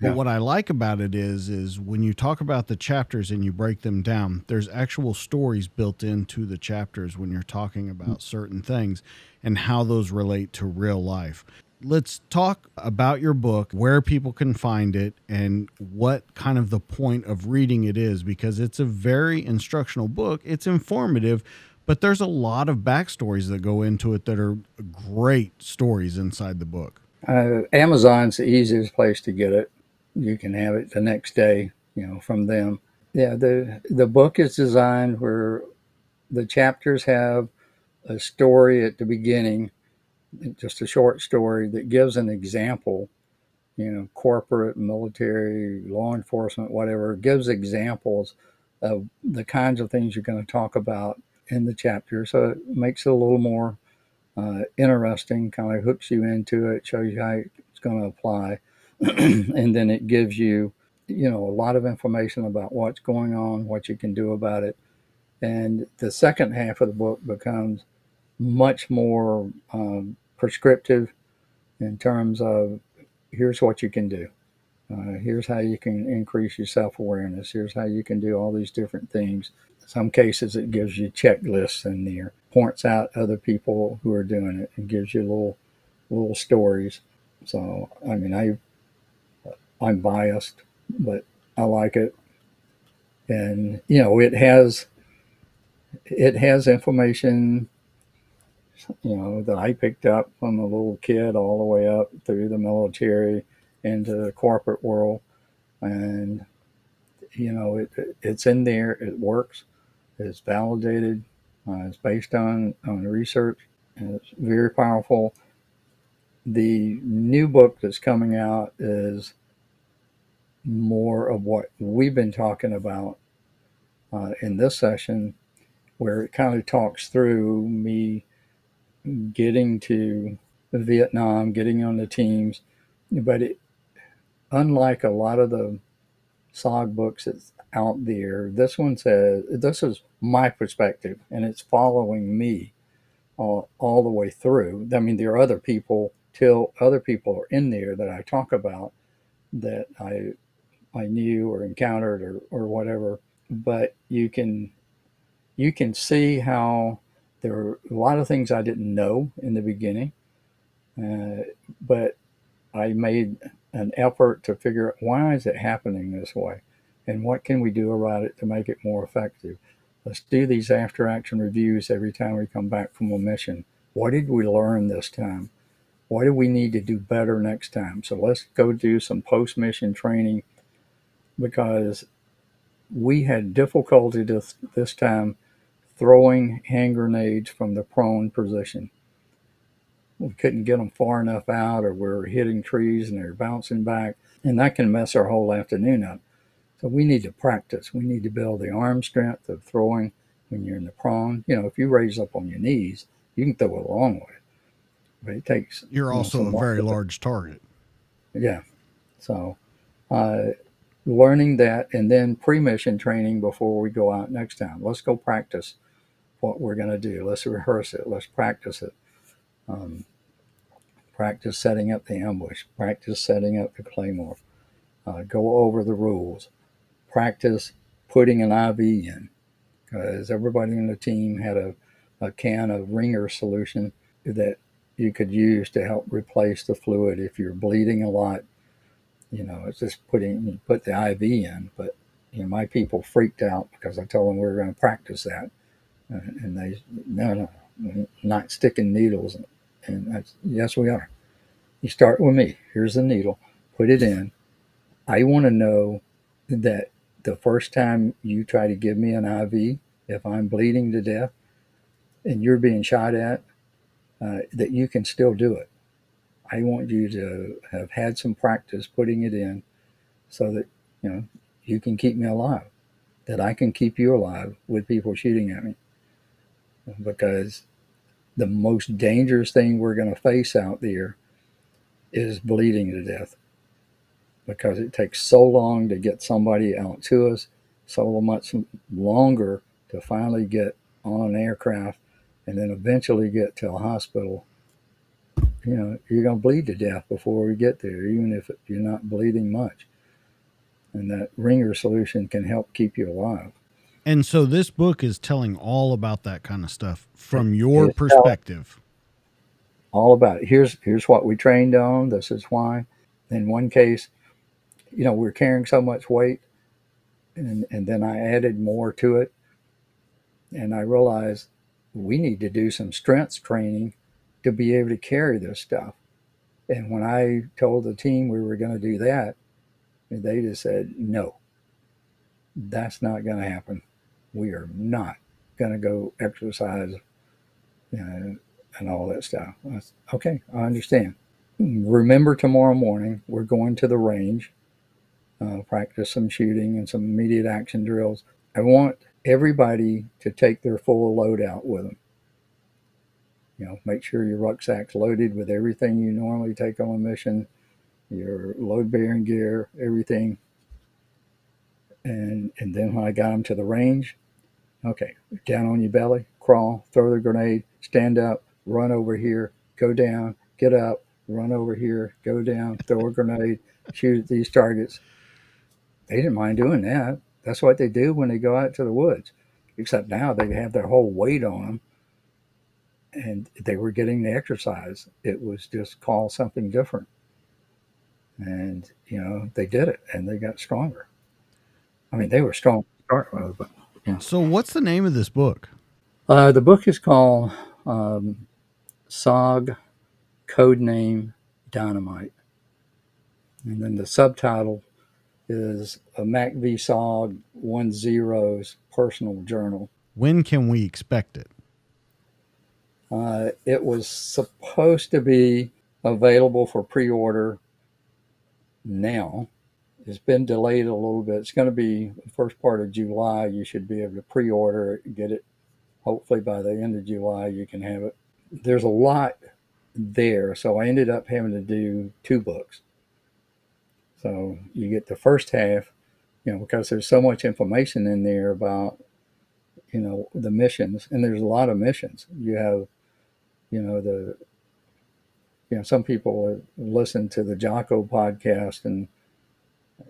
But yeah. what I like about it is is when you talk about the chapters and you break them down, there's actual stories built into the chapters when you're talking about mm. certain things and how those relate to real life. Let's talk about your book, where people can find it, and what kind of the point of reading it is, because it's a very instructional book. It's informative, but there's a lot of backstories that go into it that are great stories inside the book. Uh, Amazon's the easiest place to get it. You can have it the next day, you know, from them. Yeah, the the book is designed where the chapters have a story at the beginning, just a short story that gives an example, you know, corporate, military, law enforcement, whatever, gives examples of the kinds of things you're going to talk about in the chapter. So it makes it a little more uh, interesting, kind of hooks you into it, shows you how it's going to apply, and then it gives you, you know, a lot of information about what's going on, what you can do about it. And the second half of the book becomes much more um, prescriptive in terms of here's what you can do. Uh, here's how you can increase your self awareness. Here's how you can do all these different things. Some cases, it gives you checklists in there points out other people who are doing it and gives you little little stories. So I mean, I I'm biased, but I like it, and you know, it has it has information you know that I picked up from a little kid all the way up through the military into the corporate world, and you know it, it's in there. It works. It's validated. Uh, it's based on, on research and it's very powerful. the new book that's coming out is more of what we've been talking about uh, in this session, where it kind of talks through me getting to Vietnam, getting on the teams. But it, unlike a lot of the SOG books that's out there, this one says this is my perspective and it's following me all, the way through. I mean, there are other people, till other people are in there that I talk about that I I knew or encountered or, or whatever. But you can you can see how there are a lot of things I didn't know in the beginning, uh, but I made an effort to figure out why is it happening this way, and what can we do about it to make it more effective. Let's do these after action reviews every time we come back from a mission. What did we learn this time? What do we need to do better next time? So let's go do some post mission training because we had difficulty this, this time throwing hand grenades from the prone position. We couldn't get them far enough out, or we are hitting trees and they're bouncing back, and that can mess our whole afternoon up. So we need to practice. We need to build the arm strength of throwing when you're in the prone. You know, if you raise up on your knees, you can throw it a long way, but it takes. You're also you know, a very large target. Yeah. So, uh, learning that and then pre-mission training before we go out next time. Let's go practice what we're going to do. Let's rehearse it. Let's practice it. Um, practice setting up the ambush. Practice setting up the claymore. Uh, go over the rules. Practice putting an IV in because everybody in the team had a, a can of ringer solution that you could use to help replace the fluid if you're bleeding a lot you know, it's just putting you put the IV in. But you know, my people freaked out because I told them we were going to practice that, and, and they no, no, not sticking needles. And yes, we are. You start with me. Here's the needle. Put it in. I want to know that the first time you try to give me an IV, if I'm bleeding to death and you're being shot at, uh, that you can still do it. I want you to have had some practice putting it in so that, you know, you can keep me alive, that I can keep you alive with people shooting at me. Because the most dangerous thing we're going to face out there is bleeding to death. Because it takes so long to get somebody out to us, so much longer to finally get on an aircraft and then eventually get to a hospital you know, you're going to bleed to death before we get there, even if you're not bleeding much. And that ringer solution can help keep you alive. And so this book is telling all about that kind of stuff from your perspective. All about it. Here's here's what we trained on. This is why. In one case, you know, we are carrying so much weight, and and then I added more to it, and I realized we need to do some strength training to be able to carry this stuff. And when I told the team we were going to do that, they just said, no, that's not going to happen. We are not going to go exercise you know, and all that stuff. I said, okay, I understand. Remember, tomorrow morning, we're going to the range, uh, practice some shooting and some immediate action drills. I want everybody to take their full load out with them. You know, make sure your rucksack's loaded with everything you normally take on a mission, your load bearing gear, everything. And and then when I got them to the range, okay, down on your belly, crawl, throw the grenade, stand up, run over here, go down, get up, run over here, go down, throw a grenade, shoot at these targets. They didn't mind doing that. That's what they do when they go out to the woods. Except now they have their whole weight on them and they were getting the exercise. It was just called something different. And, you know, they did it and they got stronger. I mean, they were strong to start with, but yeah. So, what's the name of this book? Uh, the book is called um, SOG Codename Dynamite. And then the subtitle is a MACV-SOG 1-0's personal journal. When can we expect it? Uh, it was supposed to be available for pre-order now. It's been delayed a little bit. It's going to be the first part of July. You should be able to pre-order it, get it. Hopefully by the end of July, you can have it. There's a lot there, so I ended up having to do two books. So you get the first half, you know, because there's so much information in there about, you know, the missions, and there's a lot of missions. You have, you know, the, you know, some people listen to the Jocko podcast, and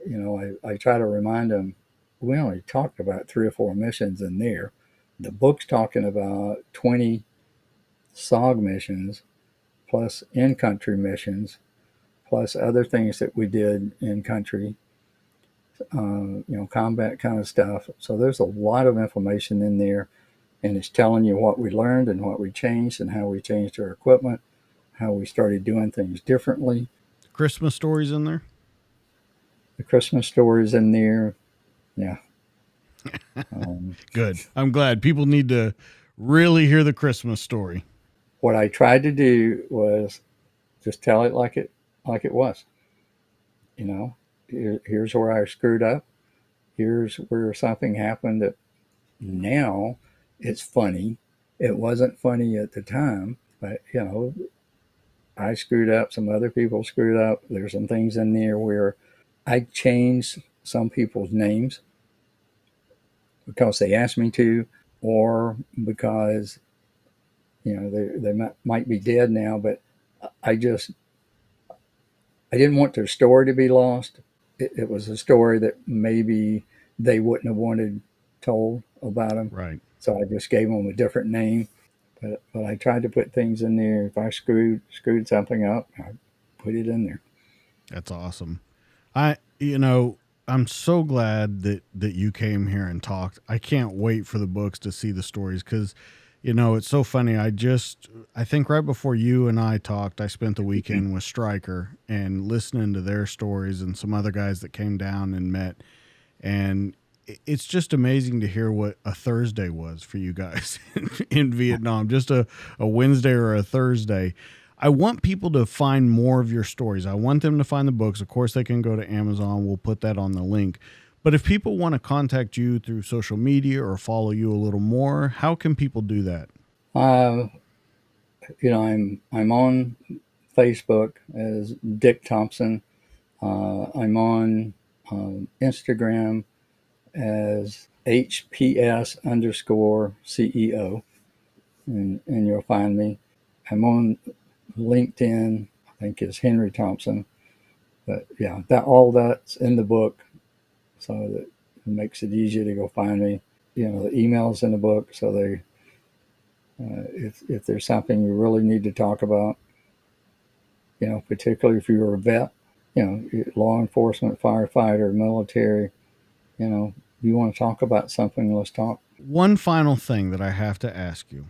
you know, I, I try to remind them we only talked about three or four missions in there. The book's talking about 20 SOG missions plus in country missions plus other things that we did in country, uh, you know, combat kind of stuff. So there's a lot of information in there, and it's telling you what we learned and what we changed and how we changed our equipment, how we started doing things differently. Christmas stories in there. The Christmas stories in there, yeah. Um, Good. I'm glad people need to really hear the Christmas story. What I tried to do was just tell it like it like it was. You know, here, here's where I screwed up. Here's where something happened that now it's funny. It wasn't funny at the time, but you know, I screwed up. Some other people screwed up. There's some things in there where I changed some people's names because they asked me to, or because you know they they might, might be dead now, but I just I didn't want their story to be lost. It, it, was a story that maybe they wouldn't have wanted told about them. Right. So I just gave them a different name. But but I tried to put things in there. If I screwed screwed something up, I put it in there. That's awesome. I you know I'm so glad that that you came here and talked. I can't wait for the books to see the stories because you know, it's so funny. I just, I think right before you and I talked, I spent the mm-hmm. weekend with Stryker and listening to their stories and some other guys that came down and met. And it's just amazing to hear what a Thursday was for you guys in Vietnam, just a, a Wednesday or a Thursday. I want people to find more of your stories. I want them to find the books. Of course, they can go to Amazon. We'll put that on the link. But if people want to contact you through social media or follow you a little more, how can people do that? Uh, you know, I'm I'm on Facebook as Dick Thompson. Uh, I'm on um, Instagram as HPS underscore CEO, and, and you'll find me. I'm on LinkedIn. I think it's Henry Thompson. But yeah, that all that's in the book so that it makes it easier to go find me. You know, the emails in the book, so they, uh, if if there's something you really need to talk about, you know, particularly if you're a vet, you know, law enforcement, firefighter, military, you know, you want to talk about something, let's talk. One final thing that I have to ask you.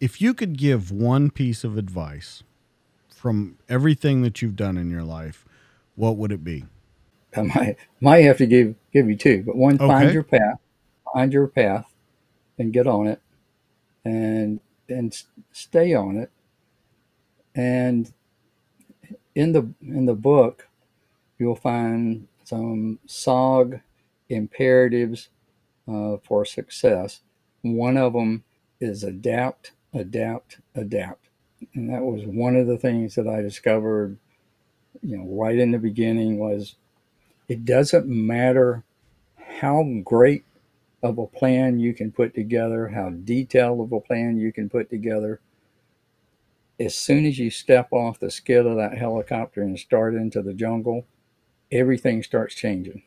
If you could give one piece of advice from everything that you've done in your life, what would it be? I might might have to give give you two, but one, okay. find your path, find your path, and get on it, and and stay on it. And in the in the book, you'll find some SOG imperatives uh, for success. One of them is adapt, adapt, adapt, and that was one of the things that I discovered. You know, right in the beginning was it doesn't matter how great of a plan you can put together, how detailed of a plan you can put together. As soon as you step off the skid of that helicopter and start into the jungle, everything starts changing.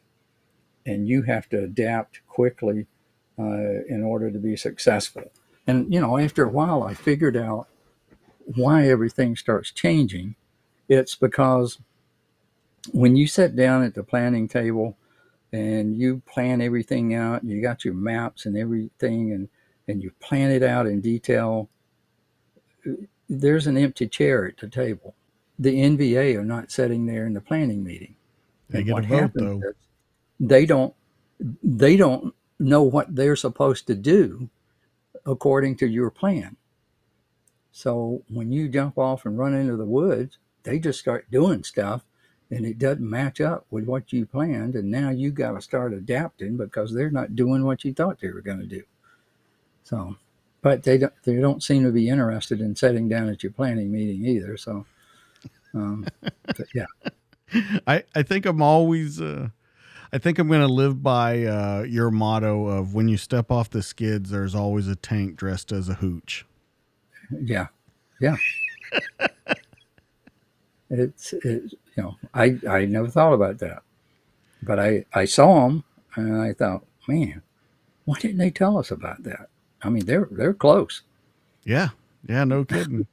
And you have to adapt quickly uh, in order to be successful. And, you know, after a while, I figured out why everything starts changing. It's because when you sit down at the planning table and you plan everything out, you got your maps and everything, and and you plan it out in detail. There's an empty chair at the table. The NVA are not sitting there in the planning meeting. They and get what a vote, though. they don't. They don't know what they're supposed to do according to your plan. So when you jump off and run into the woods, they just start doing stuff and it doesn't match up with what you planned. And now you got to start adapting because they're not doing what you thought they were going to do. So, but they don't, they don't seem to be interested in sitting down at your planning meeting either. So, um, yeah. I, I think I'm always, uh, I think I'm going to live by uh, your motto of when you step off the skids, there's always a tank dressed as a hooch. Yeah. Yeah. it's, it's, you know, I, I never thought about that, but I, I saw them and I thought, man, why didn't they tell us about that? I mean, they're, they're close. Yeah. Yeah. No kidding.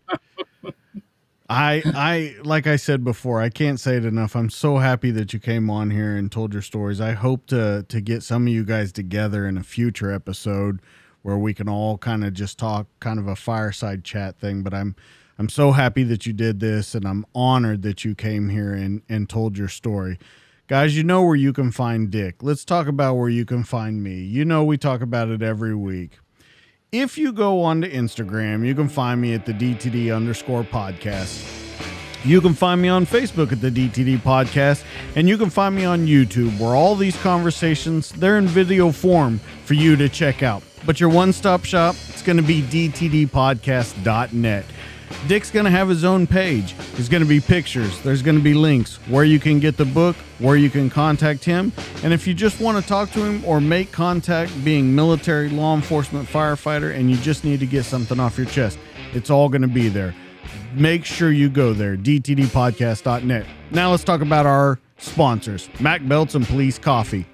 I I like I said before, I can't say it enough. I'm so happy that you came on here and told your stories. I hope to to get some of you guys together in a future episode where we can all kind of just talk kind of a fireside chat thing, but I'm I'm so happy that you did this and I'm honored that you came here and and told your story. Guys, you know where you can find Dick. Let's talk about where you can find me. You know we talk about it every week if you go onto Instagram, you can find me at the DTD underscore podcast. You can find me on Facebook at the DTD podcast, and you can find me on YouTube, where all these conversations they're in video form for you to check out. But your one-stop shop, it's going to be DTDpodcast.net. Dick's going to have his own page. There's going to be pictures, there's going to be links where you can get the book, where you can contact him. And if you just want to talk to him or make contact being military, law enforcement, firefighter, and you just need to get something off your chest, it's all going to be there. Make sure you go there, dtdpodcast.net. Now let's talk about our sponsors, Mac Belts and Police Coffee.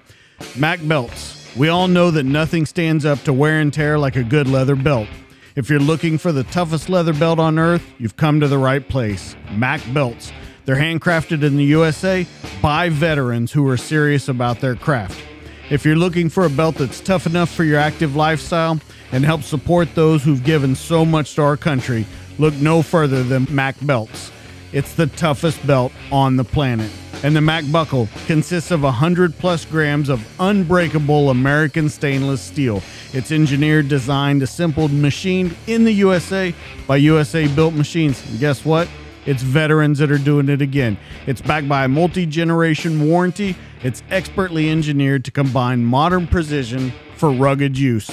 Mac Belts. We all know that nothing stands up to wear and tear like a good leather belt. If you're looking for the toughest leather belt on earth, you've come to the right place. Mac Belts. They're handcrafted in the USA by veterans who are serious about their craft. If you're looking for a belt that's tough enough for your active lifestyle and helps support those who've given so much to our country, look no further than Mac Belts. It's the toughest belt on the planet. And the Mac Buckle consists of 100 plus grams of unbreakable American stainless steel. It's engineered, designed, assembled, machined in the USA by USA built machines. And guess what? It's veterans that are doing it again. It's backed by a multi generation warranty. It's expertly engineered to combine modern precision for rugged use.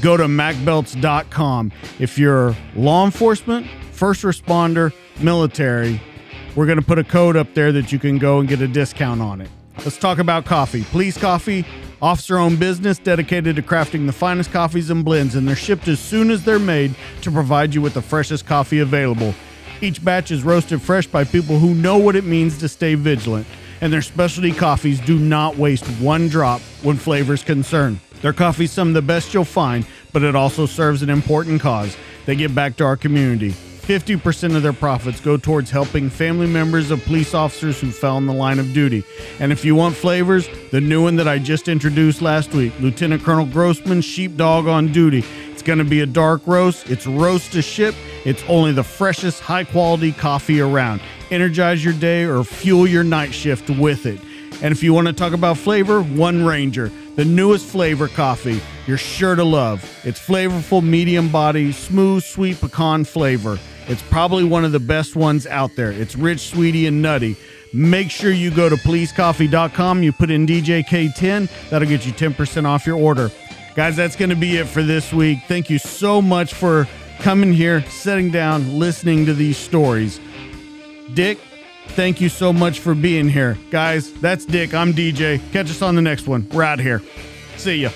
Go to macbelts.com. If you're law enforcement, first responder, military, we're going to put a code up there that you can go and get a discount on it. Let's talk about coffee. Police Coffee, officer owned business dedicated to crafting the finest coffees and blends, and they're shipped as soon as they're made to provide you with the freshest coffee available. Each batch is roasted fresh by people who know what it means to stay vigilant, and their specialty coffees do not waste one drop when flavor is concerned. Their coffee's some of the best you'll find, but it also serves an important cause. They give back to our community. 50% of their profits go towards helping family members of police officers who fell in the line of duty. And if you want flavors, the new one that I just introduced last week, Lieutenant Colonel Grossman's Sheepdog on Duty. It's going to be a dark roast. It's roast to ship. It's only the freshest, high quality coffee around. Energize your day or fuel your night shift with it. And if you want to talk about flavor, One Ranger, the newest flavor coffee you're sure to love. It's flavorful, medium body, smooth, sweet pecan flavor. It's probably one of the best ones out there. It's rich, sweetie, and nutty. Make sure you go to policecoffee.com. You put in DJK10. That'll get you 10% off your order. Guys, that's going to be it for this week. Thank you so much for coming here, sitting down, listening to these stories. Dick, thank you so much for being here. Guys, that's Dick. I'm DJ. Catch us on the next one. We're out here. See ya.